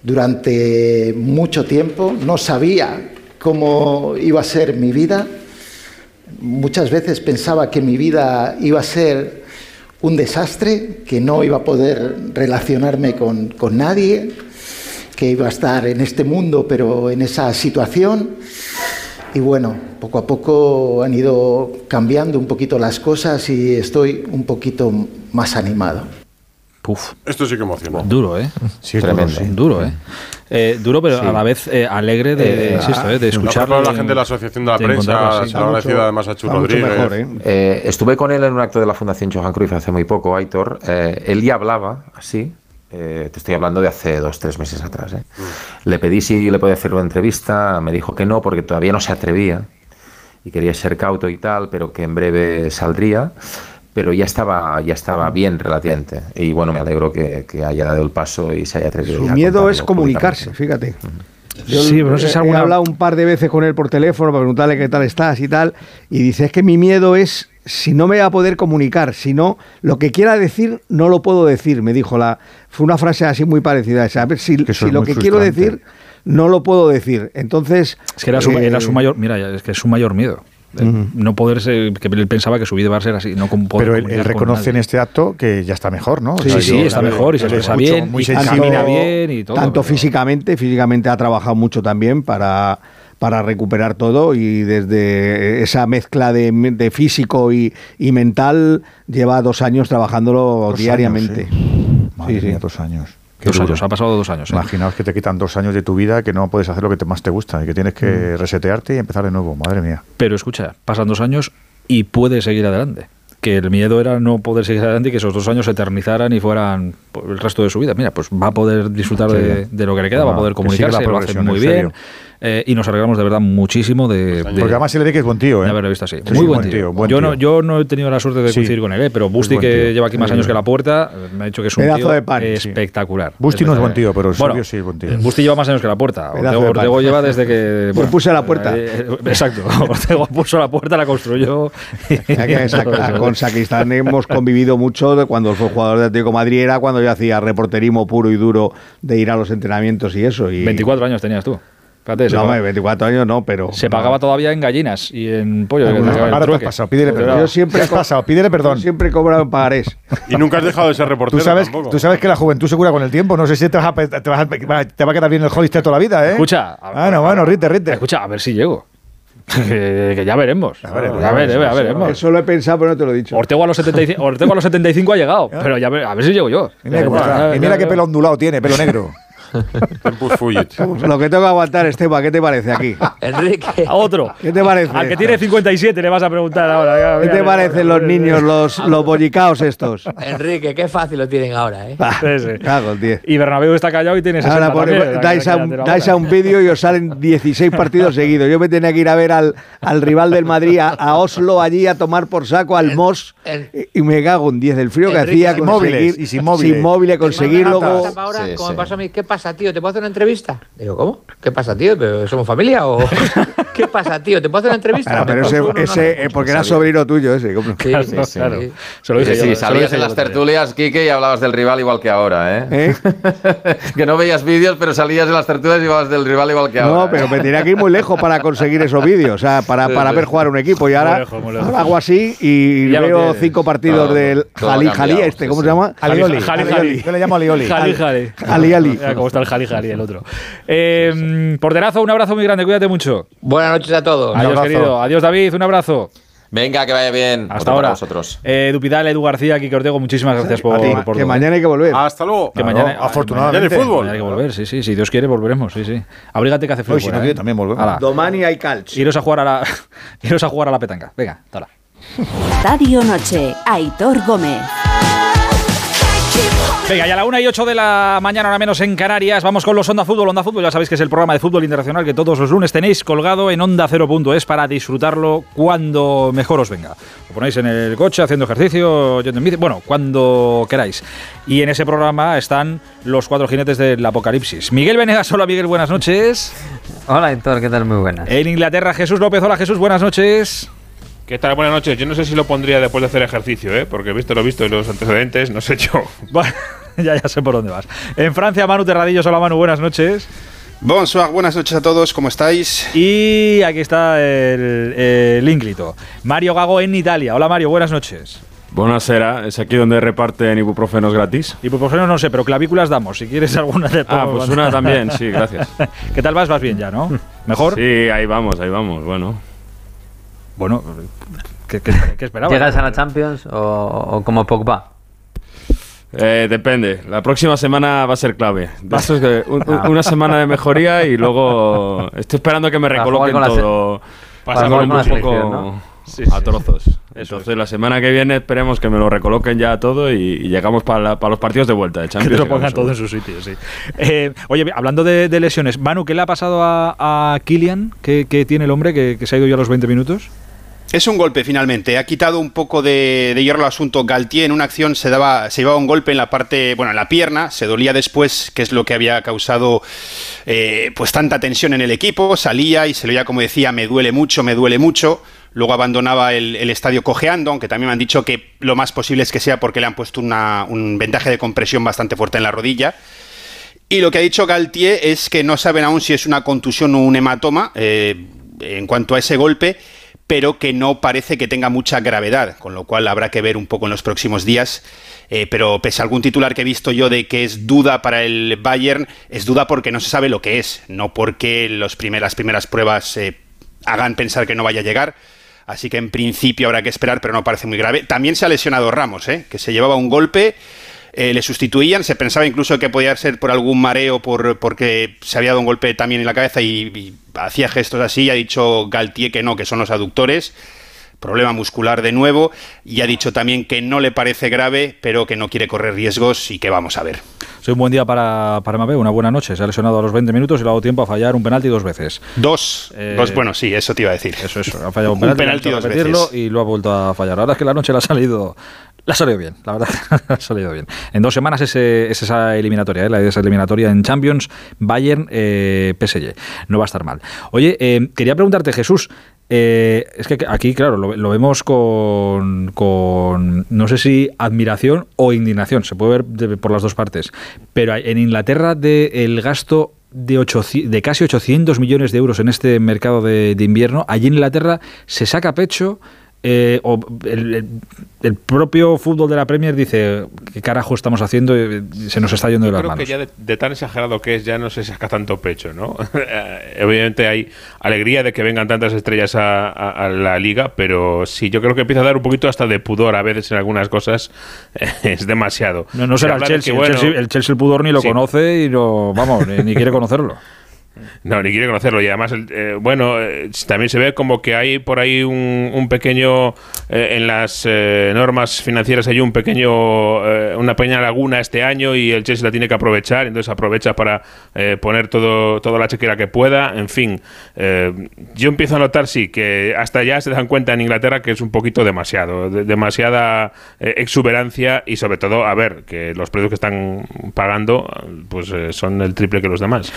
durante mucho tiempo. No sabía cómo iba a ser mi vida. Muchas veces pensaba que mi vida iba a ser un desastre, que no iba a poder relacionarme con, nadie, que iba a estar en este mundo pero en esa situación. Y bueno, poco a poco han ido cambiando un poquito las cosas y estoy un poquito más animado. Puf. Esto sí que emociona. Duro, ¿eh? Sí, tremendo. Duro, ¿eh? eh duro, pero a la vez eh, alegre de, eh, eh de escucharlo. la gente de la Asociación de la Prensa, se además a Chu Rodríguez. ¿eh? estuve con él en un acto de la Fundación Johan Cruyff hace muy poco, Aitor. él ya hablaba así, te estoy hablando de hace dos, tres meses atrás. Mm. Le pedí si le podía hacer una entrevista, me dijo que no, porque todavía no se atrevía y quería ser cauto y tal, pero que en breve saldría pero ya estaba, ya estaba bien relativamente. Y bueno, me alegro que, haya dado el paso y se haya atrevido. Su miedo es comunicarse, fíjate. Yo sí, pero no sé si he hablado un par de veces con él por teléfono para preguntarle qué tal estás y tal, y dice, es que mi miedo es si no me va a poder comunicar, si no, lo que quiera decir no lo puedo decir, me dijo la... Fue una frase así muy parecida esa. A ver, si, si lo que quiero decir no lo puedo decir. Entonces... Es que era su, era su eh, mayor... Mira, es que es su mayor miedo. No poder ser, que él pensaba que su vida iba a ser así. No Pero él, reconoce en este acto que ya está mejor, ¿no? Sí, sí, está mejor y se expresa bien, muy y camina bien y todo. Tanto físicamente, físicamente ha trabajado mucho también para para recuperar todo y desde esa mezcla de, físico y, mental lleva dos años trabajándolo diariamente. sí. dos años. Dos años, ha pasado dos años. ¿eh? Imaginaos que te quitan dos años de tu vida que no puedes hacer lo que más te gusta y que tienes que mm. resetearte y empezar de nuevo, madre mía. Pero escucha, pasan dos años y puedes seguir adelante. Que el miedo era no poder seguir adelante y que esos dos años se eternizaran y fueran el resto de su vida. Mira, pues va a poder disfrutar de, lo que le queda, va a poder comunicarse, lo hace muy bien. Eh, y nos alegramos de verdad muchísimo de, Porque además se le ve que es buen tío, ¿eh? De haberlo visto así. muy buen, tío. yo, No, yo no he tenido la suerte de coincidir con él, ¿eh? pero Busti, que lleva aquí más años que la puerta, me ha dicho que es un tío espectacular. Busti no es buen tío, pero bueno, sí es buen tío. Busti lleva más años que la puerta. Ortego, lleva desde que. Bueno, puse la puerta. Eh, exacto. Ortego puso la puerta, la construyó. con Sacristán hemos convivido mucho cuando fue jugador de Atlético Madrid, era cuando yo hacía reporterismo puro y duro de ir a los entrenamientos y eso. Y... 24 años tenías tú no, 24 años no, pero. Se pagaba todavía en gallinas y en pollo. ahora te has pasado, pídele perdón. Yo siempre he pasado, pídele perdón. siempre he cobrado en pagarés. y nunca has dejado de ser reportero. Tú sabes, tú sabes que la juventud se cura con el tiempo. No sé si te, vas a, te, va a quedar bien el Hollister toda la vida, ¿eh? Escucha. Ah, no, bueno, rite, rite. Escucha, a ver si llego. que, ya veremos. A, ver, a, ver, a, veremos. Eso lo he pensado, pero no te lo he dicho. Ortego a los 75, Ortego a, los 75 ha llegado, pero ya ver, a ver si llego yo. Y mira, qué pelo ondulado tiene, pelo negro. Lo que tengo que aguantar, Esteban, ¿qué te parece aquí? Enrique. A otro. ¿Qué te parece? Al que tiene 57 le vas a preguntar ahora. ¿Qué te parecen los niños, los, los bollicaos estos? Enrique, qué fácil lo tienen ahora, ¿eh? Sí, sí. Cago en 10. Y Bernabéu está callado y tiene 60 Ahora pone- también, dais, a que- un, que- dais a un vídeo y os salen 16 partidos seguidos. Yo me tenía que ir a ver al, al rival del Madrid, a, a Oslo, allí a tomar por saco al Mos, y, y me cago en 10 del frío que Enrique, hacía sin conseguir. móviles, y sin móviles. Sin móviles, conseguir luego. WhatsApp ahora, como me pasó a mí, ¿qué pasa, tío? ¿Te puedo hacer una entrevista? Digo, ¿cómo? ¿Qué pasa, tío? ¿Pero ¿Somos familia o...? ¿Qué pasa, tío? ¿Te puedo hacer una entrevista? Pero ese, ese no. porque era sobrino tuyo ese. ¿cómo? Sí, sí, sí. Se lo dije Sí, yo, sí, se lo salías en las tertulias, Quique, y hablabas del rival igual que ahora, ¿eh? ¿Eh? que no veías vídeos, pero salías en las tertulias y hablabas del rival igual que ahora. No, pero ¿eh? me tenía que ir muy lejos para conseguir esos vídeos, o sea, para, Sí, para sí. ver jugar un equipo. Y ahora, Muy lejos, muy lejos. ahora hago así y Ya veo cinco partidos del Jalí Jalí, este, ¿cómo sí. se llama? Jali, Alioli. Jali. Yo le llamo Alioli. Jali, jali. Ali, Ali. Cómo está el Jali Jali, el otro. Eh, Porterazo, un abrazo muy grande, cuídate mucho. Buenas noches a todos. Adiós, querido. Adiós, David, un abrazo. Venga, que vaya bien. Hasta Otro para ahora. vosotros. Eh, Dupidal, Edu García, Kike Ortego, muchísimas gracias por, ti, por que todo. mañana hay que volver. Hasta luego. Que Claro, mañana, afortunadamente. Mañana, fútbol. mañana hay que volver, sí, sí. Si Dios quiere, volveremos, sí, sí. Abrígate que hace frío. Hoy, si fuera, no ¿eh? quiere, también volvemos. Domani hay calcio. Iros a jugar a la, iros a jugar a la petanca. Venga, hasta ahora. Estadio Noche, Aitor Gómez. Venga, ya a la 1 y 8 de la mañana, ahora menos en Canarias, vamos con los Onda Fútbol. Onda Fútbol, ya sabéis que es el programa de fútbol internacional que todos los lunes tenéis colgado en Onda 0.es para disfrutarlo cuando mejor os venga. Lo ponéis en el coche, haciendo ejercicio, yendo en bici, bueno, cuando queráis. Y en ese programa están los cuatro jinetes del apocalipsis. Miguel Venegas, hola Miguel, buenas noches. Hola, Héctor, ¿qué tal? Muy buenas. En Inglaterra, Jesús López, hola Jesús, buenas noches. ¿Qué tal? Buenas noches. Yo no sé si lo pondría después de hacer ejercicio, ¿eh? porque visto lo visto y los antecedentes, no sé yo. Ya, ya sé por dónde vas. En Francia, Manu Terradillos, hola Manu, buenas noches. Bonsoir, buenas noches a todos, ¿cómo estáis? Y aquí está el, el ínclito. Mario Gago en Italia. Hola Mario, buenas noches. Buenasera, es aquí donde reparten ibuprofenos gratis. Ibuprofeno no sé, pero clavículas damos. Si quieres alguna de Ah, pues una también, sí, gracias. ¿Qué tal vas? Vas bien ya, ¿no? ¿Mejor? Sí, ahí vamos, ahí vamos, bueno. Bueno, ¿qué, qué, qué esperabas? ¿Llegas a la Champions o, o como Pogba? Eh, depende, la próxima semana va a ser clave. De esto es que un- un- una semana de mejoría y luego estoy esperando que me recoloquen todo. la un poco ¿no? Sí, a sí, trozos. Eso Entonces la semana que viene esperemos que me lo recoloquen ya todo y, y llegamos para, la- para los partidos de vuelta de Que Champions. te lo pongan todo en su sitio, sí. Eh, oye, hablando de, de lesiones, Manu, ¿qué le ha pasado a, a Kylian? ¿Qué, qué tiene el hombre que, que se ha ido ya a los 20 minutos? Es un golpe finalmente. Ha quitado un poco de, hierro al asunto. Galtier en una acción se daba, se llevaba un golpe en la parte, bueno, en la pierna, se dolía después, que es lo que había causado eh, pues tanta tensión en el equipo. Salía y se lo oía como decía, me duele mucho, me duele mucho. Luego abandonaba el, el estadio cojeando, aunque también me han dicho que lo más posible es que sea porque le han puesto una- un vendaje de compresión bastante fuerte en la rodilla. Y lo que ha dicho Galtier es que no saben aún si es una contusión o un hematoma eh, en cuanto a ese golpe, pero que no parece que tenga mucha gravedad, con lo cual habrá que ver un poco en los próximos días. Eh, pero pese a algún titular que he visto yo de que es duda para el Bayern, es duda porque no se sabe lo que es, no porque los las primeras pruebas eh, hagan pensar que no vaya a llegar. Así que en principio habrá que esperar, pero no parece muy grave. También se ha lesionado Ramos, ¿eh? que se llevaba un golpe, eh, le sustituían, se pensaba incluso que podía ser por algún mareo, por, porque se había dado un golpe también en la cabeza y, hacía gestos así. Ha dicho Galtier que no, que son los aductores. Problema muscular de nuevo. Y ha dicho también que no le parece grave, pero que no quiere correr riesgos y que vamos a ver. Un buen día para, para Mbappé, una buena noche. Se ha lesionado a los 20 minutos y le ha dado tiempo a fallar un penalti dos veces. Dos. Eh, dos bueno, sí, eso te iba a decir. Eso, eso. Ha fallado un Un penalti, penalti ha dos veces. y lo ha vuelto a fallar. La verdad es que la noche le ha salido, le ha salido bien, la verdad, ha salido bien. En dos semanas ese- es esa eliminatoria, ¿eh? la esa eliminatoria en Champions, Bayern, eh, PSG. No va a estar mal. Oye, eh, quería preguntarte, Jesús, eh, es que aquí, claro, lo, lo vemos con, con, no sé si admiración o indignación, se puede ver de- por las dos partes, pero en Inglaterra de el gasto de, 800 de casi 800 millones de euros en este mercado de invierno, allí en Inglaterra se saca pecho eh, o el, propio fútbol de la Premier dice qué carajo estamos haciendo y se nos está yendo de las creo manos. que ya de, tan exagerado que es ya no se saca tanto pecho, ¿no? Obviamente hay alegría de que vengan tantas estrellas a, la liga, pero sí, yo creo que empieza a dar un poquito hasta de pudor a veces en algunas cosas, es demasiado. No, no será el Chelsea, el Chelsea, el pudor ni lo conoce y no, vamos, ni quiere conocerlo. No, ni quiere conocerlo. Y además, eh, bueno, eh, también se ve como que hay por ahí un, pequeño, eh, en las normas financieras hay un pequeño, una pequeña laguna este año y el Chelsea la tiene que aprovechar. Entonces aprovecha para poner todo, toda la chequera que pueda. En fin, yo empiezo a notar, sí, que hasta ya se dan cuenta en Inglaterra que es un poquito demasiado, demasiada exuberancia y sobre todo, a ver, que los precios que están pagando, pues son el triple que los demás.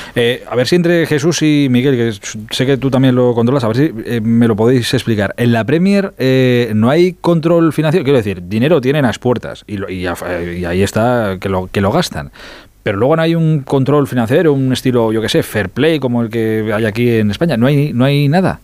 a ver si entre Jesús y Miguel, que sé que tú también lo controlas, a ver si eh, me lo podéis explicar. En la Premier eh, no hay control financiero, quiero decir, dinero tienen las puertas y, y, ahí está que lo, que lo gastan. Pero luego no hay un control financiero, un estilo, yo qué sé, fair play como el que hay aquí en España. No hay, no hay nada.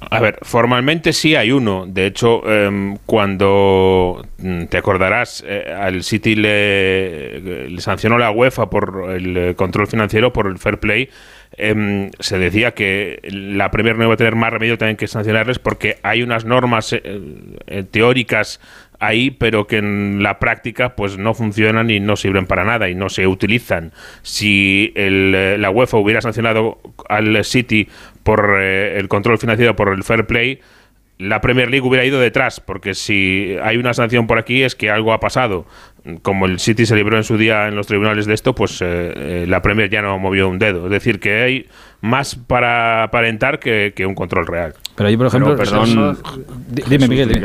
A ver, formalmente sí hay uno. De hecho, em, cuando mm, te acordarás, eh, al City le, sancionó la UEFA por el eh, control financiero, por el fair play. Em, se decía que la Premier no iba a tener más remedio también que sancionarles porque hay unas normas eh, teóricas ahí, pero que en la práctica pues no funcionan y no sirven para nada y no se utilizan. Si el, la UEFA hubiera sancionado al City por eh, el control financiero, por el fair play, la Premier League hubiera ido detrás, porque si hay una sanción por aquí es que algo ha pasado. Como el City se libró en su día en los tribunales de esto, pues eh, eh, la Premier ya no movió un dedo. Es decir, que hay más para aparentar que, un control real. Pero ahí, por ejemplo, perdón, dime, Miguel,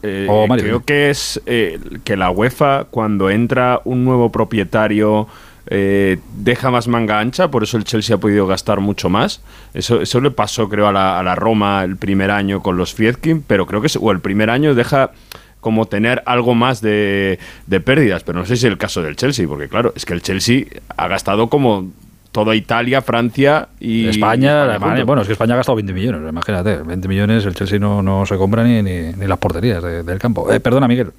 creo que es que la UEFA, cuando entra un nuevo propietario eh, deja más manga ancha, por eso el Chelsea ha podido gastar mucho más. Eso, eso le pasó, creo, a la, a la Roma el primer año con los Fiedkin, pero creo que o el primer año deja como tener algo más de, de pérdidas, pero no sé si es el caso del Chelsea, porque claro, es que el Chelsea ha gastado como toda Italia, Francia y España, Alemania. Bueno, es que España ha gastado 20 millones, imagínate. 20 millones, el Chelsea no, no se compra ni, ni, las porterías del campo. Eh, perdona, Miguel.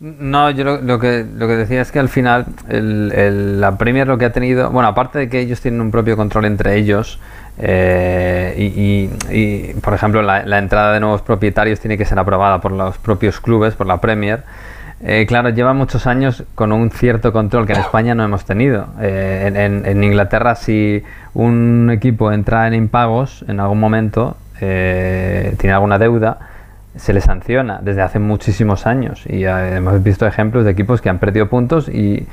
No, yo lo, que, lo que decía es que al final el, la Premier lo que ha tenido, bueno, aparte de que ellos tienen un propio control entre ellos, eh, y, por ejemplo la, entrada de nuevos propietarios tiene que ser aprobada por los propios clubes, por la Premier, eh, claro, lleva muchos años con un cierto control que en España no hemos tenido. Eh, en, en, Inglaterra, si un equipo entra en impagos en algún momento, tiene alguna deuda, se le sanciona desde hace muchísimos años y hemos visto ejemplos de equipos que han perdido puntos y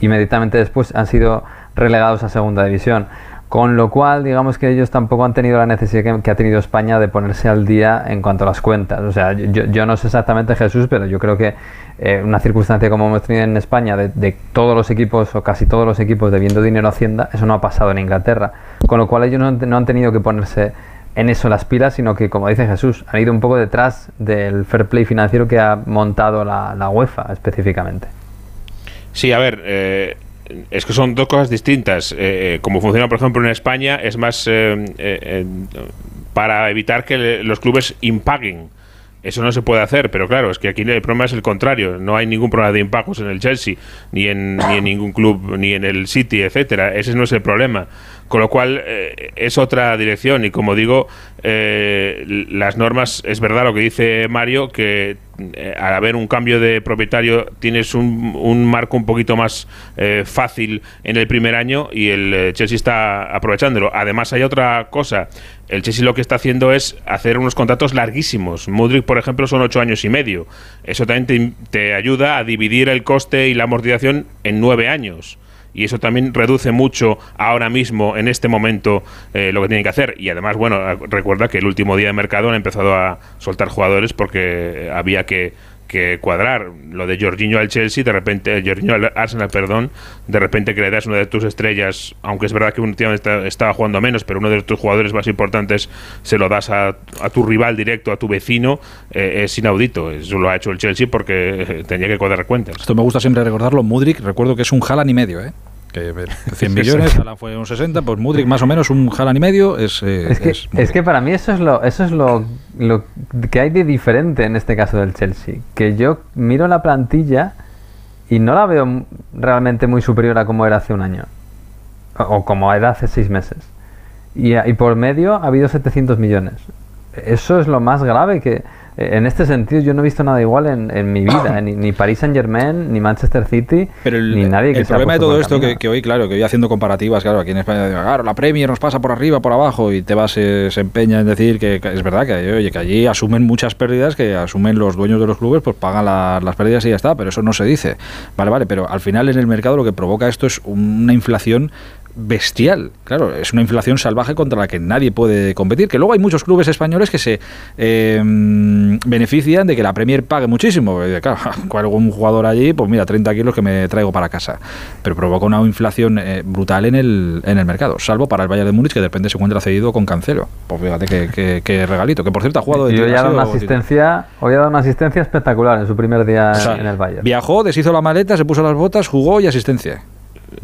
inmediatamente después han sido relegados a segunda división. Con lo cual, digamos que ellos tampoco han tenido la necesidad que, ha tenido España de ponerse al día en cuanto a las cuentas. O sea, yo, no sé exactamente Jesús, pero yo creo que eh, una circunstancia como hemos tenido en España, de, todos los equipos o casi todos los equipos debiendo dinero a Hacienda, eso no ha pasado en Inglaterra. Con lo cual ellos no, no han tenido que ponerse en eso las pilas, sino que, como dice Jesús, han ido un poco detrás del fair play financiero que ha montado la, UEFA específicamente. Sí, a ver, eh, es que son dos cosas distintas. Eh, eh, como funciona, por ejemplo, en España, es más para evitar que los clubes impaguen. Eso no se puede hacer, pero claro, es que aquí el problema es el contrario. No hay ningún problema de impagos en el Chelsea, ni en, ni en ningún club, ni en el City, etcétera. Ese no es el problema. Con lo cual eh, es otra dirección y como digo, eh, las normas, es verdad lo que dice Mario, que eh, al haber un cambio de propietario tienes un, marco un poquito más fácil en el primer año y el Chelsea está aprovechándolo. Además hay otra cosa, el Chelsea lo que está haciendo es hacer unos contratos larguísimos. Mudrik, por ejemplo, son ocho años y medio. Eso también te ayuda a dividir el coste y la amortización en nueve años y eso también reduce mucho ahora mismo, en este momento, eh, lo que tienen que hacer. Y además, bueno, recuerda que el último día de mercado han empezado a soltar jugadores porque había que que cuadrar. Lo de Jorginho al Chelsea, de repente, Jorginho al Arsenal, perdón, de repente que le das una de tus estrellas, aunque es verdad que un tío estaba jugando menos, pero uno de tus jugadores más importantes se lo das a, tu rival directo, a tu vecino, eh, es inaudito. Eso lo ha hecho el Chelsea porque tenía que cuadrar cuentas. Esto me gusta siempre recordarlo. Mudrik, recuerdo que es un Jalan y medio, ¿eh? Que 100 millones, Haaland fue un 60, pues Mudrik más o menos un Haaland y medio es... Eh, es, que, es, que, para mí eso es lo eso es lo, lo que hay de diferente en este caso del Chelsea. Que yo miro la plantilla y no la veo realmente muy superior a como era hace un año. O, como era hace seis meses. Y, y por medio ha habido 700 millones. Eso es lo más grave que en este sentido yo no he visto nada igual en, mi vida, ni, ni Paris Saint Germain, ni Manchester City, ni nadie que El problema de todo esto que, hoy, claro, que hoy haciendo comparativas, claro, aquí en España, claro, la Premier nos pasa por arriba, por abajo, y te vas, se, empeña en decir que, es verdad que, oye, que allí asumen muchas pérdidas, que asumen los dueños de los clubes, pues pagan las pérdidas y ya está, pero eso no se dice. Vale, vale, pero al final en el mercado lo que provoca esto es una inflación bestial. Claro, es una inflación salvaje contra la que nadie puede competir. Que luego hay muchos clubes españoles que se eh, benefician de que la Premier pague muchísimo. Claro, algún jugador allí, pues mira, 30 kilos que me traigo para casa. Pero provoca una inflación eh, brutal en el, en el mercado. Salvo para el Bayern de Múnich, que de repente se encuentra cedido con Cancelo. Pues fíjate qué regalito. Que por cierto ha jugado de hoy ha dado una asistencia, hoy ha dado una asistencia espectacular en su primer día en el Bayern. Viajó, deshizo la maleta, se puso las botas, jugó y asistencia.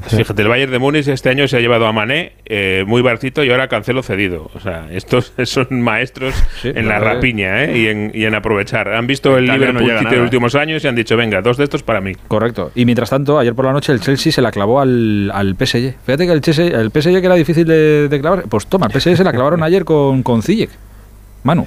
Fíjate, el Bayern de Múnich este año se ha llevado a Mané eh, muy baratito y ahora Cancelo cedido. O sea, estos son maestros en la rapiña ¿eh? y, en, y, en, aprovechar. Han visto el, Liverpool de los últimos años y han dicho, venga, dos de estos para mí. Correcto. Y mientras tanto, ayer por la noche el Chelsea se la clavó al, al PSG. Fíjate que el, Chelsea, el PSG que era difícil de, clavar, pues toma, el PSG se la clavaron ayer con, con Ziyech. Manu.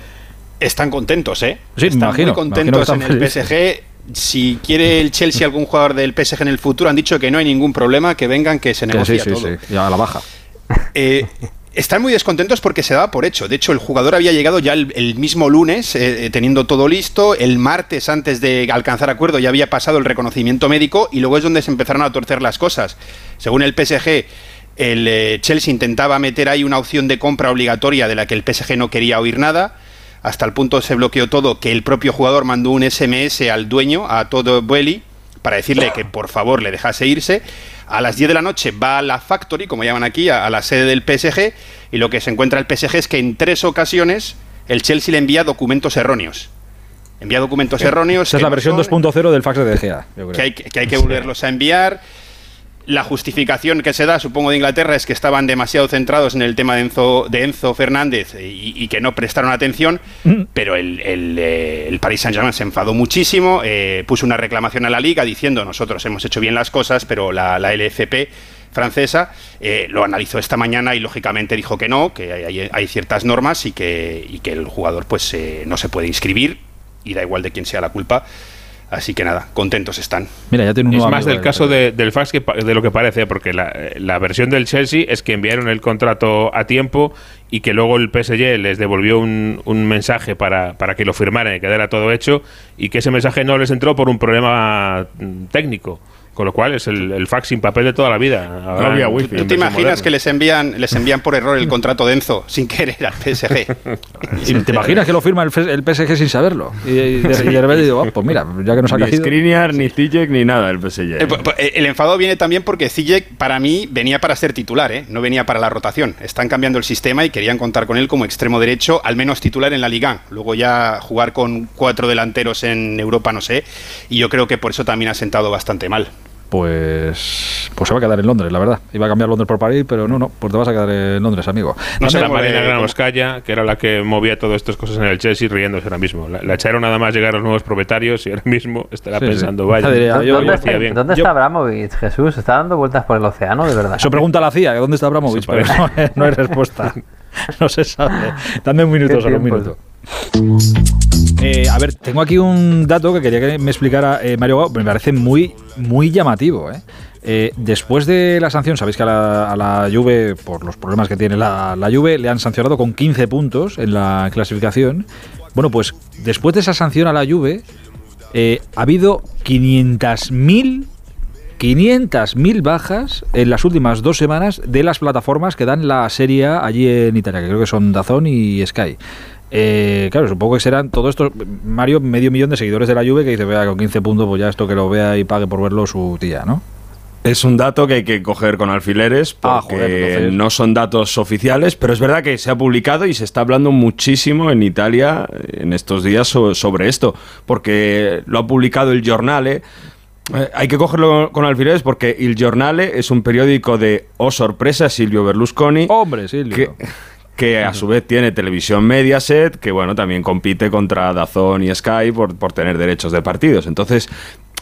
Están contentos, ¿eh? Sí, Están muy contentos en el PSG si quiere el Chelsea algún jugador del PSG en el futuro, han dicho que no hay ningún problema, que vengan, que se negocie sí, todo. Sí, ya a la baja. Eh, están muy descontentos porque se daba por hecho. De hecho, el jugador había llegado ya el, mismo lunes, eh, eh, teniendo todo listo. El martes, antes de alcanzar acuerdo, ya había pasado el reconocimiento médico y luego es donde se empezaron a torcer las cosas. Según el PSG, el Chelsea intentaba meter ahí una opción de compra obligatoria de la que el PSG no quería oír nada hasta el punto se bloqueó todo que el propio jugador mandó un SMS al dueño, a todo Bueli, para decirle que por favor le dejase irse. A las 10 de la noche va a la Factory, como llaman aquí, a, la sede del PSG, y lo que se encuentra el PSG es que en tres ocasiones el Chelsea le envía documentos erróneos. Envía documentos erróneos. Esa es la versión 2.0 del fax de DGA. Que hay, que hay que volverlos a enviar. La justificación que se da, supongo, de Inglaterra es que estaban demasiado centrados en el tema de Enzo, de Enzo Fernández y, que no prestaron atención, mm. pero el, el, eh, Paris Saint-Germain se enfadó muchísimo, eh, puso una reclamación a la liga diciendo nosotros hemos hecho bien las cosas, pero la, LFP francesa eh, lo analizó esta mañana y lógicamente dijo que no, que hay, ciertas normas y que, y que, el jugador pues no se puede inscribir y da igual de quién sea la culpa Así que nada, contentos están. Mira, ya es más del caso del fax que de lo que parece, porque la, versión del Chelsea es que enviaron el contrato a tiempo y que luego el PSG les devolvió un, un mensaje para, para, que lo firmaran y quedara todo hecho y que ese mensaje no les entró por un problema mm, técnico. Con lo cual es el, fax sin papel de toda la vida. ¿Tú te imaginas que les envían, les envían por error el contrato de Enzo sin querer al PSG? ¿Te imaginas que lo firma el, PSG sin saberlo? Y, de repente digo, oh, pues mira, ya que nos ha Ni Skriniar, ni Zijek, ni nada el PSG. Eh, pues, pues, el, enfado viene también porque Zijek para mí venía para ser titular, ¿eh? no venía para la rotación. Están cambiando el sistema y querían contar con él como extremo derecho, al menos titular en la Liga. Luego ya jugar con cuatro delanteros en Europa, no sé. Y yo creo que por eso también ha sentado bastante mal pues pues se va a quedar en Londres, la verdad. Iba a cambiar Londres por París, pero no, no, pues te vas a quedar en Londres, amigo. No sé la Marina Granovskaya, que era la que movía todas estas cosas en el Chelsea, riéndose ahora mismo. La, echaron nada más llegar a los nuevos propietarios y ahora mismo estará pensando, vaya, ¿dónde, está, bien. ¿dónde está Abramovich, Jesús? ¿Está dando vueltas por el océano, de verdad? Eso pregunta la CIA, ¿dónde está Abramovich? pero no, hay respuesta. no se sabe. Dame un minuto, solo un minuto. Eh, a ver, tengo aquí un dato que quería que me explicara eh, Mario me parece muy, muy llamativo. ¿eh? después de la sanción, sabéis que a la, Juve, por los problemas que tiene la, la, Juve, le han sancionado con 15 puntos en la clasificación. Bueno, pues después de esa sanción a la Juve, ha habido 500.000 500.000 bajas en las últimas dos semanas de las plataformas que dan la serie allí en Italia, que creo que son Dazón y Sky. Eh, claro, supongo que serán todo esto, Mario, medio millón de seguidores de la Juve que dice, vea, con 15 puntos, pues ya esto que lo vea y pague por verlo su tía, ¿no? Es un dato que hay que coger con alfileres ah, porque no son datos oficiales, pero es verdad que se ha publicado y se está hablando muchísimo en Italia en estos días sobre esto, porque lo ha publicado el Giornale Eh, hay que cogerlo con alfileres porque Il Giornale es un periódico de, oh sorpresa, Silvio Berlusconi. Hombre, Silvio. Que, a su vez tiene televisión Mediaset, que bueno, también compite contra Dazón y Sky por, por tener derechos de partidos. Entonces,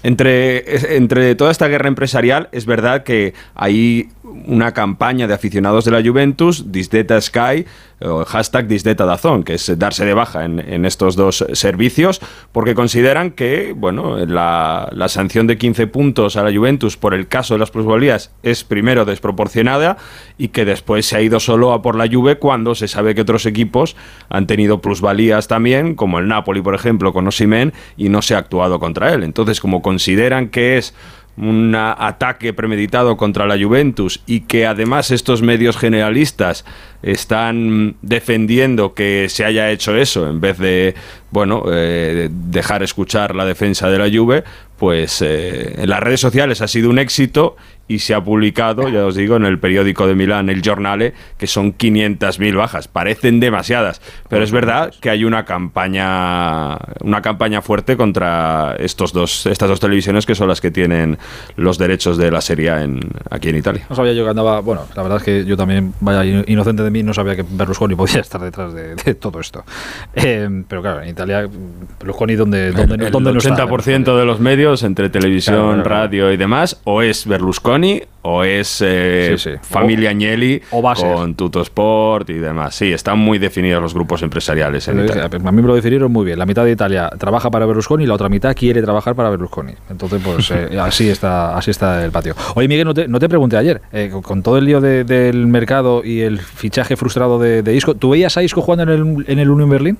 entre, entre toda esta guerra empresarial, es verdad que hay una campaña de aficionados de la Juventus, Disdeta Sky, o hashtag Disdeta Dazón, que es darse de baja en, estos dos servicios, porque consideran que bueno, la, la, sanción de 15 puntos a la Juventus por el caso de las plusvalías es primero desproporcionada y que después se ha ido solo a por la Juve cuando se sabe que otros equipos han tenido plusvalías también, como el Napoli, por ejemplo, con Osimen, y no se ha actuado contra él. Entonces, como consideran que es un ataque premeditado contra la Juventus y que además estos medios generalistas están defendiendo que se haya hecho eso en vez de bueno eh, dejar escuchar la defensa de la Juve pues eh, en las redes sociales ha sido un éxito y se ha publicado, ya os digo, en el periódico de Milán, el Giornale, que son 500.000 bajas. Parecen demasiadas, pero es verdad que hay una campaña, una campaña fuerte contra estos dos, estas dos televisiones que son las que tienen los derechos de la serie en, aquí en Italia. No sabía yo que andaba, bueno, la verdad es que yo también, vaya inocente de mí, no sabía que Berlusconi podía estar detrás de, todo esto. Eh, pero claro, en Italia, Berlusconi, ¿dónde, dónde, el, el 80% de los medios, entre televisión, radio y demás, o es Berlusconi o es eh, Familia Agnelli con Tutosport y demás. Sí, están muy definidos los grupos empresariales en Italia. A mí me lo definieron muy bien. La mitad de Italia trabaja para Berlusconi y la otra mitad quiere trabajar para Berlusconi. Entonces, pues eh, así está así está el patio. Oye, Miguel, no te, pregunté ayer, eh, con todo el lío del mercado y el fichaje frustrado de, Isco, ¿tú veías a Isco jugando en el, en el Union Berlín?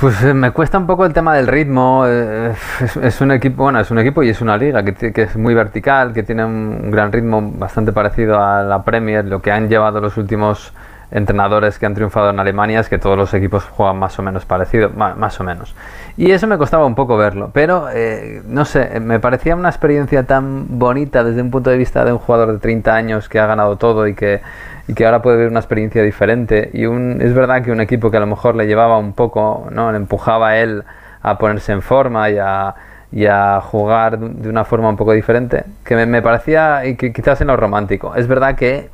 Pues eh, me cuesta un poco el tema del ritmo. Eh, es, un equipo, bueno, es un equipo y es una liga que, es muy vertical, que tiene un gran ritmo bastante parecido a la Premier. Lo que han llevado los últimos entrenadores que han triunfado en Alemania es que todos los equipos juegan más o menos parecido, más, o menos. Y eso me costaba un poco verlo, pero eh, no sé, me parecía una experiencia tan bonita desde un punto de vista de un jugador de 30 años que ha ganado todo y que y que ahora puede ver una experiencia diferente. Y un, es verdad que un equipo que a lo mejor le llevaba un poco, ¿no? le empujaba a él a ponerse en forma y a, y a jugar de una forma un poco diferente, que me, parecía y que quizás en lo romántico. Es verdad que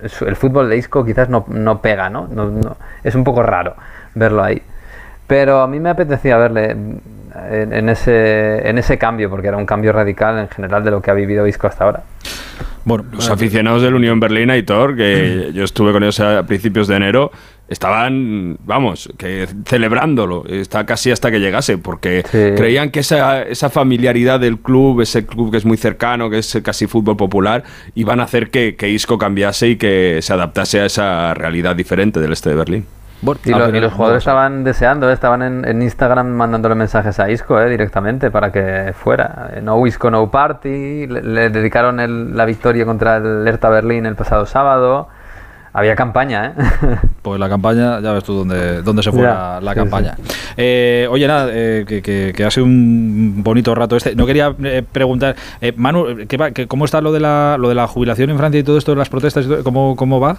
el fútbol de Isco quizás no, no pega, ¿no? No, ¿no? Es un poco raro verlo ahí. Pero a mí me apetecía verle en, en, ese, en ese cambio, porque era un cambio radical en general de lo que ha vivido Isco hasta ahora. Bueno, los aficionados del Unión Berlín, Aitor, que yo estuve con ellos a principios de enero, estaban, vamos, que celebrándolo, está casi hasta que llegase, porque creían que esa, esa familiaridad del club, ese club que es muy cercano, que es casi fútbol popular, iban a hacer que, que Isco cambiase y que se adaptase a esa realidad diferente del este de Berlín. Y, los jugadores estaban deseando, ¿eh? estaban en, Instagram mandándole mensajes a Isco ¿eh? directamente para que fuera. Eh, no Isco, no party. Le, dedicaron la victoria contra el Hertha Berlín el pasado sábado. Había campaña, ¿eh? Pues la campaña, ya ves tú dónde, dónde se fue la, campaña. oye, nada, que, que, hace un bonito rato este. No quería preguntar, Manu, ¿qué ¿cómo está lo de, la, lo de la jubilación en Francia y todo esto de las protestas? ¿Cómo, cómo va?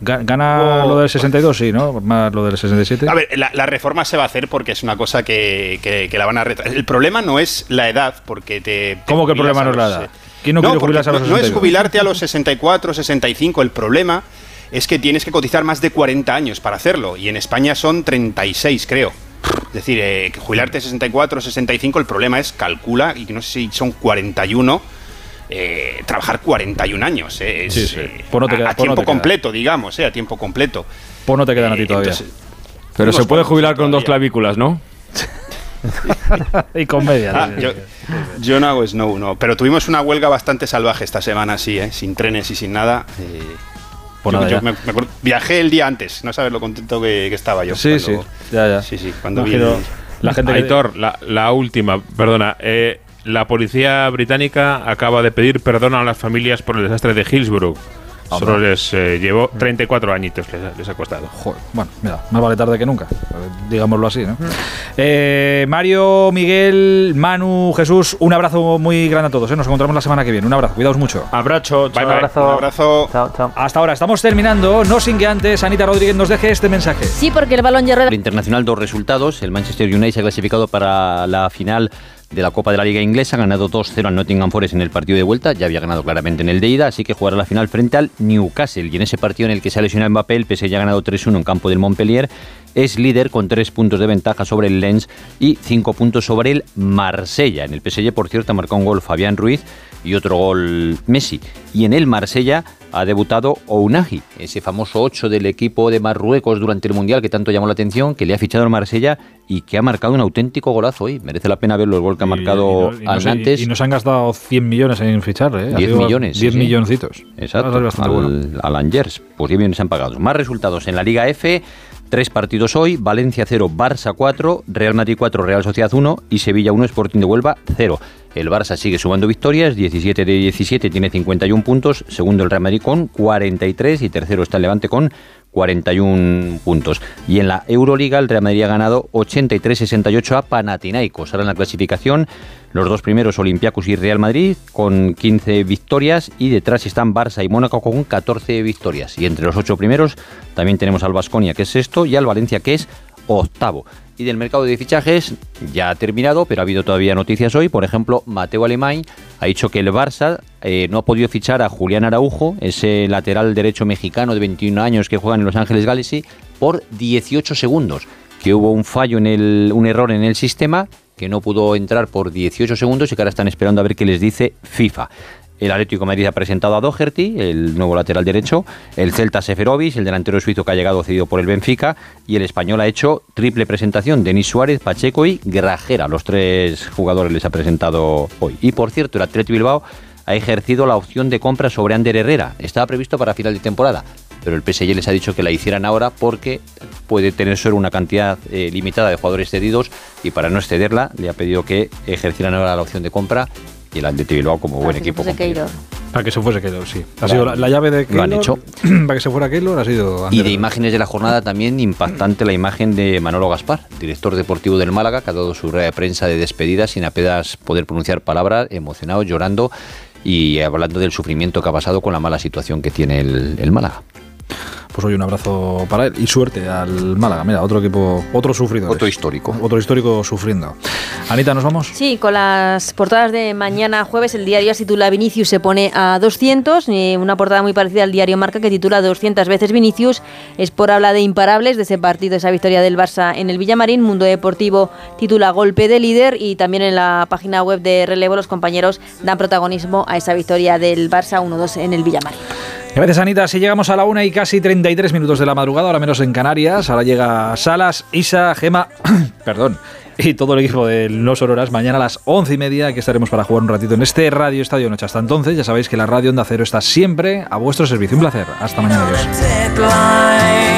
¿Gana lo del 62? Sí, ¿no? Más lo del 67. A ver, la, reforma se va a hacer porque es una cosa que, que, la van a retrasar. El problema no es la edad, porque te. ¿Cómo que el problema no es la edad? ¿Quién no, quiere jubilarse a los 62? No es jubilarte a los 64, 65. El problema es que tienes que cotizar más de 40 años para hacerlo. Y en España son 36, creo. Es decir, eh, jubilarte a 64, 65, el problema es calcula, y no sé si son 41 eh, trabajar 41 años. Eh, eh, pues a, tiempo completo, digamos, a tiempo completo. Pues no te quedan a ti todavía. Pero se puede jubilar con dos clavículas, ¿no? y con media. Ah, yo, no hago snow, no. Pero tuvimos una huelga bastante salvaje esta semana, sí, sin trenes y sin nada. Pues viajé el día antes, no sabes lo contento que, estaba yo. Sí, sí, ya, ya. Sí, sí, cuando la gente Aitor, la, la, última, perdona. La policía británica acaba de pedir perdón a las familias por el desastre de Hillsborough. Solo les eh, llevó 34 añitos, les, les ha costado. Joder, bueno, mira, más vale tarde que nunca, digámoslo así, ¿no? Eh, Mario, Miguel, Manu, Jesús, un abrazo muy grande a todos. ¿eh? Nos encontramos la semana que viene. Un abrazo, cuidaos mucho. Abrazo, Un abrazo. Chao, chao. Hasta ahora estamos terminando, no sin que antes Anita Rodríguez nos deje este mensaje. Sí, porque el balón ya El internacional dos resultados. El Manchester United se ha clasificado para la final de la Copa de la Liga Inglesa, ha ganado 2-0 al Nottingham Forest en el partido de vuelta, ya había ganado claramente en el de ida, así que jugará la final frente al Newcastle. Y en ese partido en el que se ha lesionado Mbappé, el PSG ha ganado 3-1 en campo del Montpellier, es líder con 3 puntos de ventaja sobre el Lens y 5 puntos sobre el Marsella. En el PSG, por cierto, marcado un gol Fabián Ruiz y otro gol Messi. Y en el Marsella ha debutado Ounahi, ese famoso 8 del equipo de Marruecos durante el Mundial que tanto llamó la atención, que le ha fichado al Marsella y que ha marcado un auténtico golazo hoy. Merece la pena verlo el gol que ha marcado y, nos, antes. y, y nos han gastado 100 millones en ficharle. ¿eh? 10 millones. 10 sí, milloncitos. Exacto. A al, bueno. al Angers. Pues 10 millones han pagado. Más resultados en la Liga F. Tres partidos hoy, Valencia 0, Barça 4, Real Madrid 4, Real Sociedad 1 y Sevilla 1, Sporting de Huelva 0. El Barça sigue sumando victorias, 17 de 17, tiene 51 puntos, segundo el Real Madrid con 43 y tercero está el Levante con 41 puntos. Y en la Euroliga el Real Madrid ha ganado 83-68 a Panathinaikos. Ahora en la clasificación los dos primeros Olympiacos y Real Madrid con 15 victorias y detrás están Barça y Mónaco con 14 victorias. Y entre los ocho primeros también tenemos al Vasconia que es sexto y al Valencia que es octavo. Y del mercado de fichajes ya ha terminado, pero ha habido todavía noticias hoy. Por ejemplo, Mateo Alemán ha dicho que el Barça eh, no ha podido fichar a Julián Araujo, ese lateral derecho mexicano de 21 años que juega en Los Ángeles Galaxy, por 18 segundos. Que hubo un fallo en el, un error en el sistema, que no pudo entrar por 18 segundos y que ahora están esperando a ver qué les dice FIFA. El Atlético Madrid ha presentado a Doherty, el nuevo lateral derecho, el Celta Seferovic, el delantero suizo que ha llegado cedido por el Benfica, y el español ha hecho triple presentación, Denis Suárez, Pacheco y Grajera. Los tres jugadores les ha presentado hoy. Y por cierto, el Atlético Bilbao ha ejercido la opción de compra sobre Ander Herrera. Estaba previsto para final de temporada, pero el PSG les ha dicho que la hicieran ahora porque puede tener solo una cantidad eh, limitada de jugadores cedidos y para no excederla le ha pedido que ejercieran ahora la opción de compra y el Atleti Bilbao como buen equipo. Para que se fuese Keylor, sí. Ha sido la, la llave de Keylor. Lo han hecho. Para que se fuera Keylor ha sido... Y de imágenes de la jornada también impactante la imagen de Manolo Gaspar, director deportivo del Málaga, que ha dado su rueda de prensa de despedida sin apenas poder pronunciar palabras, emocionado, llorando y hablando del sufrimiento que ha pasado con la mala situación que tiene el, el Málaga. Pues hoy un abrazo para él y suerte al Málaga. Mira, otro equipo, otro sufrido. Otro histórico. Otro histórico sufriendo. Anita, ¿nos vamos? Sí, con las portadas de mañana jueves, el diario se titula Vinicius se pone a 200, y una portada muy parecida al diario Marca que titula 200 veces Vinicius. Sport habla de imparables de ese partido, esa victoria del Barça en el Villamarín. Mundo Deportivo titula Golpe de líder y también en la página web de Relevo los compañeros dan protagonismo a esa victoria del Barça 1-2 en el Villamarín. Gracias, Anita. Si llegamos a la una y casi 33 minutos de la madrugada, ahora menos en Canarias. Ahora llega Salas, Isa, Gema, perdón, y todo el equipo de Los Auroras. Mañana a las once y media aquí estaremos para jugar un ratito en este Radio Estadio Noche. Hasta entonces, ya sabéis que la radio Onda Cero está siempre a vuestro servicio. Un placer. Hasta mañana. Adiós.